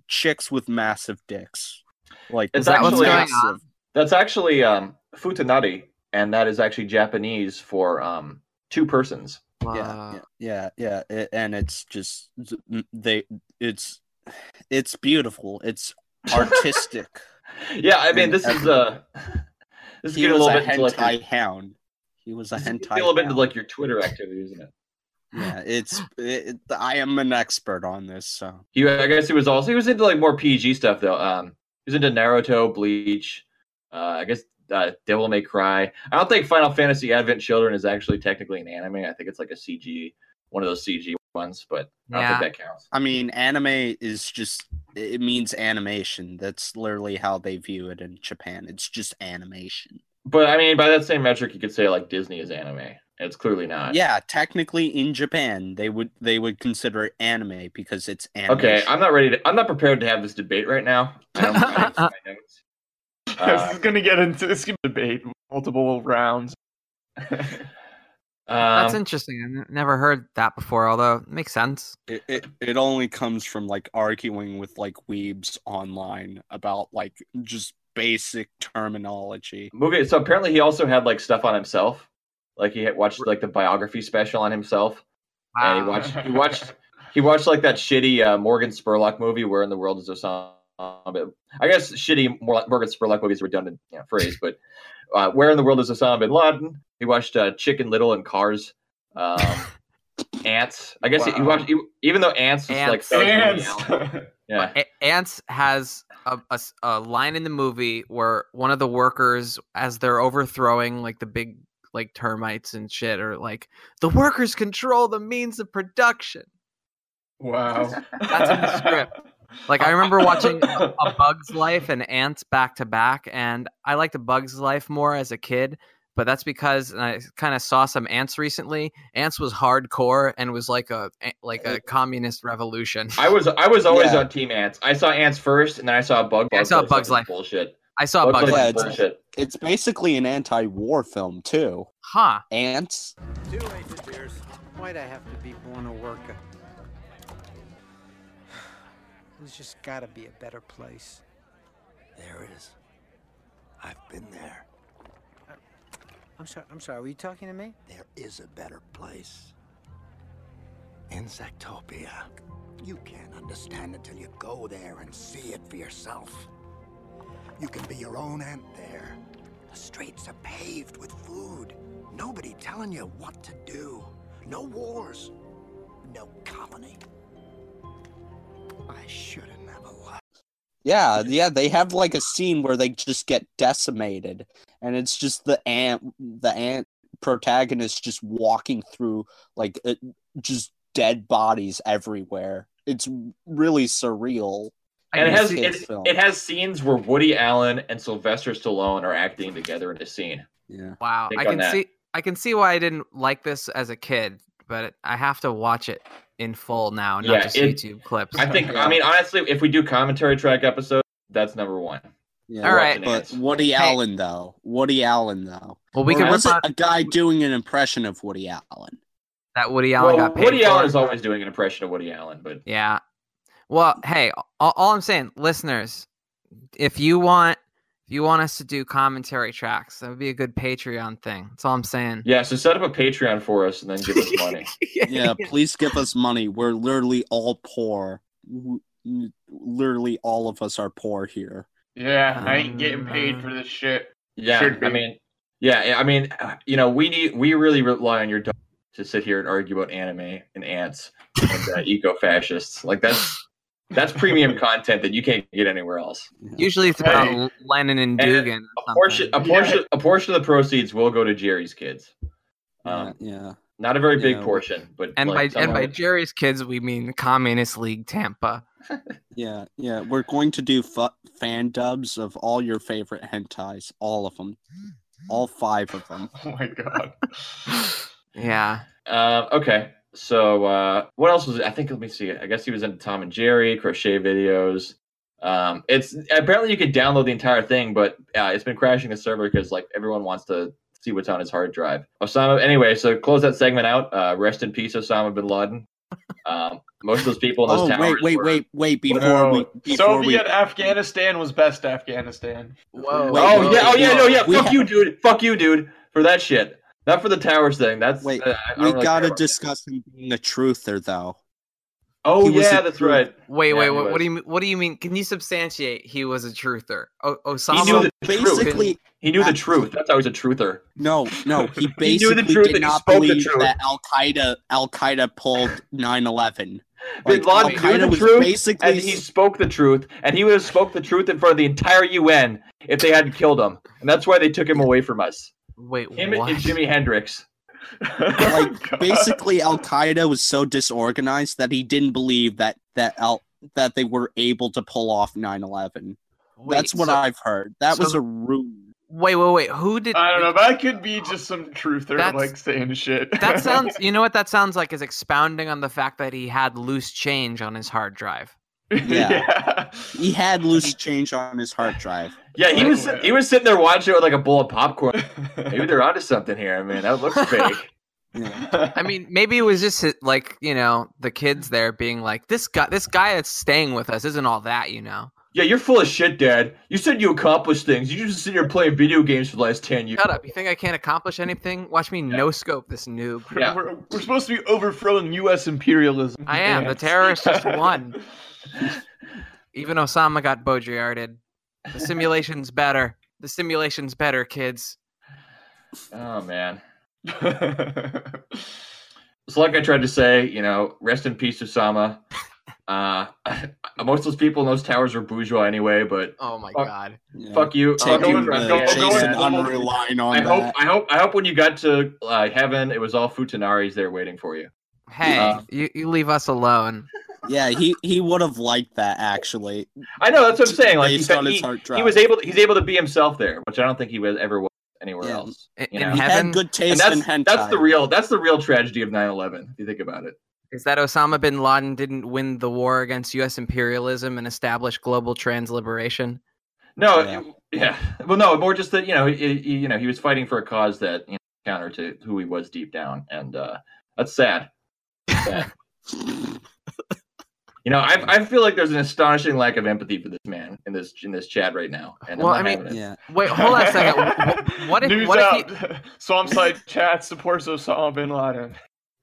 [SPEAKER 2] chicks with massive dicks. Like
[SPEAKER 1] It's
[SPEAKER 5] that
[SPEAKER 1] actually-
[SPEAKER 5] going on?
[SPEAKER 1] That's actually um, futanari, and that is actually Japanese for um, two persons.
[SPEAKER 5] Uh,
[SPEAKER 2] Yeah, yeah, yeah, yeah, it- and it's just they. It's it's beautiful. It's artistic.
[SPEAKER 1] yeah, I mean, this is uh, this is
[SPEAKER 2] he
[SPEAKER 1] getting a
[SPEAKER 2] was
[SPEAKER 1] little
[SPEAKER 2] a
[SPEAKER 1] bit into like
[SPEAKER 2] hentai
[SPEAKER 1] your,
[SPEAKER 2] hound. He was a hentai.
[SPEAKER 1] a little bit into like your Twitter activity, isn't it?
[SPEAKER 2] yeah, it's. It, I am an expert on this, so
[SPEAKER 1] He, I guess he was also he was into like more PG stuff though. Um, he was into Naruto, Bleach. Uh, I guess uh, Devil May Cry. I don't think Final Fantasy Advent Children is actually technically an anime. I think it's like a CG, one of those CG ones, but I don't
[SPEAKER 5] Yeah.
[SPEAKER 1] think that counts.
[SPEAKER 2] I mean, anime is just it means animation. That's literally how they view it in Japan. It's just animation.
[SPEAKER 1] But I mean, by that same metric, you could say like Disney is anime. It's clearly not.
[SPEAKER 2] Yeah, technically in Japan, they would they would consider it anime because it's animation.
[SPEAKER 1] Okay, I'm not ready to. I'm not prepared to have this debate right now. I don't I didn't see my notes.
[SPEAKER 4] this is gonna get into this debate, multiple rounds.
[SPEAKER 5] That's
[SPEAKER 1] um,
[SPEAKER 5] interesting. I n- never heard that before, although it makes sense.
[SPEAKER 2] It, it it only comes from like arguing with like weebs online about like just basic terminology.
[SPEAKER 1] movie. So apparently, he also had like stuff on himself. Like he had watched like the biography special on himself, and he watched he watched he watched like that shitty uh, Morgan Spurlock movie, Where in the World is Osama? Bin- I guess shitty Mor- Morgan Spurlock movies are redundant you know, phrase, but uh, Where in the World is Osama bin Laden? He watched uh, Chicken Little and Cars. Um, Antz. I guess you
[SPEAKER 4] Wow.
[SPEAKER 1] watch you, even though Antz is like
[SPEAKER 5] Antz.
[SPEAKER 1] so Woody
[SPEAKER 4] Antz.
[SPEAKER 1] Allen. Yeah.
[SPEAKER 5] A- Antz has a, a s- a line in the movie where one of the workers, as they're overthrowing like the big like termites and shit, or like, "The workers control the means of production."
[SPEAKER 4] wow.
[SPEAKER 5] That's in the script. Like I remember watching a, a Bug's Life and Antz back to back, and I liked a Bug's Life more as a kid. But that's because I kind of saw some Antz recently. Antz was hardcore and was like a eh, like a communist revolution.
[SPEAKER 1] I was I was always
[SPEAKER 2] Yeah.
[SPEAKER 1] on Team Antz. I saw Antz first, and then I saw a Bug.
[SPEAKER 5] Yeah, I saw
[SPEAKER 1] Life
[SPEAKER 5] Bug's Life.
[SPEAKER 1] Bullshit.
[SPEAKER 5] I saw
[SPEAKER 1] Bug's
[SPEAKER 5] Bug's
[SPEAKER 1] Life
[SPEAKER 2] Yeah, it's-
[SPEAKER 1] bullshit.
[SPEAKER 2] It's basically an anti-war film too.
[SPEAKER 5] Huh.
[SPEAKER 2] Antz.
[SPEAKER 6] Too late. Why'd I have to be born a worker? There's just gotta be a better place.
[SPEAKER 7] There is. I've been there.
[SPEAKER 6] I'm sorry. I'm sorry. Were you talking to me?
[SPEAKER 7] There is a better place. Insectopia. You can't understand it till you go there and see it for yourself. You can be your own ant there. The streets are paved with food. Nobody telling you what to do. No wars. No colony. I should have never left.
[SPEAKER 2] Yeah, yeah, they have like a scene where they just get decimated, and it's just the ant, the ant protagonist just walking through like uh, just dead bodies everywhere. It's really surreal.
[SPEAKER 1] And it has it, it has scenes where Woody Allen and Sylvester Stallone are acting together in a scene.
[SPEAKER 2] Yeah,
[SPEAKER 5] Wow.
[SPEAKER 1] Think
[SPEAKER 5] I can
[SPEAKER 1] that.
[SPEAKER 5] see I can see why I didn't like this as a kid, but I have to watch it in full now, not
[SPEAKER 1] Yeah,
[SPEAKER 5] just
[SPEAKER 1] it-
[SPEAKER 5] YouTube clips.
[SPEAKER 1] I think. I mean, honestly, if we do commentary track episode, that's number one.
[SPEAKER 2] yeah.
[SPEAKER 5] All right.
[SPEAKER 2] but Woody Allen though, Woody Allen though,
[SPEAKER 5] well, we
[SPEAKER 2] Or
[SPEAKER 5] can rip
[SPEAKER 2] was it
[SPEAKER 5] on
[SPEAKER 2] a guy doing an impression of Woody Allen?
[SPEAKER 5] that Woody Allen
[SPEAKER 1] Well,
[SPEAKER 5] got paid
[SPEAKER 1] Woody
[SPEAKER 5] for.
[SPEAKER 1] Allen is always doing an impression of Woody Allen, but
[SPEAKER 5] Yeah. Well, hey, all, all I'm saying, listeners, if you want if you want us to do commentary tracks, that would be a good Patreon thing. That's all I'm saying.
[SPEAKER 1] yeah. So set up a Patreon for us and then give us money.
[SPEAKER 2] Yeah, please give us money. We're literally all poor. Literally, all of us are poor here.
[SPEAKER 4] Yeah, I ain't getting paid for this shit.
[SPEAKER 1] Yeah, I mean, yeah, I mean, uh, you know, we need we really rely on your dog to sit here and argue about anime and ants and uh, eco-fascists. Like that's that's premium content that you can't get anywhere else.
[SPEAKER 5] Usually it's about
[SPEAKER 4] Hey.
[SPEAKER 5] Lenin and
[SPEAKER 1] And
[SPEAKER 5] Dugin.
[SPEAKER 1] A
[SPEAKER 5] or
[SPEAKER 1] portion, a portion, a portion of the proceeds will go to Jerry's kids. Um,
[SPEAKER 2] yeah, yeah.
[SPEAKER 1] not a very big
[SPEAKER 2] Yeah,
[SPEAKER 1] portion, but
[SPEAKER 5] and
[SPEAKER 1] like,
[SPEAKER 5] by and by Jerry's kids, we mean Communist League Tampa.
[SPEAKER 2] Yeah, yeah, we're going to do fu- fan dubs of all your favorite hentais, all of them, all five of them.
[SPEAKER 4] Oh my god.
[SPEAKER 5] Yeah.
[SPEAKER 1] Um, okay, so uh, what else was it? I think let me see. I guess he was into Tom and Jerry crochet videos. Um, it's apparently you could download the entire thing, but uh, it's been crashing the server because like everyone wants to see what's on his hard drive. Osama. Anyway, so close that segment out. Uh, rest in peace, Osama bin Laden. Um, most of those people in those
[SPEAKER 2] Oh
[SPEAKER 1] towers.
[SPEAKER 2] wait, wait,
[SPEAKER 1] were-
[SPEAKER 2] wait, wait! Before
[SPEAKER 4] No,
[SPEAKER 2] we, before
[SPEAKER 4] Soviet
[SPEAKER 2] we,
[SPEAKER 4] Afghanistan was best Afghanistan.
[SPEAKER 5] Whoa.
[SPEAKER 2] Wait,
[SPEAKER 1] oh
[SPEAKER 2] wait,
[SPEAKER 1] yeah, oh yeah, no, yeah. Fuck
[SPEAKER 2] ha-
[SPEAKER 1] you, dude. Fuck you, dude, for that shit. Not for the towers thing. That's
[SPEAKER 2] Wait,
[SPEAKER 1] uh,
[SPEAKER 2] we
[SPEAKER 1] really
[SPEAKER 2] gotta
[SPEAKER 1] about that.
[SPEAKER 2] discuss him being a truther, though.
[SPEAKER 1] Oh
[SPEAKER 2] He
[SPEAKER 1] yeah, that's
[SPEAKER 2] true-
[SPEAKER 1] right.
[SPEAKER 5] Wait,
[SPEAKER 1] Yeah,
[SPEAKER 5] wait, what, what do you mean- what do you mean? Can you substantiate he was a truther? O-
[SPEAKER 1] He
[SPEAKER 5] Osama
[SPEAKER 1] knew the truth.
[SPEAKER 2] Basically,
[SPEAKER 1] He knew the truth. That's how he's a truther.
[SPEAKER 2] no, no, he
[SPEAKER 1] He knew the truth
[SPEAKER 2] did
[SPEAKER 1] and he
[SPEAKER 2] not
[SPEAKER 1] spoke the
[SPEAKER 2] believe
[SPEAKER 1] truth.
[SPEAKER 2] that Al Qaeda Al Qaeda pulled 9/11.
[SPEAKER 1] Bin
[SPEAKER 2] Like,
[SPEAKER 1] Laden knew
[SPEAKER 2] Al-Qaeda
[SPEAKER 1] the
[SPEAKER 2] was
[SPEAKER 1] truth,
[SPEAKER 2] basically
[SPEAKER 1] and he spoke the truth, and he would have spoke the truth in front of the entire UN if they hadn't killed him, and that's why they took him away from us.
[SPEAKER 5] Wait,
[SPEAKER 1] Him
[SPEAKER 5] what?
[SPEAKER 1] and Jimi Hendrix.
[SPEAKER 2] like oh, basically Al Qaeda was so disorganized that he didn't believe that that Al that they were able to pull off 9/11.
[SPEAKER 5] Wait,
[SPEAKER 2] That's what
[SPEAKER 5] so-
[SPEAKER 2] I've heard. That
[SPEAKER 5] so-
[SPEAKER 2] was a ruse.
[SPEAKER 5] Wait, wait, wait. Who did?
[SPEAKER 4] I don't know. That could be just some truther
[SPEAKER 5] That's-
[SPEAKER 4] like saying shit.
[SPEAKER 5] That sounds. You know what that sounds like is expounding on the fact that he had loose change on his hard drive.
[SPEAKER 2] Yeah. He had loose change on his hard drive.
[SPEAKER 1] Yeah, he was he was sitting there watching it with like a bowl of popcorn. Maybe they're onto something here. I mean, that looks fake.
[SPEAKER 2] Yeah.
[SPEAKER 5] I mean, maybe it was just like you know the kids there being like, this guy, this guy that's staying with us isn't all that, you know.
[SPEAKER 1] Yeah, you're full of shit, Dad. You said you accomplished things. You just sit here playing video games for the last ten years.
[SPEAKER 5] Shut up! You think I can't accomplish anything? Watch me no scope this noob.
[SPEAKER 1] Yeah.
[SPEAKER 4] we're, we're supposed to be overthrowing U.S. imperialism.
[SPEAKER 5] I am. The
[SPEAKER 4] Ants.
[SPEAKER 5] terrorists just won. Even Osama got Baudrillarded. The simulation's better. The simulation's better, kids.
[SPEAKER 1] Oh man. so like I tried to say, you know, rest in peace, Osama. Uh, most of those people in those towers were bourgeois anyway, but
[SPEAKER 5] Oh my
[SPEAKER 1] Fuck.
[SPEAKER 5] god.
[SPEAKER 2] Yeah.
[SPEAKER 1] fuck you.
[SPEAKER 2] Taking
[SPEAKER 1] go-
[SPEAKER 2] the
[SPEAKER 1] go- go-
[SPEAKER 2] Jason
[SPEAKER 1] go-
[SPEAKER 2] Unruh line on
[SPEAKER 1] I hope. I hope, I hope when you got to uh, heaven, it was all Futanaris there waiting for you.
[SPEAKER 5] Hey,
[SPEAKER 1] Uh,
[SPEAKER 5] you, you leave us alone.
[SPEAKER 2] Yeah, he he would have liked that actually.
[SPEAKER 1] I know that's what I'm saying. Like he,
[SPEAKER 2] Based
[SPEAKER 1] said,
[SPEAKER 2] on his
[SPEAKER 1] he,
[SPEAKER 2] hard
[SPEAKER 1] he was able, he's able to be himself there, which I don't think he was ever was anywhere
[SPEAKER 2] Yeah.
[SPEAKER 1] else.
[SPEAKER 5] In,
[SPEAKER 1] You
[SPEAKER 5] in
[SPEAKER 1] know?
[SPEAKER 2] He
[SPEAKER 5] heaven,
[SPEAKER 2] had good
[SPEAKER 1] And
[SPEAKER 2] taste in
[SPEAKER 1] that's
[SPEAKER 2] hentai.
[SPEAKER 1] that's the real that's the real tragedy of 9/11. If you think about it.
[SPEAKER 5] is that Osama bin Laden didn't win the war against U.S. imperialism and establish global transliberation.
[SPEAKER 1] No,
[SPEAKER 2] Yeah.
[SPEAKER 1] yeah. Well, no, more just that you know, he, he- you know, he was fighting for a cause that you know, counter to who he was deep down, and uh, that's sad. Sad. you know, I, I feel like there's an astonishing lack of empathy for this man in this in this chat right now. And
[SPEAKER 5] Well, I mean-
[SPEAKER 2] Yeah.
[SPEAKER 5] Wait, hold on a second. What if
[SPEAKER 4] News
[SPEAKER 5] what if he,
[SPEAKER 4] Swamp side chat supports Osama bin Laden.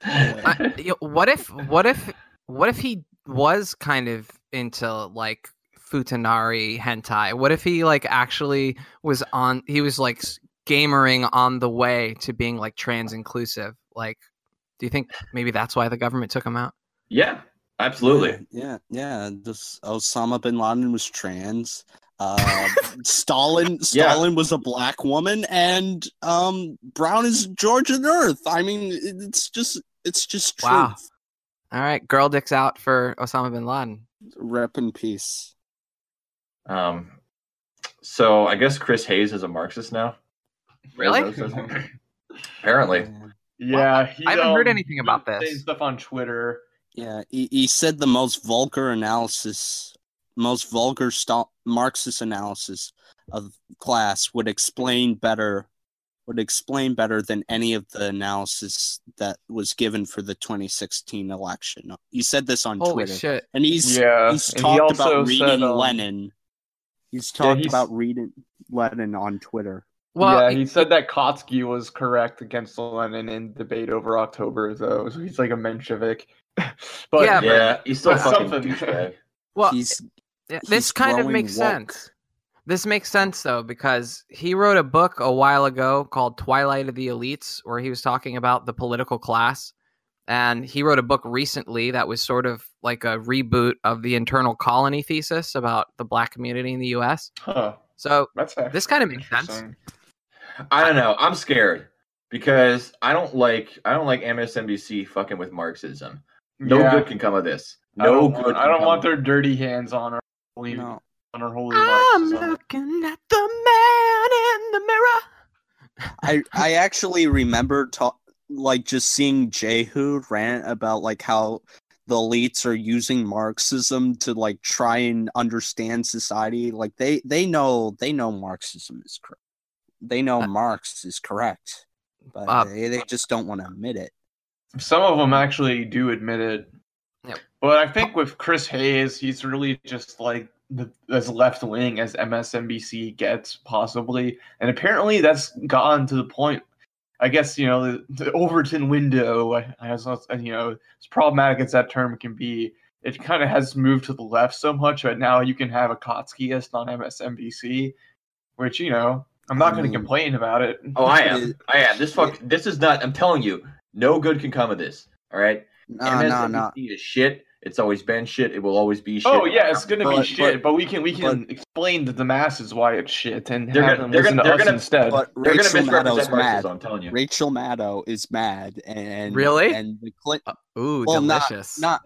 [SPEAKER 5] I, you know, what if what if what if he was kind of into like futanari hentai? What if he like actually was on he was like gamering on the way to being like trans inclusive? Like do you think maybe that's why the government took him out?
[SPEAKER 1] yeah, absolutely.
[SPEAKER 2] Yeah, yeah. This Osama bin Laden was trans. Uh, Stalin Stalin was a black woman, and um, Brown is Georgian Earth. I mean, it's just it's just truth.
[SPEAKER 5] Wow. All right, girl dicks out for Osama bin Laden.
[SPEAKER 2] Rep in peace.
[SPEAKER 1] Um, so I guess Chris Hayes is a Marxist now.
[SPEAKER 5] Really?
[SPEAKER 1] Apparently.
[SPEAKER 4] Yeah, he,
[SPEAKER 5] I haven't heard
[SPEAKER 4] um,
[SPEAKER 5] anything about this.
[SPEAKER 4] Stuff on Twitter.
[SPEAKER 2] Yeah, he, he said the most vulgar analysis, most vulgar st- Marxist analysis of class would explain better, would explain better than any of the analysis that was given for the 2016 election. He said this on
[SPEAKER 5] Holy
[SPEAKER 2] Twitter,
[SPEAKER 5] shit.
[SPEAKER 2] and he's
[SPEAKER 4] Yeah,
[SPEAKER 2] he's
[SPEAKER 4] and he
[SPEAKER 2] talked about reading
[SPEAKER 4] said, um,
[SPEAKER 2] Lenin. He's
[SPEAKER 4] Yeah,
[SPEAKER 2] talked
[SPEAKER 4] he's-
[SPEAKER 2] about reading Lenin on Twitter.
[SPEAKER 5] Well,
[SPEAKER 4] yeah, he said that Kautsky was correct against Lenin in debate over October, though. So he's like a Menshevik. but
[SPEAKER 5] Yeah, but-
[SPEAKER 1] Yeah, he's still
[SPEAKER 4] but
[SPEAKER 1] fucking
[SPEAKER 4] something.
[SPEAKER 5] well,
[SPEAKER 2] he's
[SPEAKER 5] Yeah,
[SPEAKER 2] he's
[SPEAKER 5] this kind of makes
[SPEAKER 2] woke.
[SPEAKER 5] sense. This makes sense though because he wrote a book a while ago called Twilight of the Elites where he was talking about the political class and he wrote a book recently that was sort of like a reboot of the internal colony thesis about the black community in the US.
[SPEAKER 4] Huh,
[SPEAKER 5] So
[SPEAKER 4] that's
[SPEAKER 5] this kind of makes sense.
[SPEAKER 4] Interesting.
[SPEAKER 1] I don't know. I'm scared because I don't like I don't like MSNBC fucking with Marxism. No
[SPEAKER 4] Yeah,
[SPEAKER 1] good can come of this.
[SPEAKER 4] I
[SPEAKER 1] No
[SPEAKER 4] don't
[SPEAKER 1] good.
[SPEAKER 4] want, I don't
[SPEAKER 1] come
[SPEAKER 4] want their dirty hands on our holy,
[SPEAKER 2] no.
[SPEAKER 4] on our holy
[SPEAKER 5] I'm
[SPEAKER 4] Marxism.
[SPEAKER 5] looking at the man in the mirror.
[SPEAKER 2] I I actually remember ta- like just seeing Jehu rant about like how the elites are using Marxism to like try and understand society. Like they they know they know Marxism is correct. They know
[SPEAKER 5] Uh,
[SPEAKER 2] Marx is correct, but
[SPEAKER 5] uh,
[SPEAKER 2] they, they just don't want to admit it.
[SPEAKER 4] Some of them actually do admit it.
[SPEAKER 5] Yep.
[SPEAKER 4] But I think with Chris Hayes, he's really just like the, as left wing as MSNBC gets, possibly. And apparently that's gotten to the point. I guess you know the, the Overton window, as you know, as problematic as that term can be, it kind of has moved to the left so much that now you can have a Kautskyist on MSNBC, which you know I'm not going to
[SPEAKER 2] um,
[SPEAKER 4] complain about it.
[SPEAKER 1] Oh, I am. I am. This fuck. This is not. I'm telling you, no good can come of this. All right.
[SPEAKER 2] No,
[SPEAKER 1] MSNBC
[SPEAKER 2] no, no.
[SPEAKER 1] is shit. It's always been shit. It will always be oh, shit.
[SPEAKER 4] Oh yeah, it's gonna be shit, but, we can we can explain to the masses why it's shit and
[SPEAKER 1] They're gonna-
[SPEAKER 4] them
[SPEAKER 1] they're
[SPEAKER 4] listen
[SPEAKER 1] gonna-
[SPEAKER 4] to
[SPEAKER 1] they're
[SPEAKER 4] us
[SPEAKER 1] gonna-
[SPEAKER 4] instead.
[SPEAKER 2] But
[SPEAKER 1] They're gonna
[SPEAKER 2] Rachel Maddow's
[SPEAKER 1] misrepresent
[SPEAKER 2] mad.
[SPEAKER 1] I'm telling you.
[SPEAKER 2] Rachel Maddow is mad, and
[SPEAKER 5] Really?
[SPEAKER 2] and the Clinton.
[SPEAKER 5] Uh, ooh,
[SPEAKER 2] Well, not-
[SPEAKER 5] delicious.
[SPEAKER 2] not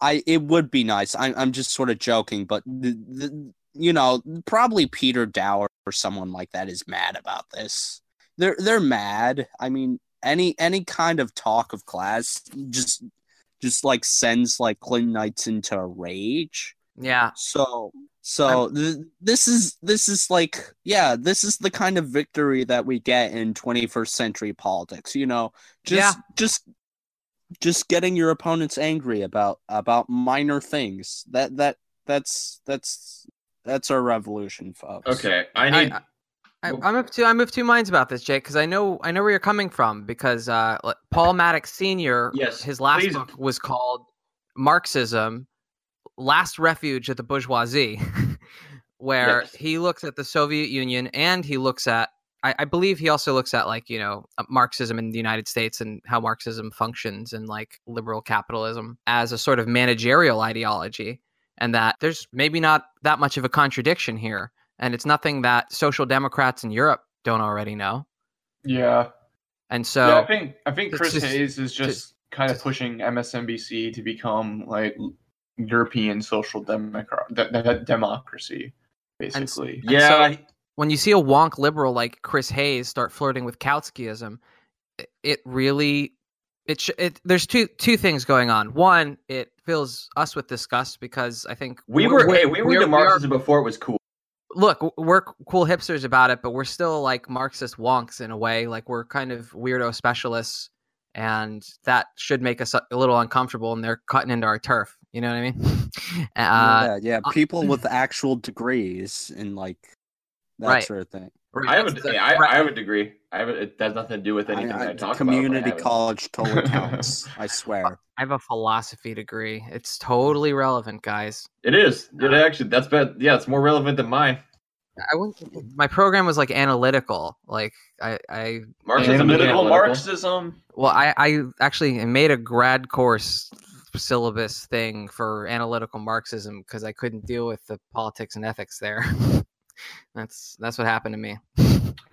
[SPEAKER 2] i it would be nice i'm, I'm just sort of joking but the, the, you know probably Peter Daou or someone like that is mad about this. They're they're mad. I mean any any kind of talk of class just just like sends like clintonites into a rage.
[SPEAKER 5] Yeah.
[SPEAKER 2] so so th- this is this is like yeah this is the kind of victory that we get in 21st century politics you know? Just
[SPEAKER 5] Yeah.
[SPEAKER 2] just just getting your opponents angry about about minor things. That that that's that's that's our revolution folks
[SPEAKER 1] Okay. I need.
[SPEAKER 5] I, I, I'm of two. I'm of two minds about this, Jake, because I know I know where you're coming from. Because uh, Paul Mattick Senior,
[SPEAKER 1] Yes,
[SPEAKER 5] his last
[SPEAKER 1] please.
[SPEAKER 5] book was called Marxism: Last Refuge of the Bourgeoisie, where
[SPEAKER 1] Yes.
[SPEAKER 5] he looks at the Soviet Union and he looks at I, I believe he also looks at like you know uh, Marxism in the United States and how Marxism functions and like liberal capitalism as a sort of managerial ideology, and that there's maybe not that much of a contradiction here, and it's nothing that social democrats in Europe don't already know.
[SPEAKER 4] Yeah.
[SPEAKER 5] And so
[SPEAKER 4] yeah, I think I think Chris
[SPEAKER 5] just-
[SPEAKER 4] Hayes is just kind of pushing MSNBC to become like European social democrat de- de- democracy, basically.
[SPEAKER 5] And
[SPEAKER 1] Yeah,
[SPEAKER 5] so- when you see a wonk liberal like Chris Hayes start flirting with Kautskyism, it- it really it, sh- it there's two two things going on. One, it fills us with disgust because I think
[SPEAKER 1] we
[SPEAKER 5] we're-
[SPEAKER 1] were
[SPEAKER 5] we're-
[SPEAKER 1] hey, we were
[SPEAKER 5] we're-
[SPEAKER 1] into
[SPEAKER 5] we are-
[SPEAKER 1] before it was cool.
[SPEAKER 5] look, we're cool hipsters about it, but we're still like Marxist wonks in a way. Like we're kind of weirdo specialists, and that should make us a a little uncomfortable. And they're cutting into our turf. You know what I mean? uh,
[SPEAKER 8] yeah, yeah,
[SPEAKER 5] uh,
[SPEAKER 8] people with actual degrees and like that
[SPEAKER 5] Right.
[SPEAKER 8] sort of thing.
[SPEAKER 5] right,
[SPEAKER 1] I have,
[SPEAKER 5] that's
[SPEAKER 1] a, yeah, I. I have a degree. I have a, it has nothing to do with anything I,
[SPEAKER 8] I- I-
[SPEAKER 1] talk
[SPEAKER 8] community
[SPEAKER 1] about. but I have it.
[SPEAKER 8] college totally counts. I swear.
[SPEAKER 5] I have a philosophy degree. It's totally relevant, guys.
[SPEAKER 1] It is. It actually. That's been. Yeah, it's more relevant than mine.
[SPEAKER 5] I wouldn't, my program was like analytical. Like I, I
[SPEAKER 1] Marxism is
[SPEAKER 4] Analytical
[SPEAKER 1] analytical.
[SPEAKER 4] Marxism.
[SPEAKER 5] well, I, I actually made a grad course syllabus thing for analytical Marxism because I couldn't deal with the politics and ethics there. that's that's what happened to me.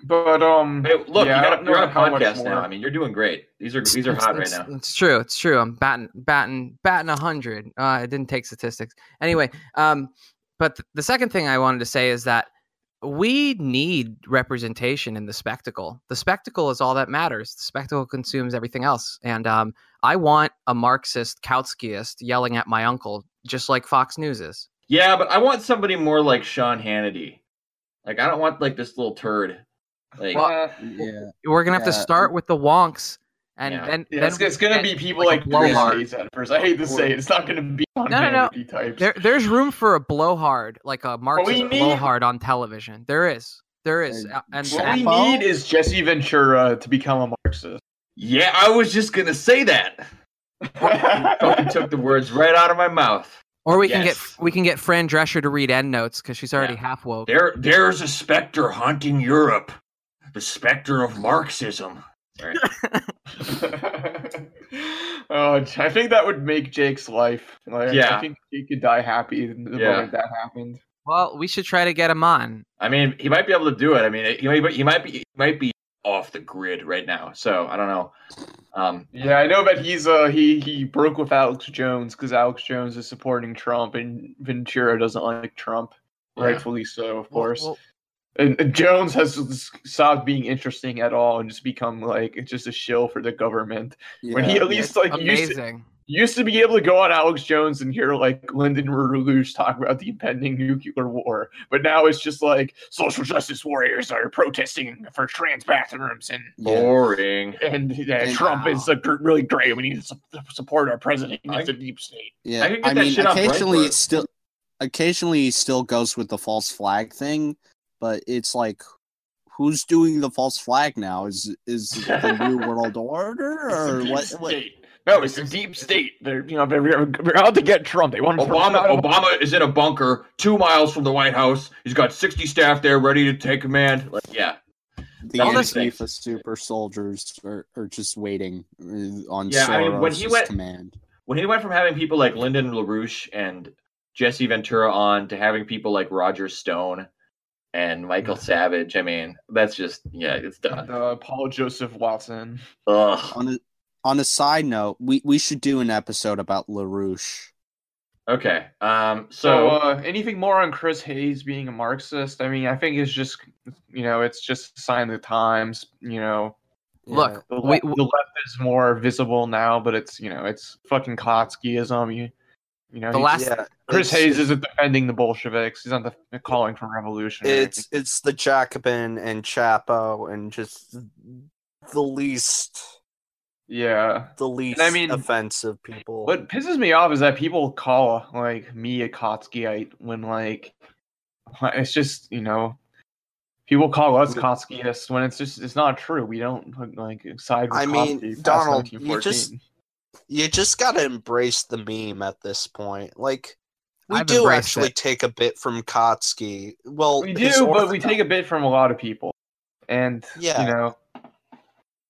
[SPEAKER 4] But um,
[SPEAKER 1] Hey, look,
[SPEAKER 4] yeah,
[SPEAKER 1] you
[SPEAKER 4] don't
[SPEAKER 1] got, you're on a podcast now. I mean, you're doing great. These are these are hot right
[SPEAKER 5] it's,
[SPEAKER 1] now.
[SPEAKER 5] It's true. It's true. I'm batting batting batting a hundred. Uh, I didn't take statistics anyway. Um, but th- the second thing I wanted to say is that we need representation in the spectacle. The spectacle is all that matters. The spectacle consumes everything else. And um, I want a Marxist Kautskyist yelling at my uncle, just like Fox News is.
[SPEAKER 1] Yeah, but I want somebody more like Sean Hannity. Like, I don't want like this little turd. Like,
[SPEAKER 4] uh,
[SPEAKER 8] Yeah.
[SPEAKER 5] We're gonna have to start with the wonks, and
[SPEAKER 1] Yeah.
[SPEAKER 5] then
[SPEAKER 4] yeah,
[SPEAKER 5] then
[SPEAKER 4] it's, it's gonna
[SPEAKER 5] and-
[SPEAKER 4] be people
[SPEAKER 5] like
[SPEAKER 4] like,
[SPEAKER 5] blowhard.
[SPEAKER 4] At first. I hate to say it, it's not gonna be on
[SPEAKER 5] No, no, no.
[SPEAKER 4] Types.
[SPEAKER 5] There, there's room for a blowhard, like a Marxist
[SPEAKER 4] need-
[SPEAKER 5] blowhard on television. There is, there is,
[SPEAKER 8] And
[SPEAKER 5] and
[SPEAKER 4] what
[SPEAKER 5] that-
[SPEAKER 4] we need is Jesse Ventura to become a Marxist.
[SPEAKER 1] yeah, I was just gonna say that. Fucking took the words right out of my mouth.
[SPEAKER 5] or we can get we can get Fran Drescher to read end notes because she's already
[SPEAKER 1] Yeah.
[SPEAKER 5] half woke.
[SPEAKER 1] There, there's a specter haunting Europe. The specter of Marxism. Right.
[SPEAKER 4] oh, I think that would make Jake's life. Like,
[SPEAKER 1] Yeah.
[SPEAKER 4] I think he could die happy the
[SPEAKER 1] Yeah.
[SPEAKER 4] moment that happened.
[SPEAKER 5] Well, we should try to get him on.
[SPEAKER 1] I mean, he might be able to do it. I mean, he might, he might be, he might be off the grid right now. So I don't know. Um,
[SPEAKER 4] Yeah, I know that he's uh he he broke with Alex Jones because Alex Jones is supporting Trump and Ventura doesn't like Trump,
[SPEAKER 1] Yeah.
[SPEAKER 4] rightfully so, of
[SPEAKER 5] Well-
[SPEAKER 4] course.
[SPEAKER 5] well,
[SPEAKER 4] and, and Jones has stopped being interesting at all and just become like just a shill for the government. when he at least like used to, used to be able to go on Alex Jones and hear like Lyndon LaRouche talk about the impending nuclear war, but now it's just like social justice warriors are protesting for trans bathrooms and
[SPEAKER 1] boring.
[SPEAKER 4] and uh,
[SPEAKER 8] And-
[SPEAKER 4] Trump is like, really great. We need to su- support our president. He
[SPEAKER 1] I-
[SPEAKER 4] a deep state.
[SPEAKER 8] Yeah,
[SPEAKER 1] I get
[SPEAKER 8] I
[SPEAKER 1] that
[SPEAKER 8] mean,
[SPEAKER 1] shit
[SPEAKER 8] occasionally
[SPEAKER 1] Breitbart.
[SPEAKER 8] it still, occasionally he still goes with the false flag thing, but it's like, who's doing the false flag now? Is is the new world order or
[SPEAKER 4] deep
[SPEAKER 8] what? what?
[SPEAKER 4] state. No, it's the deep state. They're you know they're, they're out to get Trump. They want to
[SPEAKER 1] Obama, Obama is in a bunker two miles from the White House. He's got 60 staff there ready to take command. Like, yeah.
[SPEAKER 8] The
[SPEAKER 1] All this
[SPEAKER 8] Antifa super soldiers are, are just waiting uh, on
[SPEAKER 1] Yeah, I mean, when he went-
[SPEAKER 8] command.
[SPEAKER 1] When he went from having people like Lyndon LaRouche and Jesse Ventura on to having people like Roger Stone and Michael Savage, I mean, that's just, yeah, it's done.
[SPEAKER 4] uh, Paul Joseph Watson.
[SPEAKER 1] Ugh.
[SPEAKER 8] On a on a side note, we, we should do an episode about LaRouche.
[SPEAKER 1] Okay. Um,
[SPEAKER 4] So,
[SPEAKER 1] so,
[SPEAKER 4] uh, anything more on Chris Hayes being a Marxist? I mean, I think it's just you know it's just a sign of the times. You know,
[SPEAKER 5] Look,
[SPEAKER 4] the,
[SPEAKER 5] we,
[SPEAKER 4] le- the left is more visible now, but it's you know it's fucking Kautskyism. You, you know,
[SPEAKER 5] the last
[SPEAKER 2] Yeah,
[SPEAKER 4] Chris Hayes isn't defending the Bolsheviks. He's not the, calling for revolution.
[SPEAKER 2] It's it's the Jacobin and Chapo and just the least
[SPEAKER 4] yeah.
[SPEAKER 2] the least
[SPEAKER 4] I mean,
[SPEAKER 2] offensive people.
[SPEAKER 4] What pisses me off is that people call like me a Kautskyite when like it's just you know people call us Kautskyists when it's just it's not true. We don't like side with
[SPEAKER 2] I mean,
[SPEAKER 4] Kautsky
[SPEAKER 2] Donald, you just- you just gotta embrace the meme at this point. Like we
[SPEAKER 5] I've
[SPEAKER 2] do actually
[SPEAKER 5] it.
[SPEAKER 2] take a bit from Kautsky. Well,
[SPEAKER 4] we do, but we take a bit from a lot of people. and
[SPEAKER 2] Yeah.
[SPEAKER 4] you know,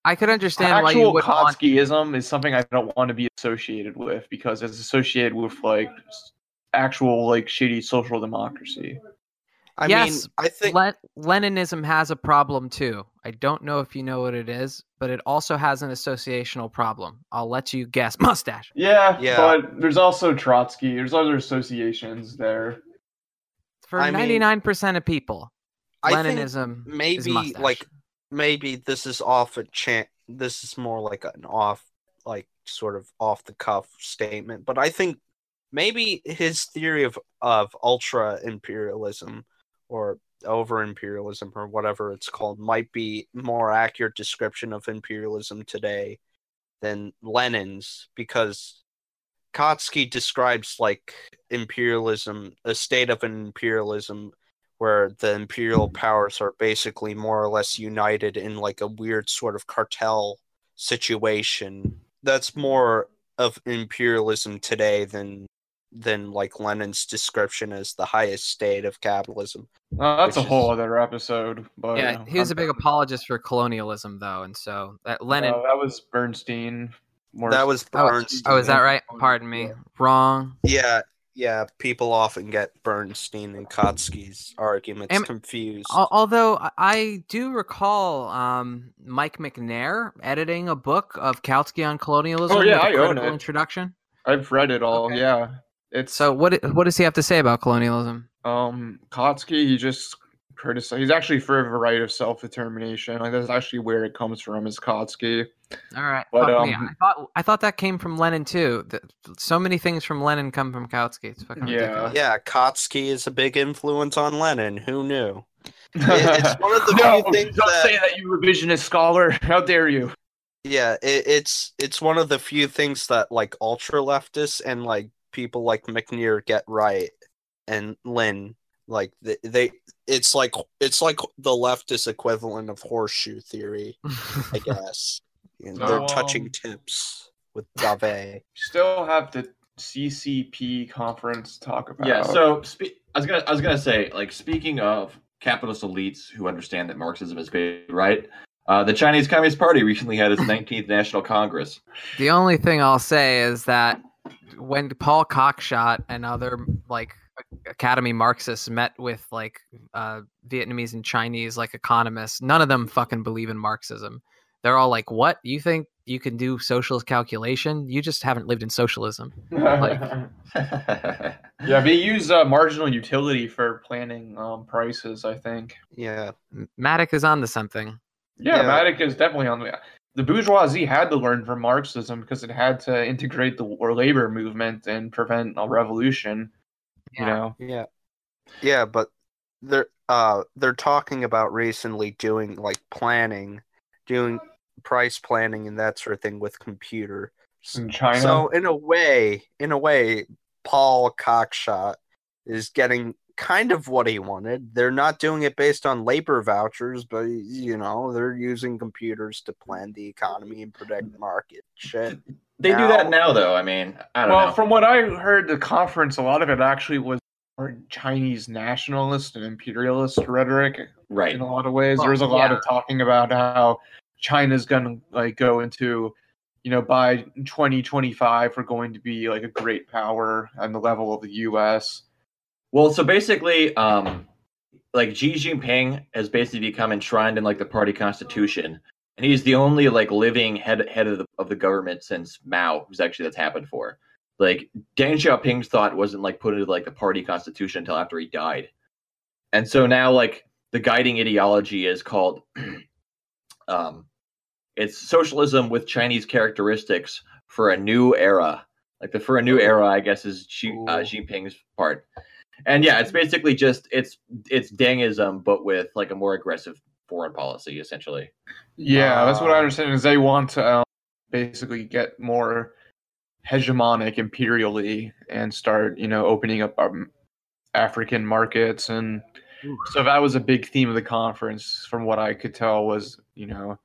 [SPEAKER 5] I could understand why you
[SPEAKER 4] actual
[SPEAKER 5] would want.
[SPEAKER 4] Is something I don't want to be associated with because it's associated with like actual like shitty social democracy.
[SPEAKER 2] I
[SPEAKER 5] Yes,
[SPEAKER 2] mean, I think
[SPEAKER 5] Le- Leninism has a problem too. I don't know if you know what it is, but it also has an associational problem. I'll let you guess. Mustache.
[SPEAKER 4] Yeah,
[SPEAKER 2] Yeah.
[SPEAKER 4] but there's also Trotsky. There's other associations there.
[SPEAKER 5] For
[SPEAKER 2] I
[SPEAKER 5] ninety nine percent of people,
[SPEAKER 2] I
[SPEAKER 5] Leninism is
[SPEAKER 2] maybe
[SPEAKER 5] mustache.
[SPEAKER 2] like maybe this is off a chance. This is more like an off, like sort of off the cuff statement. But I think maybe his theory of of ultra imperialism or over imperialism or whatever it's called might be more accurate description of imperialism today than Lenin's because Kautsky describes like imperialism, a state of an imperialism where the imperial powers are basically more or less united in like a weird sort of cartel situation. That's more of imperialism today than than like Lenin's description as the highest state of capitalism.
[SPEAKER 4] Uh, that's
[SPEAKER 2] Which
[SPEAKER 4] a whole
[SPEAKER 2] is-
[SPEAKER 4] other episode. But
[SPEAKER 5] yeah, he was a
[SPEAKER 4] I'm-
[SPEAKER 5] big apologist for colonialism, though, and so that Lenin.
[SPEAKER 4] Uh, that was Bernstein. More
[SPEAKER 2] That was
[SPEAKER 5] Oh,
[SPEAKER 2] Bernstein.
[SPEAKER 5] oh, is that right? Pardon me. Wrong.
[SPEAKER 2] Yeah, yeah. People often get Bernstein and Kautsky's arguments
[SPEAKER 5] Am-
[SPEAKER 2] confused.
[SPEAKER 5] Although I- I do recall um, Mike Macnair editing a book of Kautsky on colonialism
[SPEAKER 4] Oh, yeah,
[SPEAKER 5] with a
[SPEAKER 4] I own it.
[SPEAKER 5] introduction.
[SPEAKER 4] I've read it all.
[SPEAKER 5] Okay.
[SPEAKER 4] Yeah, it's
[SPEAKER 5] So what what does he have to say about colonialism?
[SPEAKER 4] um Kautsky. He just criticized. He's actually for the right of self determination. Like that's actually where it comes from. Is Kautsky.
[SPEAKER 5] All right,
[SPEAKER 4] But,
[SPEAKER 5] fuck me.
[SPEAKER 4] um,
[SPEAKER 5] I thought I thought that came from Lenin too. That so many things from Lenin come from Kautsky. It's fucking
[SPEAKER 4] Yeah.
[SPEAKER 5] ridiculous.
[SPEAKER 2] yeah, Kautsky is a big influence on Lenin. Who knew? it's one of the
[SPEAKER 4] no,
[SPEAKER 2] few things
[SPEAKER 4] don't
[SPEAKER 2] that-
[SPEAKER 4] say that, you revisionist scholar. How dare you?
[SPEAKER 2] Yeah, it, it's it's one of the few things that like ultra leftists and like people like Macnair get right, and Lynn like they, they it's like it's like the leftist equivalent of horseshoe theory, I guess. And they're touching
[SPEAKER 4] um,
[SPEAKER 2] tips with Dave.
[SPEAKER 4] Still have the CCP conference talk about.
[SPEAKER 1] Yeah. So spe- I was gonna I was gonna say like speaking of capitalist elites who understand that Marxism is big, right? Uh, the Chinese Communist Party recently had its 19th National Congress.
[SPEAKER 5] The only thing I'll say is that when Paul Cockshott and other like Academy Marxists met with like uh, Vietnamese and Chinese like economists, none of them fucking believe in Marxism. They're all like, "What? You think you can do socialist calculation? You just haven't lived in socialism." Like-
[SPEAKER 4] yeah, they use uh, marginal utility for planning um, prices. I think.
[SPEAKER 2] Yeah.
[SPEAKER 5] Mattick is on to something.
[SPEAKER 4] Yeah,
[SPEAKER 2] Yeah.
[SPEAKER 4] Mattick is definitely on the. The bourgeoisie had to learn from Marxism because it had to integrate the war labor movement and prevent a revolution. You know.
[SPEAKER 2] Yeah. Yeah, but they're uh they're talking about recently doing like planning, doing price planning and that sort of thing with computer.
[SPEAKER 4] In China.
[SPEAKER 2] So in a way, in a way, Paul Cockshott is getting kind of what he wanted. They're not doing it based on labor vouchers, but you know, they're using computers to plan the economy and predict the market shit.
[SPEAKER 1] They do that
[SPEAKER 2] Now-
[SPEAKER 1] now, though. I mean, I don't
[SPEAKER 4] well,
[SPEAKER 1] know.
[SPEAKER 4] from what I heard, the conference, a lot of it actually was Chinese nationalist and imperialist rhetoric
[SPEAKER 1] right.
[SPEAKER 4] in a lot of ways.
[SPEAKER 5] Well,
[SPEAKER 4] there was a lot
[SPEAKER 5] yeah.
[SPEAKER 4] of talking about how China's gonna like go into, you know, by 2025 we're going to be like a great power on the level of the U.S.
[SPEAKER 1] Well, so basically, um, like Xi Jinping has basically become enshrined in like the party constitution, and he's the only like living head head of the of the government since Mao, who's actually that's happened for. Like Deng Xiaoping's thought wasn't like put into like the party constitution until after he died, and so now like the guiding ideology is called, um, it's socialism with Chinese characteristics for a new era. Like the for a new era, I guess is Xi, uh. Jinping's part. And yeah, it's basically just it's it's Dengism, but with like a more aggressive foreign policy, essentially.
[SPEAKER 4] Yeah, that's what I
[SPEAKER 2] Ah.
[SPEAKER 4] understand. Is they want to um, basically get more hegemonic imperially and start, you know, opening up um, African markets, and so that was a big theme of the conference, from what I could tell, was you know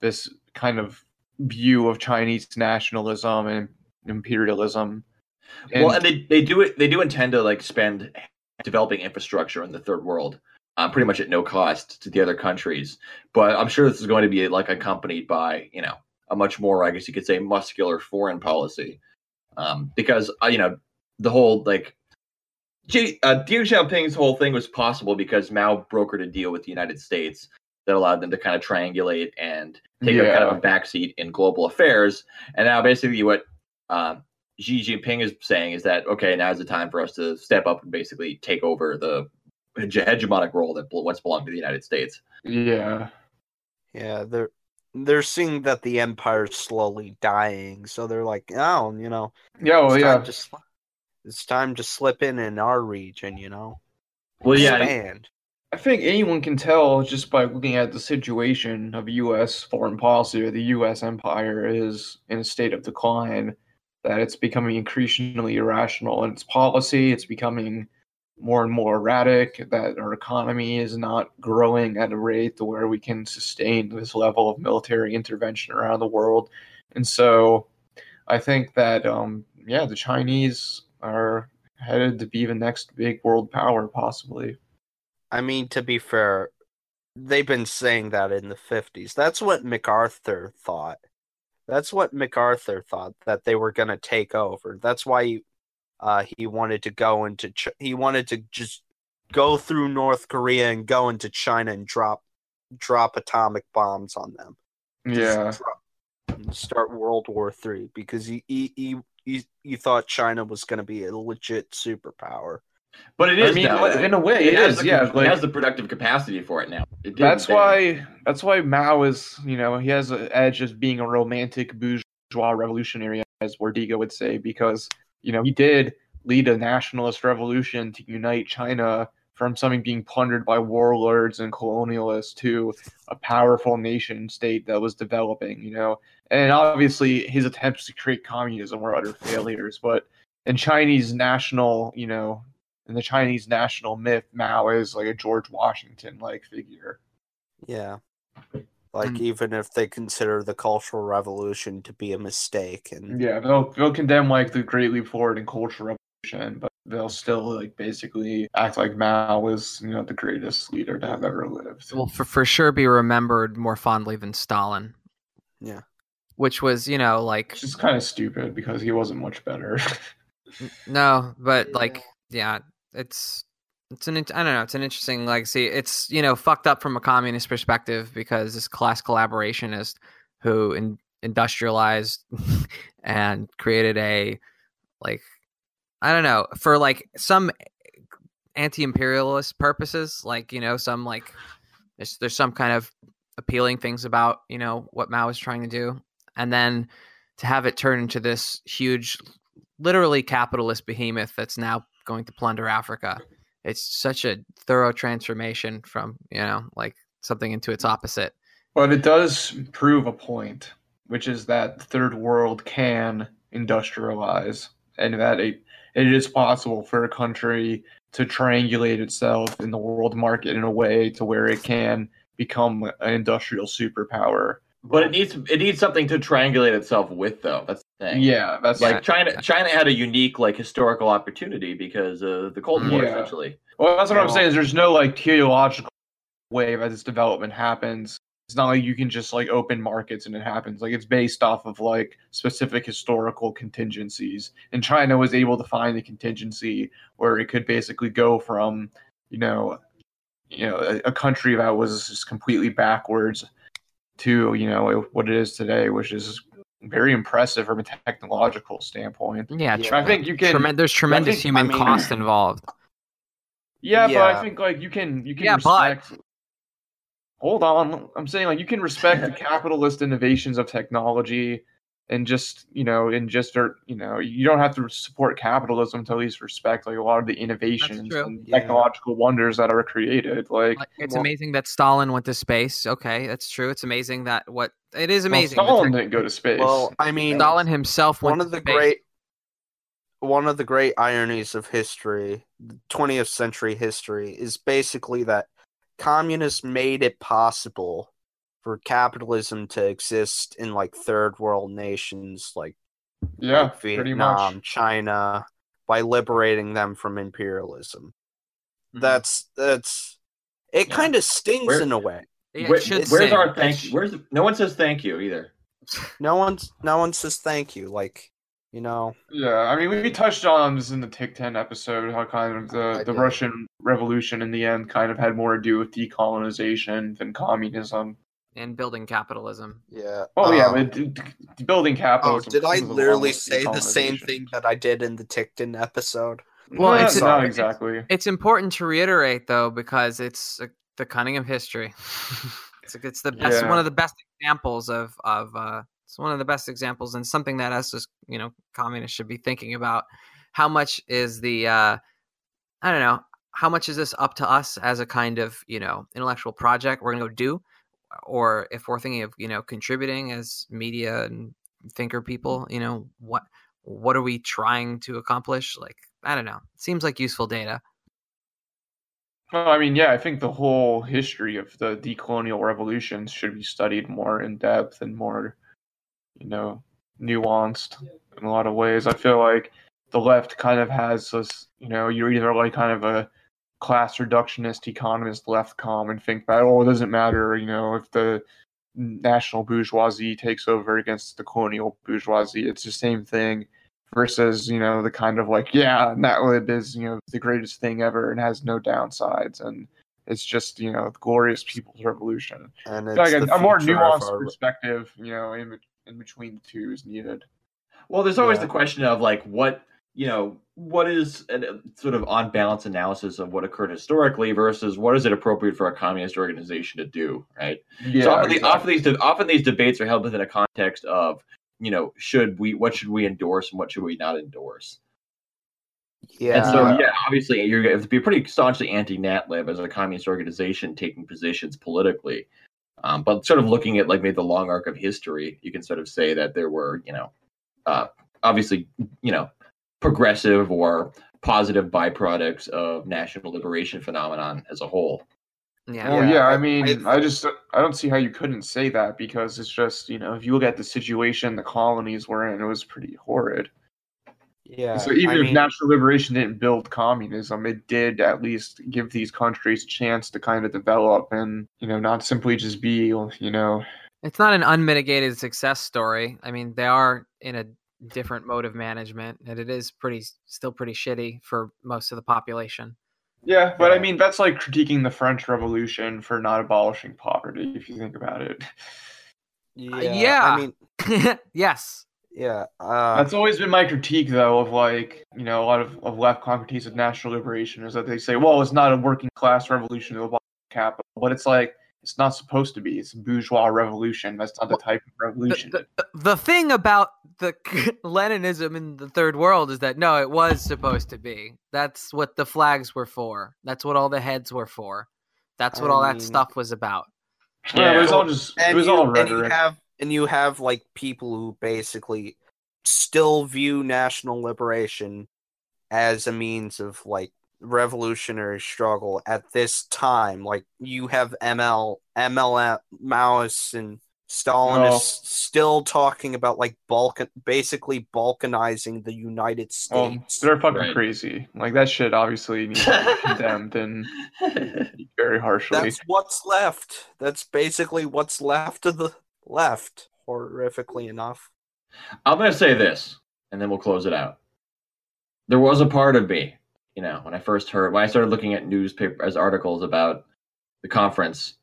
[SPEAKER 4] this kind of view of Chinese nationalism and imperialism.
[SPEAKER 1] Well, and they they do it. They do intend to like spend developing infrastructure in the third world. uh, pretty much at no cost to the other countries. But I'm sure this is going to be like accompanied by you know a much more, I guess you could say, muscular foreign policy, um, because uh, you know the whole like. G- uh, Deng Xiaoping's whole thing was possible because Mao brokered a deal with the United States that allowed them to kind of triangulate and take a kind of a backseat in global affairs. And now, basically, what uh, Xi Jinping is saying is that okay, now is the time for us to step up and basically take over the hege- hegemonic role that once belonged to the United States.
[SPEAKER 4] Yeah.
[SPEAKER 2] Yeah, they're they're seeing that the empire's slowly dying, so they're like, oh, you know,
[SPEAKER 4] Yeah, well,
[SPEAKER 2] it's
[SPEAKER 4] yeah.
[SPEAKER 2] time to sl- it's time to slip in in our region, you know.
[SPEAKER 1] Well, yeah,
[SPEAKER 2] Expand.
[SPEAKER 4] I think anyone can tell just by looking at the situation of U.S. foreign policy or the U.S. empire is in a state of decline, that it's becoming increasingly irrational in its policy. It's becoming more and more erratic, that our economy is not growing at a rate to where we can sustain this level of military intervention around the world. And so I think that, um, yeah, the Chinese are headed to be the next big world power, possibly.
[SPEAKER 2] I mean, to be fair, they've been saying that in the 50s. That's what MacArthur thought. That's what MacArthur thought that they were going to take over. That's why he, uh, he wanted to go into Ch- he wanted to just go through North Korea and go into China and drop drop atomic bombs on them.
[SPEAKER 4] Yeah.
[SPEAKER 2] start World War Three because he he he, he, he thought China was going to be a legit superpower.
[SPEAKER 1] But it
[SPEAKER 4] I mean,
[SPEAKER 1] now.
[SPEAKER 4] in a way,
[SPEAKER 1] it
[SPEAKER 4] it
[SPEAKER 1] has the,
[SPEAKER 4] Yeah,
[SPEAKER 1] it
[SPEAKER 4] like-
[SPEAKER 1] has the productive capacity for it now. It
[SPEAKER 4] That's
[SPEAKER 1] then.
[SPEAKER 4] why. That's why Mao is. You know, he has an edge as being a romantic bourgeois revolutionary, as Bordiga would say, because you know he did lead a nationalist revolution to unite China from something being plundered by warlords and colonialists to a powerful nation state that was developing. You know, and obviously his attempts to create communism were utter failures. But in Chinese national, you know, in the Chinese national myth, Mao is like a George Washington like figure.
[SPEAKER 2] Yeah. Like
[SPEAKER 5] Mm.
[SPEAKER 2] even if they consider the Cultural Revolution to be a mistake and
[SPEAKER 4] Yeah, they'll they'll condemn like the Great Leap Forward and Cultural Revolution, but they'll still like basically act like Mao was you know the greatest leader to have ever lived.
[SPEAKER 5] will for, for sure be remembered more fondly than Stalin.
[SPEAKER 2] Yeah.
[SPEAKER 5] Which was, you know, like
[SPEAKER 4] Which is kind of stupid because he wasn't much better.
[SPEAKER 5] no, but like yeah, it's it's an I don't know, it's an interesting legacy. It's, you know, fucked up from a communist perspective because this class collaborationist who in, industrialized and created a like I don't know, for like some anti-imperialist purposes, like, you know, some like there's there's some kind of appealing things about, you know, what Mao is trying to do. And then to have it turn into this huge literally capitalist behemoth that's now going to plunder Africa. It's such a thorough transformation from, you know, like something into its opposite.
[SPEAKER 4] but it does prove a point, which is that the third world can industrialize, and that it it is possible for a country to triangulate itself in the world market in a way to where it can become an industrial superpower.
[SPEAKER 1] But it needs it needs something to triangulate itself with, though. That's thing.
[SPEAKER 4] Yeah, that's
[SPEAKER 1] like China. China had a unique like historical opportunity because of the Cold War,
[SPEAKER 4] Yeah.
[SPEAKER 1] essentially.
[SPEAKER 4] well, that's what I'm saying. Is there's no like teleological wave as its development happens. It's not like you can just like open markets and it happens. Like it's based off of like specific historical contingencies. And China was able to find the contingency where it could basically go from, you know, you know, a, a country that was just completely backwards to, you know, what it is today, which is very impressive from a technological standpoint.
[SPEAKER 5] Yeah,
[SPEAKER 2] Yeah.
[SPEAKER 4] I think you can
[SPEAKER 5] tremen- there's tremendous
[SPEAKER 4] think-
[SPEAKER 5] human
[SPEAKER 2] I mean-
[SPEAKER 5] cost involved.
[SPEAKER 4] Yeah, but I think like you can you can
[SPEAKER 5] Yeah, but-
[SPEAKER 4] respect. Hold on, I'm saying like you can respect the capitalist innovations of technology, and just you know, and just or you know, you don't have to support capitalism to at least respect like a lot of the innovations and
[SPEAKER 2] Yeah.
[SPEAKER 4] technological wonders that are created. Like,
[SPEAKER 5] Like, it's
[SPEAKER 2] Well-
[SPEAKER 5] amazing that Stalin went to space. Okay, that's true. It's amazing that what it is amazing. the
[SPEAKER 4] Stalin didn't go to space.
[SPEAKER 2] well, I mean
[SPEAKER 5] Stalin himself went
[SPEAKER 2] one of
[SPEAKER 5] to
[SPEAKER 2] the
[SPEAKER 5] space.
[SPEAKER 2] great one of the great ironies of history, 20th century history, is basically that communists made it possible for capitalism to exist in like third world nations like,
[SPEAKER 4] yeah,
[SPEAKER 2] like Vietnam,
[SPEAKER 4] much.
[SPEAKER 2] China, by liberating them from imperialism.
[SPEAKER 5] Mhm.
[SPEAKER 2] That's that's It
[SPEAKER 1] Yeah.
[SPEAKER 2] kind of stings
[SPEAKER 1] Where-
[SPEAKER 2] in a way.
[SPEAKER 5] Yeah,
[SPEAKER 1] Where- where's
[SPEAKER 5] sing.
[SPEAKER 1] our thank?
[SPEAKER 2] sh-
[SPEAKER 1] Where's no one says thank you either.
[SPEAKER 2] No one's no one says thank you. Like you know,
[SPEAKER 4] Yeah, I mean, we touched on this in the Tick 10 episode, how kind of the,
[SPEAKER 2] I
[SPEAKER 4] the
[SPEAKER 2] did.
[SPEAKER 4] Russian Revolution in the end kind of had more to do with decolonization than communism.
[SPEAKER 5] And building capitalism.
[SPEAKER 2] yeah.
[SPEAKER 4] Oh, yeah,
[SPEAKER 2] um,
[SPEAKER 4] but d- d- building
[SPEAKER 2] Oh,
[SPEAKER 4] capitalism.
[SPEAKER 2] did I literally say the same thing that I did in the Ticton episode?
[SPEAKER 5] Well,
[SPEAKER 4] No,
[SPEAKER 5] it's-
[SPEAKER 4] not
[SPEAKER 2] Sorry.
[SPEAKER 4] exactly.
[SPEAKER 5] It's important to reiterate though because it's uh, the cunning of history. it's, it's the best,
[SPEAKER 4] Yeah.
[SPEAKER 5] one of the best examples of of uh, it's one of the best examples and something that us as you know communists should be thinking about. How much is the uh, I don't know how much is this up to us as a kind of you know intellectual project we're gonna go do, or if we're thinking of you know contributing as media and thinker people, you know what what are we trying to accomplish? Like I don't know, It seems like useful data.
[SPEAKER 4] Well, I mean, yeah, I think the whole history of the decolonial revolutions should be studied more in depth and more, you know, nuanced in a lot of ways. I feel like the left kind of has this, you know, you're either like kind of a class reductionist economist left com and think that, oh, it doesn't matter, you know, if the national bourgeoisie takes over against the colonial bourgeoisie, it's the same thing versus you know the kind of like yeah natlib is you know the greatest thing ever and has no downsides and it's just you know the glorious people's revolution
[SPEAKER 2] And
[SPEAKER 4] like
[SPEAKER 2] it's
[SPEAKER 4] a,
[SPEAKER 2] the
[SPEAKER 4] a more nuanced
[SPEAKER 2] our-
[SPEAKER 4] perspective you know in, in between the two is needed
[SPEAKER 1] Well, there's always
[SPEAKER 2] Yeah.
[SPEAKER 1] the question of like what you know what is a sort of on balance analysis of what occurred historically versus what is it appropriate for a communist organization to do, right?
[SPEAKER 4] yeah
[SPEAKER 1] so often, the, often these de- often these debates are held within a context of you know should we what should we endorse and what should we not endorse.
[SPEAKER 2] yeah.
[SPEAKER 1] And so yeah, obviously you're going to to be pretty staunchly anti-NatLib as a communist organization taking positions politically. Um, but sort of looking at like maybe the long arc of history, you can sort of say that there were, you know, uh, obviously, you know, progressive or positive byproducts of national liberation phenomenon as a whole.
[SPEAKER 5] Yeah.
[SPEAKER 4] Well,
[SPEAKER 2] Yeah,
[SPEAKER 4] yeah, I
[SPEAKER 2] I-
[SPEAKER 4] mean,
[SPEAKER 2] I-
[SPEAKER 4] I, just I don't see how you couldn't say that because it's just you know if you look at the situation the colonies were in, it was pretty horrid.
[SPEAKER 2] yeah.
[SPEAKER 4] so even
[SPEAKER 2] I
[SPEAKER 4] if
[SPEAKER 2] mean,
[SPEAKER 4] national liberation didn't build communism, it did at least give these countries a chance to kind of develop and you know not simply just be you know
[SPEAKER 5] It's not an unmitigated success story. I mean, they are in a different mode of management, and it is pretty still pretty shitty for most of the population.
[SPEAKER 4] yeah. But I mean that's like critiquing the French Revolution for not abolishing poverty if you think about it.
[SPEAKER 2] yeah.
[SPEAKER 5] yeah.
[SPEAKER 2] I mean,
[SPEAKER 5] yes.
[SPEAKER 2] yeah. Uh,
[SPEAKER 4] That's always been my critique, though, of like you know a lot of, of left critiques of national liberation is that they say, well, it's not a working class revolution to abolish capital, but it's like it's not supposed to be. It's a bourgeois revolution. That's not the type of revolution.
[SPEAKER 5] the, the- the thing about the Leninism in the third world is that no, it was supposed to be. That's what the flags were for. That's what all the heads were for. That's what
[SPEAKER 2] I
[SPEAKER 5] all that stuff was about.
[SPEAKER 4] yeah, it was all just it
[SPEAKER 2] and
[SPEAKER 4] was
[SPEAKER 2] you,
[SPEAKER 4] all
[SPEAKER 2] and you have and you have like people who basically still view national liberation as a means of like revolutionary struggle at this time. Like you have ML, ML, Maoists, and Stalinists
[SPEAKER 4] Oh.
[SPEAKER 2] still talking about like Balkan, basically balkanizing the United
[SPEAKER 4] Well,
[SPEAKER 2] States.
[SPEAKER 4] they're fucking
[SPEAKER 1] Right.
[SPEAKER 4] crazy. Like that shit obviously needs to be condemned and very harshly.
[SPEAKER 2] That's what's left. That's basically what's left of the left. Horrifically enough.
[SPEAKER 1] I'm going to say this, and then we'll close it out. There was a part of me, you know, when I first heard, when I started looking at newspaper as articles about the conference,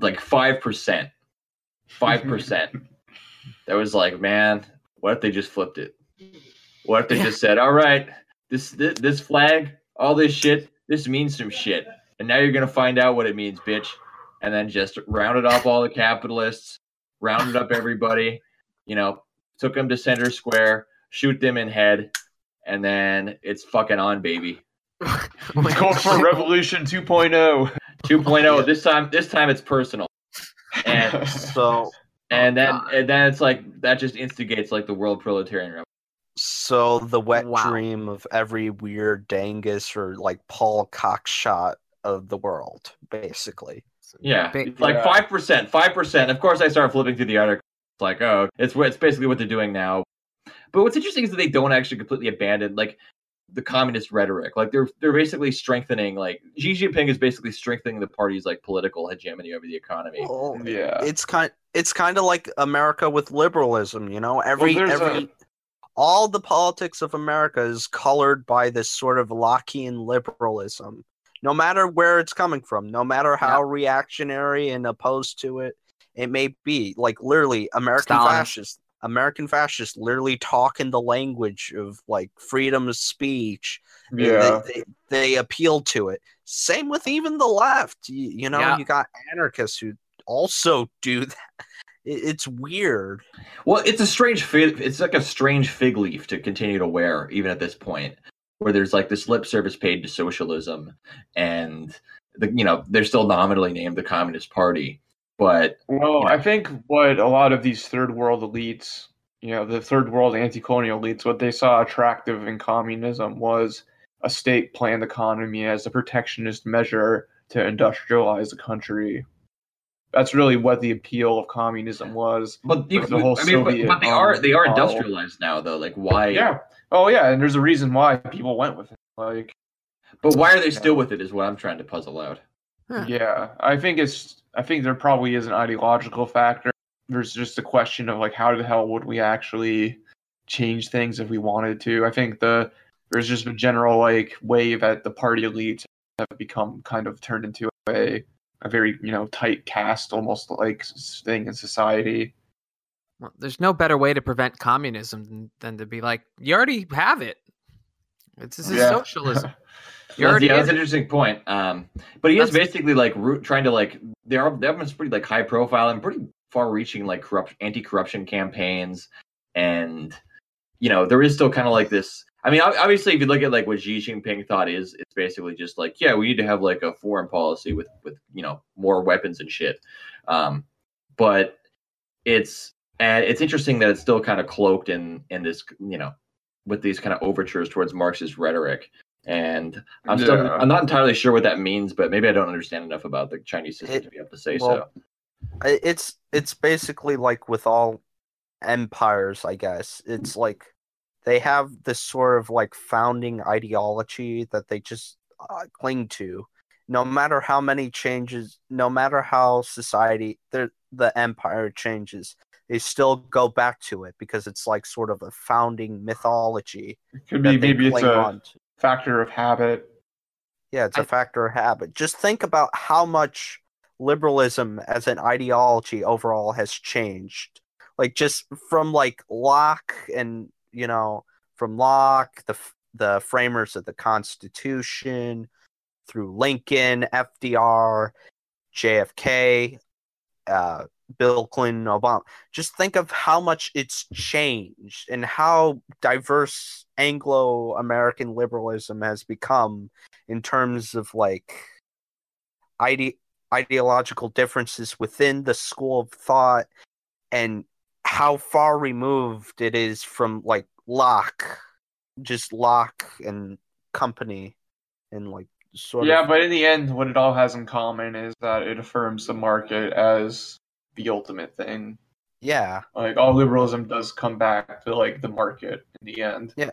[SPEAKER 1] like five percent, five percent. That was like, man, what if they just flipped it? What if they just said, all right, this, this this flag, all this shit, this means some shit, and now you're gonna find out what it means, bitch. And then just rounded up all the capitalists, rounded up everybody, you know, took them to center square, shoot them in head, and then it's fucking on, baby.
[SPEAKER 4] Oh Going for Revolution 2.0.
[SPEAKER 1] 2.0. oh, oh. This time, this time it's personal, and
[SPEAKER 2] So
[SPEAKER 1] and then
[SPEAKER 5] God.
[SPEAKER 1] and then it's like that just instigates like the world proletarian revolution.
[SPEAKER 2] So the wet
[SPEAKER 5] Wow.
[SPEAKER 2] dream of every weird Dangus or like Paul Cockshott of the world, basically.
[SPEAKER 1] Yeah,
[SPEAKER 5] Big-
[SPEAKER 1] like five percent, five percent. Of course, I start flipping through the article. It's like, oh, it's what it's basically what they're doing now. But what's interesting is that they don't actually completely abandon. Like, the communist rhetoric. Like they're they're basically strengthening like Xi Jinping is basically strengthening the party's like political hegemony over the economy.
[SPEAKER 2] Well,
[SPEAKER 4] Yeah.
[SPEAKER 2] it's kind it's kind of like America with liberalism, you know. Every
[SPEAKER 4] there's
[SPEAKER 2] every all the politics of America is colored by this sort of Lockean liberalism. No matter where it's coming from, no matter how reactionary and opposed to it it may be, like literally American
[SPEAKER 5] Stalinist.
[SPEAKER 2] fascists American fascists literally talk in the language of like freedom of speech. They-
[SPEAKER 4] Yeah.
[SPEAKER 2] They, they, appeal to it. Same with even the left. You, you know,
[SPEAKER 5] Yeah.
[SPEAKER 2] you got anarchists who also do that. It, it's weird.
[SPEAKER 1] Well, it's a strange fig. It's like a strange fig leaf to continue to wear, even at this point, where there's like this lip service paid to socialism, and the you know they're still nominally named the Communist Party, but
[SPEAKER 4] Well,
[SPEAKER 1] Yeah.
[SPEAKER 4] I think what a lot of these third world elites, you know, the third world anti-colonial elites, what they saw attractive in communism was a state-planned economy as a protectionist measure to industrialize the country. That's really what the appeal of communism was.
[SPEAKER 1] but you,
[SPEAKER 4] the whole
[SPEAKER 1] I mean,
[SPEAKER 4] Soviet,
[SPEAKER 1] but they are they are
[SPEAKER 4] model.
[SPEAKER 1] industrialized now, though. Like why?
[SPEAKER 4] Yeah. Oh yeah, and there's a reason why people went with it. Like
[SPEAKER 1] But why are they still with it? Is what I'm trying to puzzle out.
[SPEAKER 5] Huh.
[SPEAKER 4] Yeah, I think it's. I think there probably is an ideological factor. There's just a question of like, how the hell would we actually change things if we wanted to? I think the there's just a general like wave at the party elites have become kind of turned into a a very you know tight cast almost like thing in society.
[SPEAKER 5] Well, there's no better way to prevent communism than, than to be like, you already have it. It's this is
[SPEAKER 4] Yeah.
[SPEAKER 5] socialism.
[SPEAKER 1] That's, yeah, that's an interesting point. Um, but he is basically like root, trying to like they are they have been pretty like high profile and pretty far reaching like corrupt anti corruption campaigns, and you know there is still kind of like this. I mean, obviously, if you look at like what Xi Jinping thought is, it's basically just like, yeah, we need to have like a foreign policy with with you know more weapons and shit. Um, but it's and it's interesting that it's still kind of cloaked in in this you know with these kind of overtures towards Marxist rhetoric. And I'm still
[SPEAKER 4] Yeah.
[SPEAKER 1] I'm not entirely sure what that means, but maybe I don't understand enough about the Chinese system
[SPEAKER 2] It-
[SPEAKER 1] to be able to say
[SPEAKER 2] well,
[SPEAKER 1] so.
[SPEAKER 2] It's it's basically like with all empires, I guess. It's like they have this sort of like founding ideology that they just uh, cling to, no matter how many changes, no matter how society the the empire changes, they still go back to it because it's like sort of a founding mythology.
[SPEAKER 4] It could be
[SPEAKER 2] that they
[SPEAKER 4] maybe it's
[SPEAKER 2] cling
[SPEAKER 4] a
[SPEAKER 2] on to.
[SPEAKER 4] Factor of habit.
[SPEAKER 2] Yeah, it's a
[SPEAKER 5] I-
[SPEAKER 2] factor of habit. Just think about how much liberalism as an ideology overall has changed. Like just from like Locke and you know from Locke, the the framers of the Constitution, through Lincoln, FDR, JFK, uh, Bill Clinton, Obama. Just think of how much it's changed and how diverse Anglo American liberalism has become in terms of like ide- ideological differences within the school of thought and how far removed it is from like Locke, just Locke and company, and like sort
[SPEAKER 4] yeah,
[SPEAKER 2] of Yeah,
[SPEAKER 4] but in the end, what it all has in common is that it affirms the market as the ultimate thing.
[SPEAKER 2] yeah,
[SPEAKER 4] Like all liberalism does come back to like the market in the end.
[SPEAKER 2] yeah.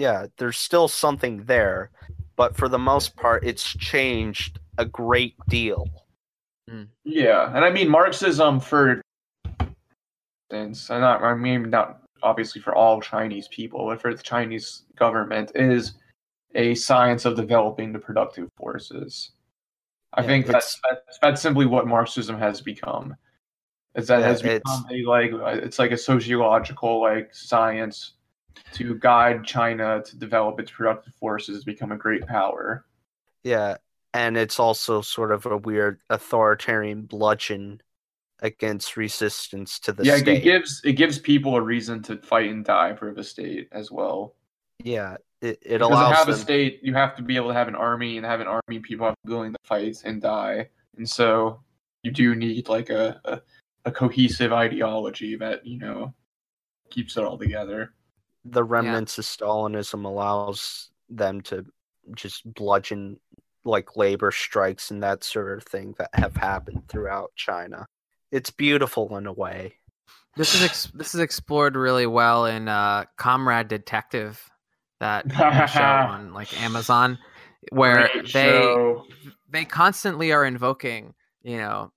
[SPEAKER 2] Yeah, there's still something there, but for the most part, it's changed a great deal. Hmm.
[SPEAKER 4] Yeah, and I mean Marxism for instance, and not I mean not obviously for all Chinese people, but for the Chinese government is a science of developing the productive forces. I
[SPEAKER 2] Yeah,
[SPEAKER 4] think that's, that's that's simply what Marxism has become. Is that
[SPEAKER 2] Yeah,
[SPEAKER 4] has
[SPEAKER 2] it's-
[SPEAKER 4] become a like it's like a sociological like science to guide China to develop its productive forces, become a great power.
[SPEAKER 2] Yeah, and it's also sort of a weird authoritarian bludgeon against resistance to the state.
[SPEAKER 4] yeah,
[SPEAKER 2] state.
[SPEAKER 4] it gives it gives people a reason to fight and die for the state as well.
[SPEAKER 2] yeah, it, it
[SPEAKER 4] Because to
[SPEAKER 2] allows
[SPEAKER 4] have a state, you have to be able to have an army, and have an army, people have willing to fight and die. And so you do need like a, a, a cohesive ideology that you know keeps it all together.
[SPEAKER 2] The remnants of Stalinism allows them to just bludgeon like labor strikes and that sort of thing that have happened throughout China. It's beautiful in a way.
[SPEAKER 5] This is ex- this is explored really well in uh, Comrade Detective, that show on like Amazon, where
[SPEAKER 4] Great
[SPEAKER 5] they
[SPEAKER 4] show.
[SPEAKER 5] they constantly are invoking, you know,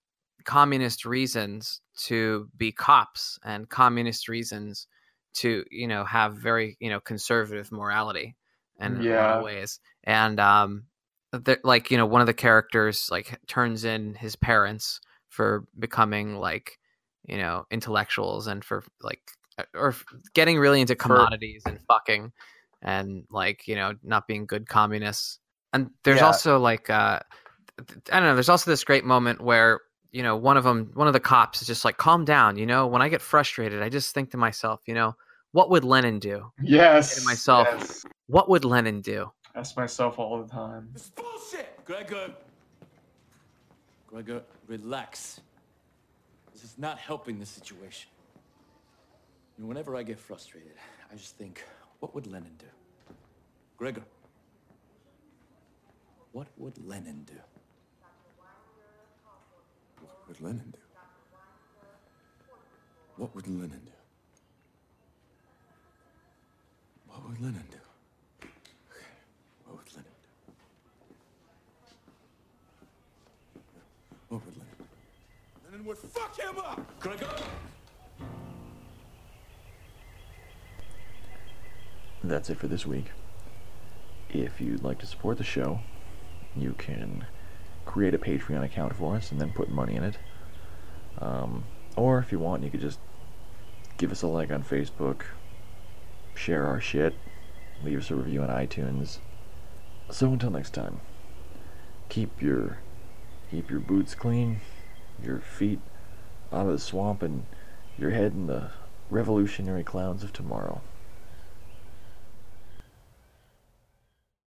[SPEAKER 5] communist reasons to be cops and communist reasons to, you know, have very, you know, conservative morality in a lot
[SPEAKER 4] Yeah.
[SPEAKER 5] of ways. And um like, you know, one of the characters like turns in his parents for becoming like, you know, intellectuals and for like or getting really into commodities and fucking and like, you know, not being good communists. And there's
[SPEAKER 2] Yeah.
[SPEAKER 5] also like uh I don't know. There's also this great moment where you know one of them, one of the cops, is just like, "Calm down." You know, when I get frustrated, I just think to myself, you know, what would Lenin do?
[SPEAKER 4] Yes.
[SPEAKER 5] to myself.
[SPEAKER 4] yes.
[SPEAKER 5] What would Lenin do?
[SPEAKER 4] Ask myself all the time.
[SPEAKER 9] It's bullshit! Gregor! Gregor, relax. This is not helping the situation. And whenever I get frustrated, I just think, what would Lenin do? Gregor. What would Lenin do?
[SPEAKER 10] What would Lenin do? What would Lenin do? What would Lenin do? What would Lenin do? What would Lenin do?
[SPEAKER 9] Lenin would fuck him up! Gregor!
[SPEAKER 1] That's it for this week. If you'd like to support the show, you can create a Patreon account for us and then put money in it. Um, or if you want, you could just give us a like on Facebook, share our shit, leave us a review on iTunes. So until next time, keep your keep your boots clean, your feet out of the swamp, and your head in the revolutionary clouds of tomorrow.